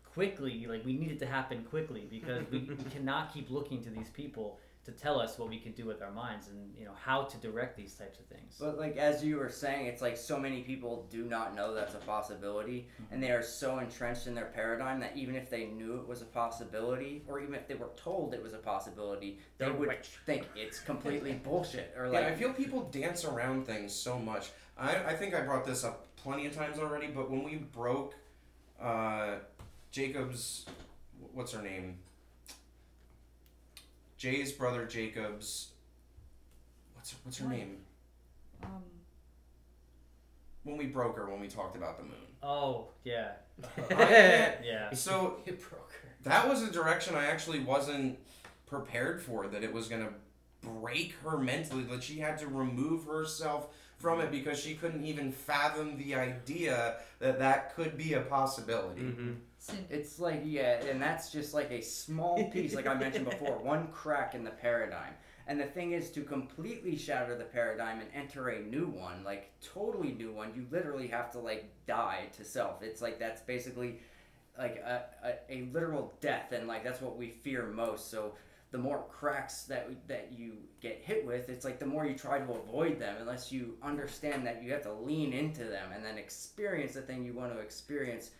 quickly, like we need it to happen quickly because we, we cannot keep looking to these people to tell us what we can do with our minds and you know how to direct these types of things. But like as you were saying, it's like so many people do not know that's a possibility, and they are so entrenched in their paradigm that even if they knew it was a possibility, or even if they were told it was a possibility, they They're would rich. think it's completely bullshit. Or Yeah, like, I feel people dance around things so much. I, I think I brought this up plenty of times already, but when we broke uh, Jacob's, what's her name? Jay's brother Jacob's. What's what's her What? name? Um, When we broke her, when we talked about the moon. Oh yeah, I- yeah. so It broke her. that was a direction I actually wasn't prepared for. That it was gonna break her mentally. That she had to remove herself from it because she couldn't even fathom the idea that that could be a possibility. Mm-hmm. It's like yeah, and that's just like a small piece, like I mentioned before, one crack in the paradigm. And the thing is, to completely shatter the paradigm and enter a new one, like totally new one, you literally have to like die to self. It's like that's basically like a, a, a literal death, and like that's what we fear most. So the more cracks that that you get hit with, it's like the more you try to avoid them, unless you understand that you have to lean into them and then experience the thing you want to experience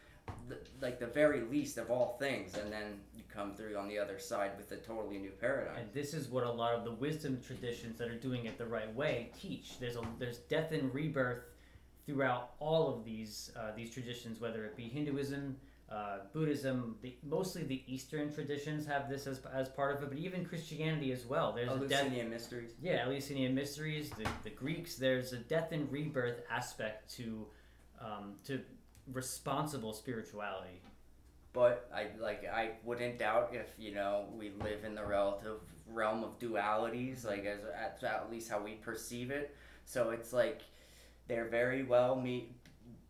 the, like the very least of all things, and then you come through on the other side with a totally new paradigm. And this is what a lot of the wisdom traditions that are doing it the right way teach. There's a there's death and rebirth throughout all of these uh, these traditions, whether it be Hinduism, uh, Buddhism. The, mostly the Eastern traditions have this as, as part of it, but even Christianity as well. There's a death. Eleusinian mysteries. Yeah, Eleusinian mysteries. The, the Greeks. There's a death and rebirth aspect to um, to responsible spirituality. But I like I wouldn't doubt if you know we live in the relative realm of dualities, like as at, at least how we perceive it. So it's like there very well me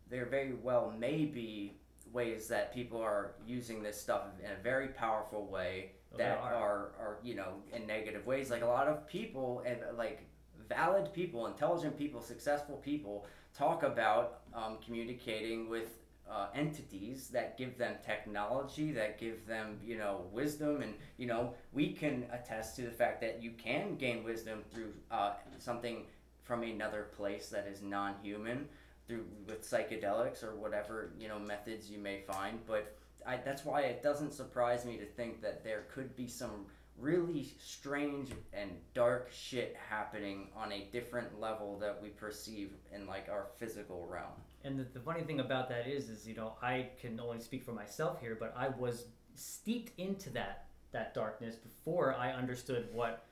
there very well may be ways that people are using this stuff in a very powerful way Oh, that are. are. are you know in negative ways. Like a lot of people and like valid people, intelligent people, successful people talk about um, communicating with uh, entities that give them technology, that give them, you know, wisdom. And, you know, we can attest to the fact that you can gain wisdom through uh, something from another place that is non human, through with psychedelics or whatever, you know, methods you may find. But I, that's why it doesn't surprise me to think that there could be some really strange and dark shit happening on a different level that we perceive in like our physical realm. And the, the funny thing about that is, is you know, I can only speak for myself here, but I was steeped into that that darkness before I understood what,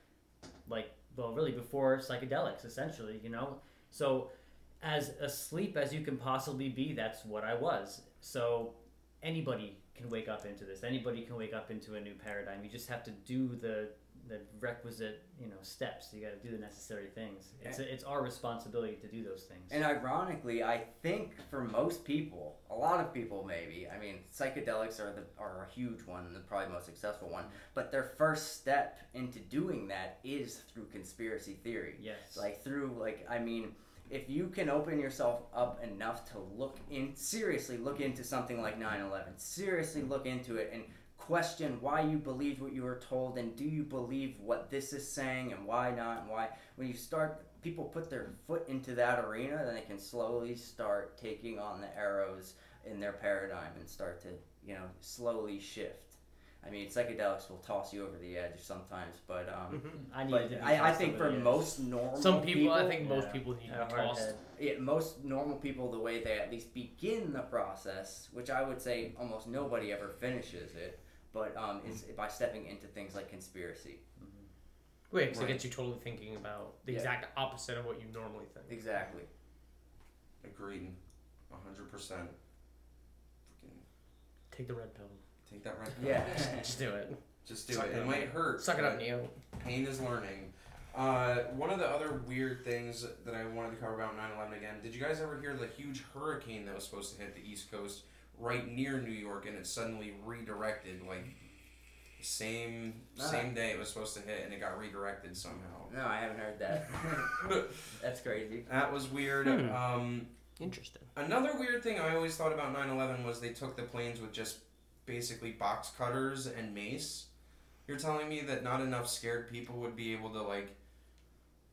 like, well, really before psychedelics, essentially, you know. So, as asleep as you can possibly be, that's what I was. So, anybody can wake up into this. Anybody can wake up into a new paradigm. You just have to do the the requisite, you know, steps. You got to do the necessary things. It's it's our responsibility to do those things. And ironically, I think for most people, a lot of people maybe, I mean, psychedelics are the are a huge one, the probably most successful one. But their first step into doing that is through conspiracy theory. yes. Like through like I mean, if you can open yourself up enough to look in seriously look into something like 9/11, seriously look into it and question why you believed what you were told and do you believe what this is saying and why not and why. When you start people put their foot into that arena then they can slowly start taking on the arrows in their paradigm and start to you know slowly shift i mean psychedelics will toss you over the edge sometimes but um I needed but to I, I think for most normal Some people, I think most Yeah. people need Had a to be tossed. yeah, most normal people, the way they at least begin the process, which I would say almost nobody ever finishes it, but um, is by stepping into things like conspiracy. Wait, because Right. it gets you totally thinking about the Yeah. exact opposite of what you normally think. Exactly. Agreed. hundred percent. Take the red pill. Take that red pill. Yeah. Just do it. Just do Suck it. it It might hurt. Suck it up, but Neo. Pain is learning. Uh, one of the other weird things that I wanted to cover about 9/11 again. Did you guys ever hear the huge hurricane that was supposed to hit the East Coast right near New York and it suddenly redirected like same Ah. same day it was supposed to hit and it got redirected somehow. no, I haven't heard that. That's crazy. That was weird. Hmm. Um, Interesting. Another weird thing I always thought about 9/11 was they took the planes with just basically box cutters and mace. You're telling me that not enough scared people would be able to like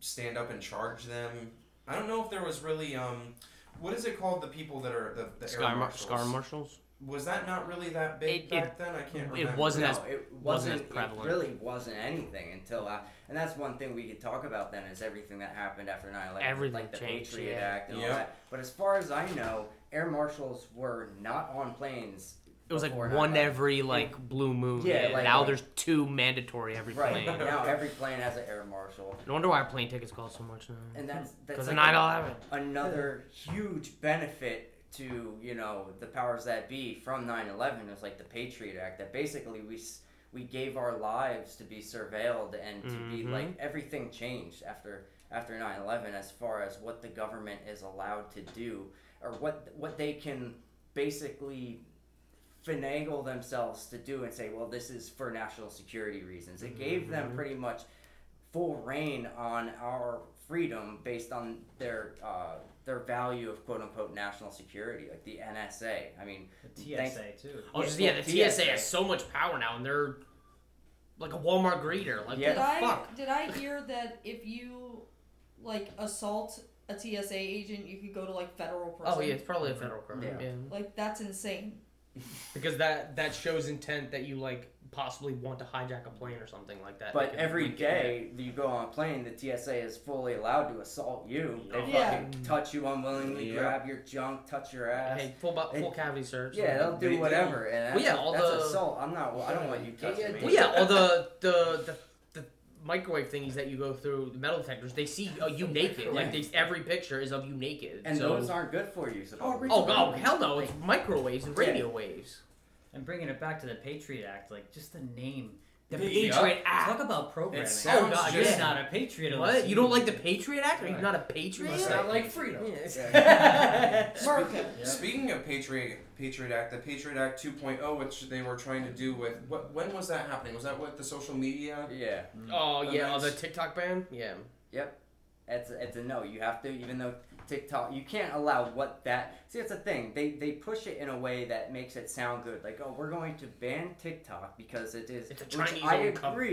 stand up and charge them. I don't know if there was really um what is it called the people that are the, the air Scar, mar- marshals? scar marshals. Was that not really that big It- back then? I can't remember. it wasn't no, as- it wasn't wasn't, as It really wasn't anything until, uh, and that's one thing we could talk about then is everything that happened after 9/11, Everything like the changed, Patriot yeah. Act and Yep. all that. But as far as I know, air marshals were not on planes. It was like one 9/11. every like blue moon. Yeah, like- now there's two mandatory every Right plane. now, every plane has an air marshal, No wonder why our plane tickets cost so much now. and that's that's Because of like 9/11. another huge benefit to you know the powers that be from 9/11 is like the Patriot Act that basically we s- we gave our lives to be surveilled and to be Mhm. like everything changed after after 9/11 as far as what the government is allowed to do or what what they can basically finagle themselves to do and say well this is for national security reasons it gave them Mhm. pretty much full reign on our freedom based on their uh, their value of quote unquote national security, like the NSA. I mean, The TSA too. Oh, Yeah, just, yeah, the TSA TSA. has so much power now, and they're like a Walmart greeter. Like, Yeah. Did what the I fuck? did I hear that if you like assault a TSA agent, you could go to like federal prison? Oh yeah, it's probably a federal crime. Yeah. Yeah. Like that's insane. Because that that shows intent that you like possibly want to hijack a plane or something like that. but They could every link it back. day that you go on a plane, the TSA is fully allowed to assault you. They Yeah. fucking touch you unwillingly, Yeah. grab your junk, touch your ass. Hey, full, bo- full It- cavity search. yeah, they'll They do do. whatever, and that's, Well, yeah, all that's the- assault. I'm not. I don't want you Yeah, touching yeah, me. Well, yeah, all the the the. The Microwave thingies that you go through, the metal detectors, they see uh, you naked. Like they, every picture is of you naked. And so, those aren't good for you. Supposedly. oh, oh hell no! It's microwaves and radio waves. And bringing it back to the Patriot Act, like just the name. The Yeah. Patriot Act. Talk about programming. It sounds oh God, just- you're not a patriot. unless What? You don't like the Patriot Act? Are you Right. not a patriot? Must not like freedom. America. Yeah. Speaking of Patriot Patriot Act, the Patriot Act 2.0, which they were trying to do with what? When was that happening? Was that with the social media? Yeah. Mm. Oh yeah, oh, the TikTok ban. Yeah. Yep. It's it's a no. You have to, even though TikTok, you can't allow what that. See, it's a thing. They they push it in a way that makes it sound good. Like, oh, we're going to ban TikTok because it is. It's a which Chinese I agree.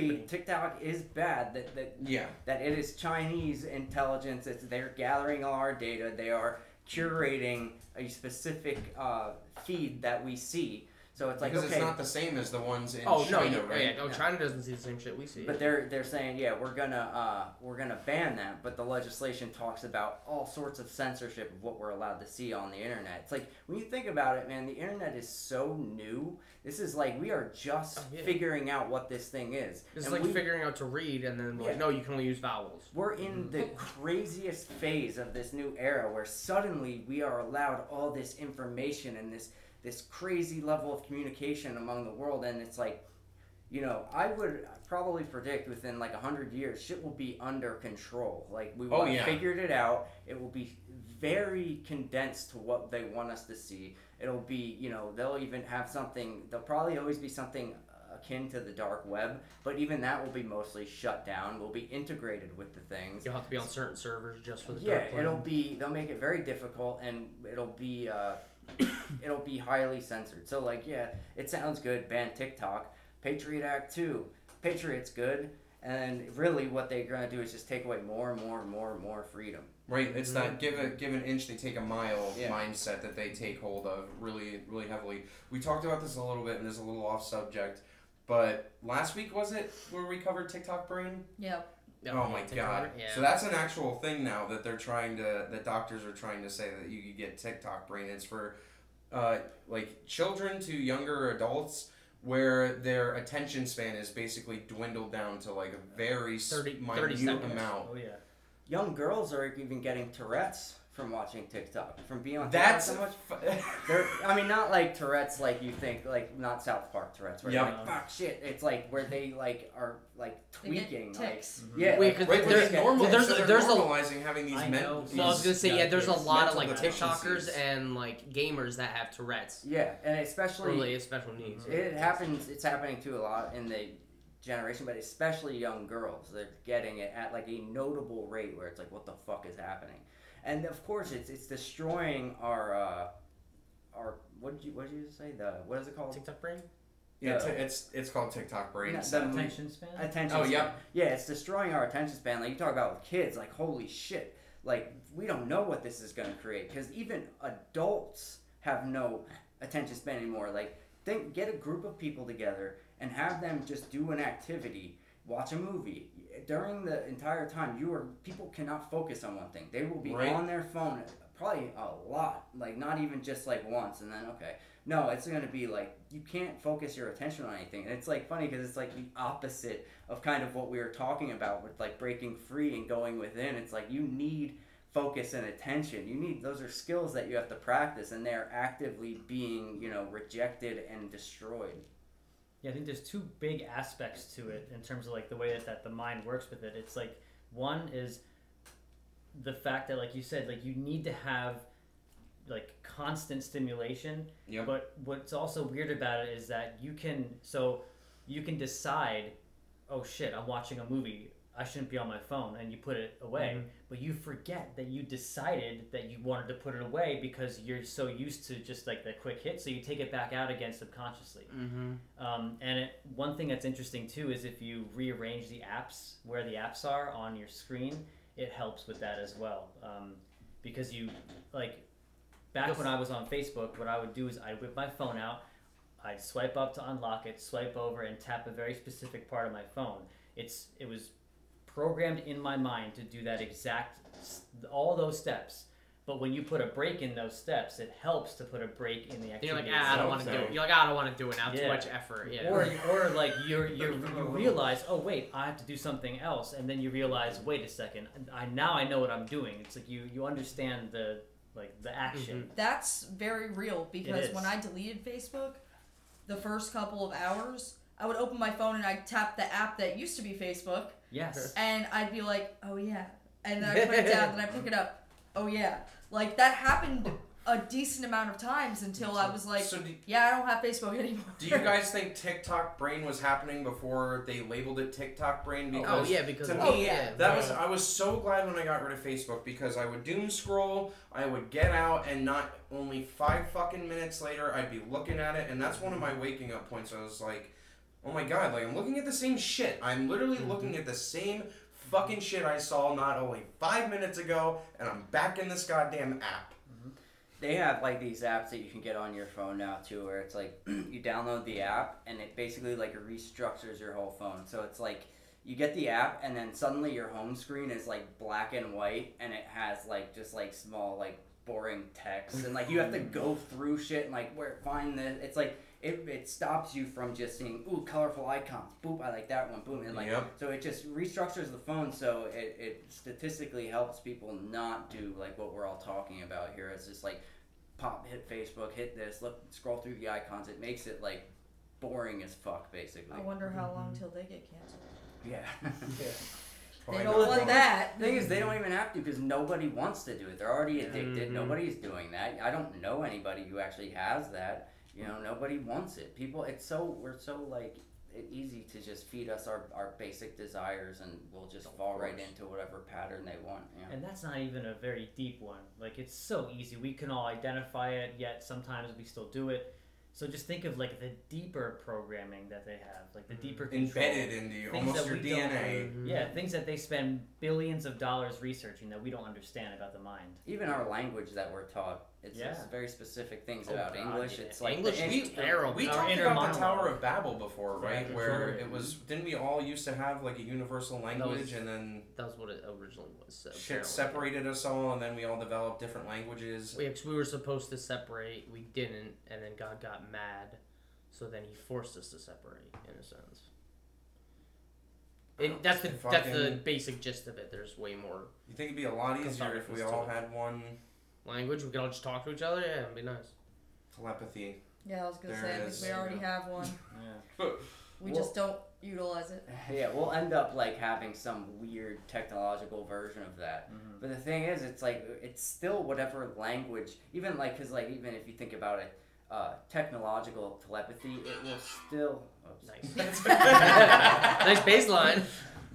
company. TikTok is bad. That that Yeah. that it is Chinese intelligence. It's they're gathering all our data. They are curating a specific uh, feed that we see. So it's like because okay, it's not the same as the ones in Oh no, China, you, right? yeah, oh, China doesn't see the same shit we see. But they're they're saying, yeah, we're gonna uh, we're gonna ban that, but the legislation talks about all sorts of censorship of what we're allowed to see on the internet. It's like when you think about it, man, the internet is so new. This is like we are just Oh, yeah. figuring out what this thing is. it's And like we, figuring out to read, and then like, Yeah. no, you can only use vowels. we're in the craziest phase of this new era where suddenly we are allowed all this information and this this crazy level of communication among the world and it's like you know i would probably predict within like 100 years shit will be under control. Like we Oh, will yeah. figured it out. It will be very condensed to what they want us to see. It'll be you know they'll even have something there'll probably always be something akin to the dark web but even that will be mostly shut down. Will be integrated with the things. You'll have to be on certain servers just for the yeah, dark web. it'll be they'll make it very difficult and it'll be uh, it'll be highly censored. So like yeah, it sounds good, ban TikTok, Patriot Act two, Patriots good, and really what they're gonna do is just take away more and more and more and more freedom. Right, it's that mm-hmm. give a give an inch they take a mile Yeah. mindset that they take hold of really really heavily. We talked about this a little bit, and this is a little off subject, but last week was it where we covered TikTok brain? Yeah. Yeah, oh my god! Yeah. So that's an actual thing now that they're trying to that doctors are trying to say that you could get TikTok brain. It's for uh, like children to younger adults where their attention span is basically dwindled down to like a very 30 minute 30 amount. Oh yeah. Young girls are even getting Tourette's from watching TikTok, from being on That's TikTok so much. fu- They're, I mean, not like Tourette's like you think, like not South Park Tourette's, where Yep. they're like fuck shit. It's like where they like are like They get tweaking, like tics. yeah, mm-hmm. Wait, like, 'cause Right, where there's they there's get- normal. well, there's so a- they're there's a- normalizing having these I men. know. these- Well, I was gonna say yeah. There's a lot of like. TikTokers and like gamers that have Tourette's. yeah, and especially Really, special needs. It happens. It's happening to a lot in the generation, but especially young girls. They're getting it at like a notable rate where it's like, what the fuck is happening? And of course, it's it's destroying our uh, our what did you what did you say the what is it called? TikTok brain. yeah, Yeah. t- it's it's called TikTok brain. No, the- Attention span. Attention. Oh, span. yep. Yeah, it's destroying our attention span. Like you talk about with kids, like holy shit, like we don't know what this is going to create because even adults have no attention span anymore. Like think, get a group of people together and have them just do an activity, watch a movie. During the entire time, you are people cannot focus on one thing. They will be Right. on their phone probably a lot, like not even just like once, and then okay. No, it's going to be like you can't focus your attention on anything. And it's like funny because it's like the opposite of kind of what we were talking about with like breaking free and going within. It's like you need focus and attention. You need those are skills that you have to practice and they're actively being, you know, rejected and destroyed. Yeah, I think there's two big aspects to it in terms of like the way that, that the mind works with it. It's like one is the fact that like you said, like you need to have like constant stimulation. Yeah. But what's also weird about it is that you can so you can decide, oh shit, I'm watching a movie. I shouldn't be on my phone, and you put it away. Mhm. But you forget that you decided that you wanted to put it away because you're so used to just like the quick hit, so you take it back out again subconsciously. Mm-hmm. Um, and it, one thing that's interesting too is if you rearrange the apps where the apps are on your screen, it helps with that as well. Um, because you like back when I was on Facebook, what I would do is I'd whip my phone out, I'd swipe up to unlock it, swipe over, and tap a very specific part of my phone. It's it was programmed in my mind to do that exact all those steps. But when you put a break in those steps, it helps to put a break in the activity. You're like, ah, I don't want to do it. You're like, ah, I don't want to do it now. Too Yeah. much effort. Yeah. Or, or like you're, you're, you realize, oh wait, I have to do something else, and then you realize, wait a second, I now I know what I'm doing. It's like you you understand the like the action. That's very real because when I deleted Facebook, the first couple of hours, I would open my phone and I'd tap the app that used to be Facebook, Yes. and I'd be like, oh yeah. And then I put it down, then I pick it up, oh yeah. Like that happened a decent amount of times until I was like, so do, yeah, I don't have Facebook anymore. do you guys think TikTok brain was happening before they labeled it TikTok brain? oh Because yeah, because to of- Oh, me, yeah. That was I was so glad when I got rid of Facebook because I would doom scroll, I would get out, and not only five fucking minutes later I'd be looking at it, and that's one of my waking up points. I was like, oh my god, like I'm looking at the same shit. I'm literally Mm-hmm. looking at the same fucking shit I saw not only five minutes ago, and I'm back in this goddamn app. they have like these apps that you can get on your phone now too, where it's like you download the app and it basically like restructures your whole phone. So it's like you get the app and then suddenly your home screen is like black and white and it has like just like small like boring text and like you have to go through shit and like where find this. It's like it, it stops you from just seeing ooh colorful icons. Boop, I like that one. Boom, and like Yep. so it just restructures the phone so it, it statistically helps people not do like what we're all talking about here. It's just like pop, hit Facebook, hit this, look, scroll through the icons. It makes it like boring as fuck, basically. I wonder how long till they get canceled. Yeah. They don't want that. Thing is, they don't even have to because nobody wants to do it. They're already addicted. Mhm. Nobody's doing that. I don't know anybody who actually has that. You know, nobody wants it. People, it's so we're so like it, easy to just feed us our, our basic desires, and we'll just fall right into whatever pattern they want. Yeah. And that's not even a very deep one. Like it's so easy. We can all identify it, yet sometimes we still do it. So just think of like the deeper programming that they have, like the deeper control. Embedded into you, Things almost that your we don't- DNA. Mhm. Yeah, things that they spend billions of dollars researching that we don't understand about the mind. Even our language that we're taught, it's Yeah. just very specific things Oh, about God, English. yeah. It's like English is terrible. We talked about the. Tower of Babel before, right? Yeah, Where it was, didn't we all used to have like a universal language, and then That was what it originally was. So shit separated us all, and then we all developed different languages. We, we were supposed to separate. We didn't, and then God got mad, so then He forced us to separate, in a sense. It, that's the that's the basic gist of it. There's way more You think it'd be a lot easier if we all had one language. We could all just talk to each other. Yeah, it'd be nice. telepathy? Yeah, I was gonna There say, it is. we already have one. Yeah. We Well- just don't utilize it. yeah, we'll end up like having some weird technological version of that. Mhm. But the thing is, it's like it's still whatever language, even like because like even if you think about it, uh, technological telepathy, it will still. oops. Nice. nice baseline.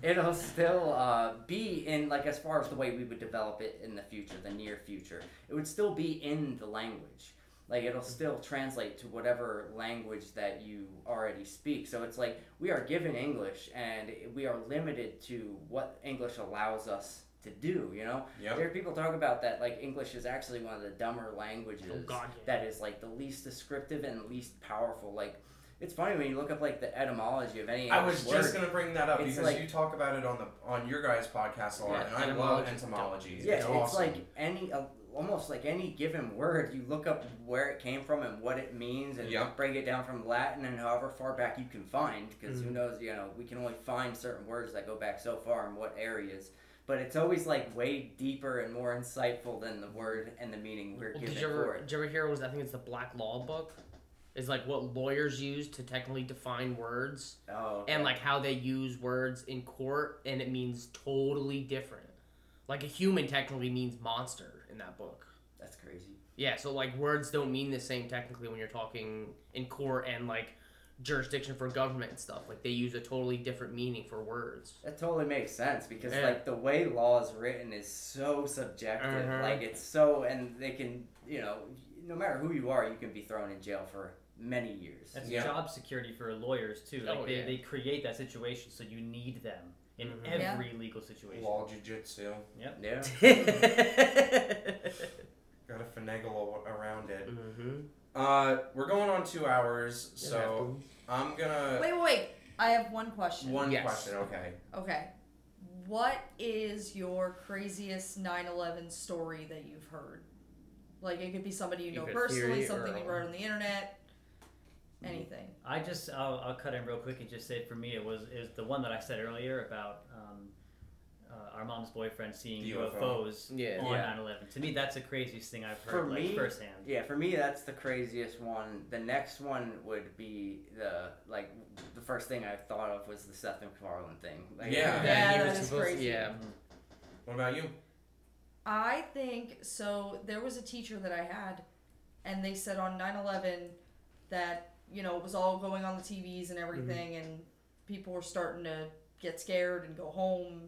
It'll still uh, be in like as far as the way we would develop it in the future, the near future. It would still be in the language. Like it'll still translate to whatever language that you already speak. So it's like we are given English and we are limited to what English allows us to do. You know, Yep. there are people talk about that like English is actually one of the dumber languages Oh God, yeah. that is like the least descriptive and least powerful. Like it's funny when you look up like the etymology of any I was word. just gonna bring that up It's because like- you talk about it on the on your guys' podcast a lot, Yeah, and I love etymology. entomology. Yeah, it's, awesome. like any uh, almost like any given word. You look up where it came from and what it means, and Yep. break it down from Latin and however far back you can find. Because who Mhm. knows? You know, we can only find certain words that go back so far in what areas. But it's always like way deeper and more insightful than the word and the meaning we're Well, given did you for it. did you ever hear? Was I think it's the Black Law book. Is like what lawyers use to technically define words Oh, okay. and like how they use words in court, and it means totally different. Like a human technically means monster in that book. that's crazy. Yeah, so like words don't mean the same technically when you're talking in court and like jurisdiction for government and stuff. Like they use a totally different meaning for words. That totally makes sense because Yeah. like the way law is written is so subjective. Mhm. Like it's so, and they can, you know, no matter who you are, you can be thrown in jail for many years. That's Yeah. job security for lawyers too. Like Oh, they, yeah. they create that situation so you need them in Mhm. every legal situation. law jujitsu. Yep. Yeah. Gotta finagle around it. mm-hmm. Uh, we're going on two hours, so I'm gonna Wait, wait, wait. I have one question. one Yes. question. Okay. Okay. What is your craziest 9 11 story that you've heard? Like, it could be somebody you know Either personally, something or- you read on the internet, anything. I just I'll, I'll cut in real quick and just say for me it was is the one that I said earlier about um, uh, our mom's boyfriend seeing The UFO. UFOs Yeah. on Yeah. 9/11. To me, that's the craziest thing I've For heard like me, firsthand. Yeah, for me that's the craziest one. The next one would be the like the first thing I thought of was the Seth MacFarlane thing. Like, Yeah. Yeah, he that was is supposed- crazy. Yeah. What about you? I think so. There was a teacher that I had, and they said on 9 11 that, you know, it was all going on the TVs and mm-hmm. everything, and people were starting to get scared and go home.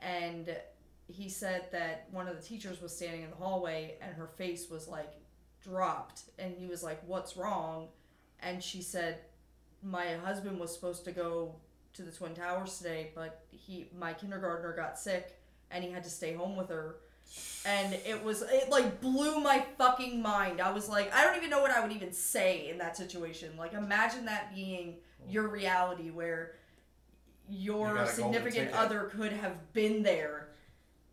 And he said that one of the teachers was standing in the hallway and her face was like dropped. And he was like, What's wrong? And she said, My husband was supposed to go to the Twin Towers today, but he my kindergartner got sick and he had to stay home with her And it was it like blew my fucking mind. I was like, I don't even know what I would even say in that situation. Like imagine that being your reality where your got a golden significant other could have been there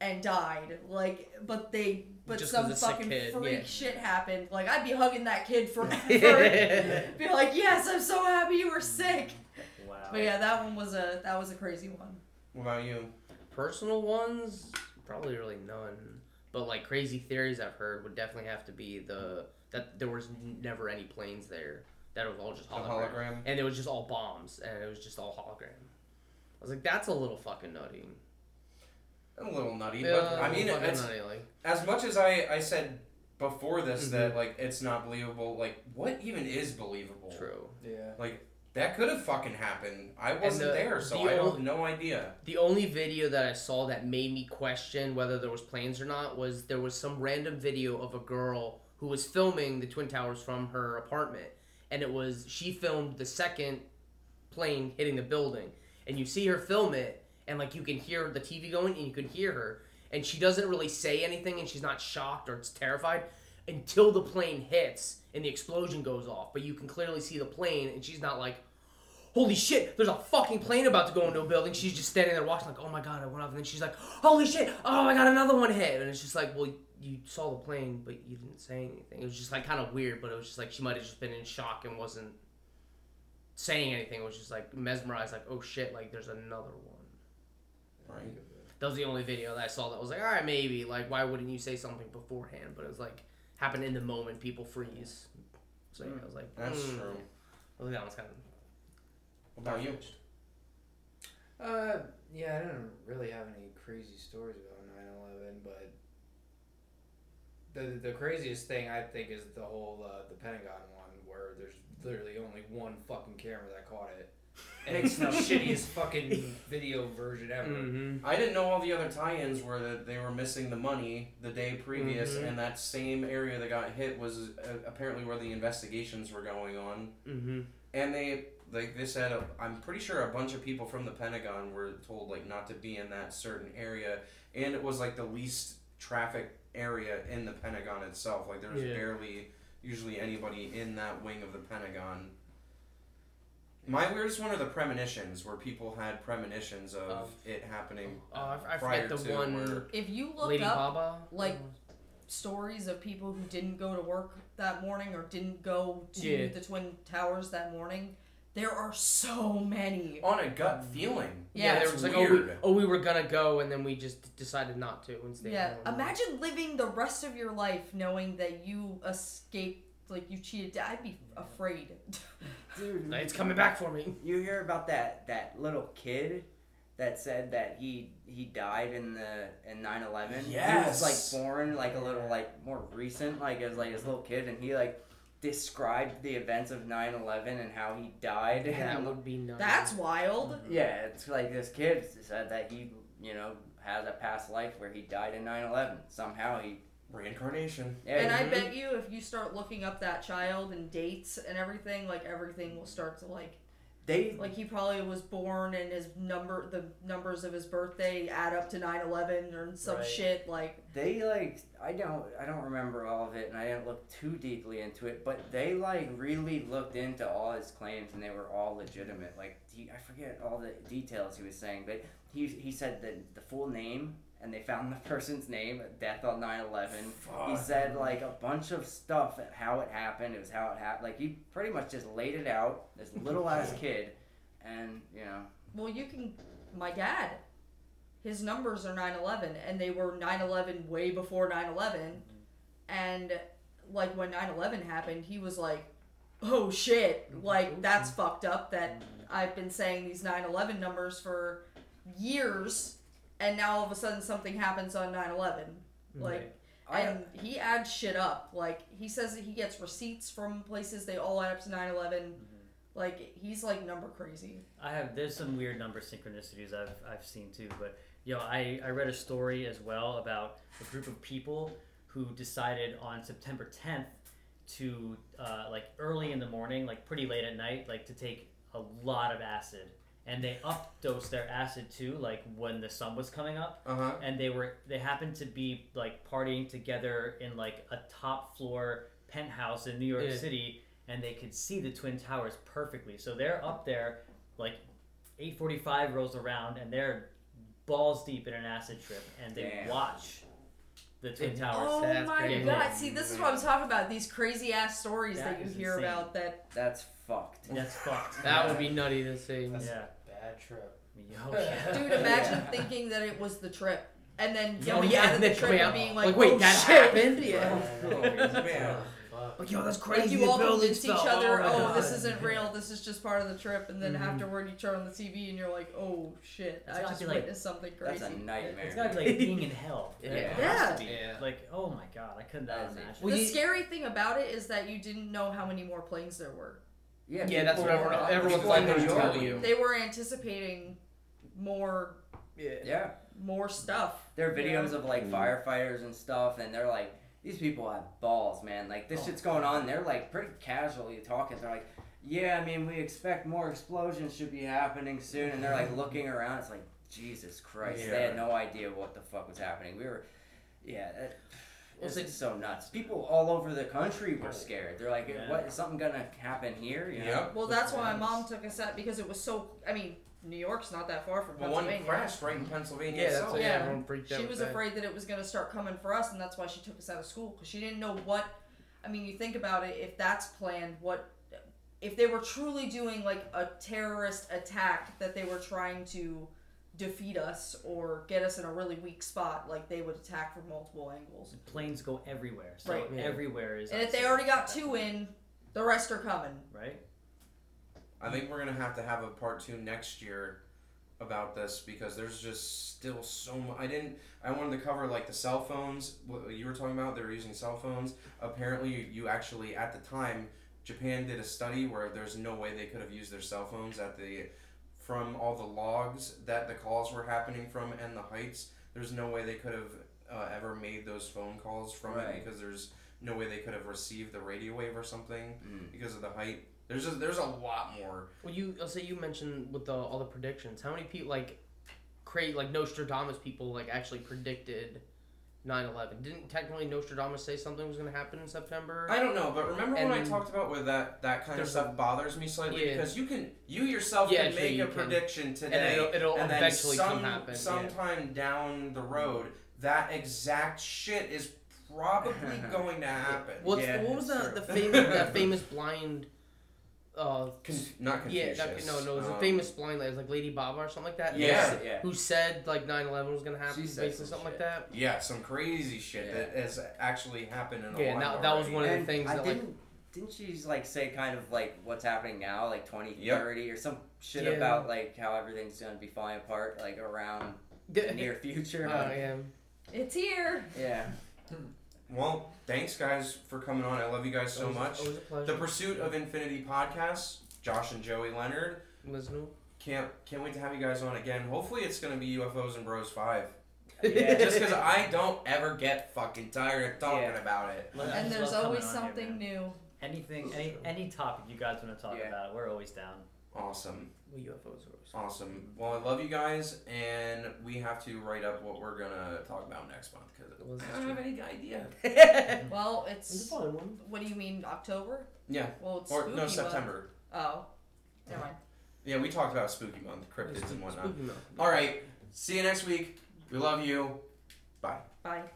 and died. Like but they but Just 'cause some fucking kid, freak yeah. shit happened. Like I'd be hugging that kid forever. Be like, Yes, I'm so happy you were sick. Wow. But yeah, that one was a that was a crazy one. What about you? Personal ones, probably really none. But like crazy theories I've heard would definitely have to be the that there was never any planes there. That it was all just hologram. hologram. and it was just all bombs, and it was just all hologram. I was like, that's a little fucking nutty. A little nutty, Yeah, but I mean, it's, nutty, like as much as I, I said before this Mhm. that like it's not believable. Like, what even is believable? true. Yeah. Like that could have fucking happened. I wasn't the- there, so the I have no idea. The only video that I saw that made me question whether there was planes or not was there was some random video of a girl who was filming the twin towers from her apartment, and it was she filmed the second plane hitting the building, and you see her film it, and like you can hear the TV going, and you can hear her, and she doesn't really say anything, and she's not shocked or terrified until the plane hits and the explosion goes off, but you can clearly see the plane, and she's not like holy shit, there's a fucking plane about to go into a building. She's just standing there watching, like, oh my god, it went off. And then she's like, holy shit, oh my god, another one hit. And it's just like, well, you saw the plane, but you didn't say anything. It was just like kind of weird, but it was just like she might have just been in shock and wasn't saying anything. It was just like mesmerized, like, oh shit, like there's another one. Right. That was the only video that I saw that was like, all right, maybe. Like, why wouldn't you say something beforehand? But it was like, happened in the moment, people freeze. So yeah, I was like, That's hmm. true. I think that one's kind of What about you? Uh, yeah, I don't really have any crazy stories about 9/11, but the the craziest thing I think is the whole uh, the Pentagon one, where there's literally only one fucking camera that caught it, and it's the shittiest fucking video version ever. Mm-hmm. I didn't know all the other tie-ins were that they were missing the money the day previous, Mhm. and that same area that got hit was uh, apparently where the investigations were going on. Mm-hmm. And they like they said, uh, I'm pretty sure a bunch of people from the Pentagon were told like not to be in that certain area, and it was like the least traffic area in the Pentagon itself. Like there was Yeah. barely usually anybody in that wing of the Pentagon. My weirdest one are the premonitions, where people had premonitions of Of- it happening. Oh, I, I prior forget the to one where- If you look Lady up Baba. like- stories of people who didn't go to work that morning or didn't go to Yeah. the twin towers that morning, there are so many. on a gut mm. feeling. Yeah, there it's was like oh we, weird. oh we were gonna go and then we just decided not to and stayed Yeah, home. imagine living the rest of your life knowing that you escaped, like you cheated. I'd be afraid. Dude, It's coming back for me. You hear about that that little kid that said that he he died in the in 9/11. He Yes. was like born like a little like more recent like as like his little kid and he like described the events of 9/11 and how he died. That and- would be nice. That's wild. Mm-hmm. yeah, it's like this kid said that he, you know, has a past life where he died in 9/11. Somehow he Reincarnation. yeah, And I bet you, if you start looking up that child and dates and everything, like everything will start to like they like he probably was born and his number the numbers of his birthday add up to 9-11 or some Right. shit like they like I don't I don't remember all of it and I didn't look too deeply into it, but they like really looked into all his claims and they were all legitimate. Like he, I forget all the details he was saying, but he he said that the full name and they found the person's name, death on 9/11. He said like a bunch of stuff at how it happened. It was how it happened. Like he pretty much just laid it out. This little ass kid, and you know well you can my dad his numbers are 9-11 and they were 9-11 way before 9-11 mm-hmm. and like when 9-11 happened he was like oh shit mm-hmm. like that's mm-hmm. fucked up that i've been saying these 9-11 numbers for years and now all of a sudden something happens on 9-11 like I and he adds shit up. Like he says that he gets receipts from places they all add up to 9/11. Like he's like number crazy. I have there's some weird number synchronicities I've I've seen too, but yo, I I read a story as well about a group of people who decided on September 10th to uh, like early in the morning, like pretty late at night, like to take a lot of acid, and they updosed their acid too, like when the sun was coming up, Uh huh. and they were they happened to be like partying together in like a top floor penthouse in New York Yeah. City, and they could see the twin towers perfectly. So they're up there, like 8:45 rolls around, and they're balls deep in an acid trip, and they Damn. watch the twin towers. Oh That's my crazy. god! See, this is what I'm talking about. These crazy ass stories That that, you hear insane. about. That That's fucked. That's fucked. That would be nutty to see. That's yeah. a bad trip. Yo, yeah. dude, imagine thinking that it was the trip, and then coming yeah, out of and the then trip and out, being like, like, wait, oh, that shit. happened? Yeah. Like, yo, that's crazy. Like crazy. you all the building convince each fell. other, oh, oh, this isn't real. This is just part of the trip, and then Mhm. afterward you turn on the TV and you're like, oh shit, It's I just be like- witnessed something crazy. That's a nightmare. It's gotta be like being in hell. Yeah. It Yeah. has to be. Yeah. Like, oh my god, I couldn't imagine. Well, the you- scary thing about it is that you didn't know how many more planes there were. Yeah, Yeah, that's what people- everyone, everyone's like to tell you. They were anticipating more Yeah. Yeah, more stuff. there are Yeah. videos of like Mm. firefighters and stuff, and they're like, these people have balls, man. Like this Oh. shit's going on. They're like pretty casually talking. They're like, yeah, I mean, we expect more explosions should be happening soon, and they're like looking around. It's like Jesus Christ, they had no idea what the fuck was happening. We were, yeah. That, Well, this see- so nuts. People all over the country were scared. They're like, Yeah. "What is something gonna happen here?" You know? Yep. Well, that's why my mom took us out because it was so. I mean, New York's not that far from Pennsylvania. Well, one Pennsylvania. crashed right in Pennsylvania Yeah, that's itself. what Yeah. everyone freaked out. she with was that. afraid that it was going to start coming for us, and that's why she took us out of school because she didn't know what. I mean, you think about it. If that's planned, what if they were truly doing like a terrorist attack that they were trying to defeat us or get us in a really weak spot? Like they would attack from multiple angles. Planes go everywhere, so Right. Yeah. everywhere is. And if they already got two in, the rest are coming. right? I think we're gonna have to have a part two next year about this because there's just still so much. I didn't. I wanted to cover like the cell phones. What you were talking about, they were using cell phones. Apparently, you actually at the time, Japan did a study where there's no way they could have used their cell phones at the from all the logs that the calls were happening from and the heights. There's no way they could have uh, ever made those phone calls from Right. it because there's no way they could have received the radio wave or something Mm. because of the height. There's just there's a lot more. Well, you I'll say you mentioned with the all the predictions. How many people like create like Nostradamus people like actually predicted 9/11? Didn't technically Nostradamus say something was going to happen in September? I don't know, but remember when I talked about where that that kind of stuff bothers me slightly Yeah. because you can you yourself Yeah, can make you a can. prediction today and it'll, it'll and then eventually some, come happen. yeah. sometime down the road that exact shit is probably going to happen. What's, Yeah, what was the, the famous that famous blind? Uh, Con- not yeah, that, no, no, it was a um, famous blind lady, it was like Lady Baba or something like that. Yeah. said- yeah. Who said like 9/11 was gonna happen She said based some something like that? Yeah, some crazy shit Yeah. that has actually happened in a Yeah, while. that- that was already. one of the things I that, didn't, didn't she like say kind of like what's happening now, like twenty Yep. thirty or some shit Yeah. about like how everything's gonna be falling apart like around the near future. Oh yeah. It's here. yeah. Well, thanks guys for coming on. I love you guys so Always- much. Always a The. Pursuit of Infinity podcast. Josh and Joey Leonard. Listen. Can't can't wait to have you guys on again. Hopefully, it's gonna be UFOs and Bros Five. Yeah. Just because I don't ever get fucking tired of talking Yeah. about it. Well, And just there's always coming on here, something new. Anything, any any topic you guys want to talk Yeah. about, we're always down. Awesome, Well, UFOs are always- awesome. Well, I love you guys, and we have to write up what we're gonna talk about next month because Well, I that's don't have any idea. Well, It's a it's. fun one. What do you mean October? Yeah, Well, it's or spooky no month. September. Oh, never mind. Yeah, we talked about spooky month, cryptids and whatnot. Spooky All right, see you next week. We love you. Bye. Bye.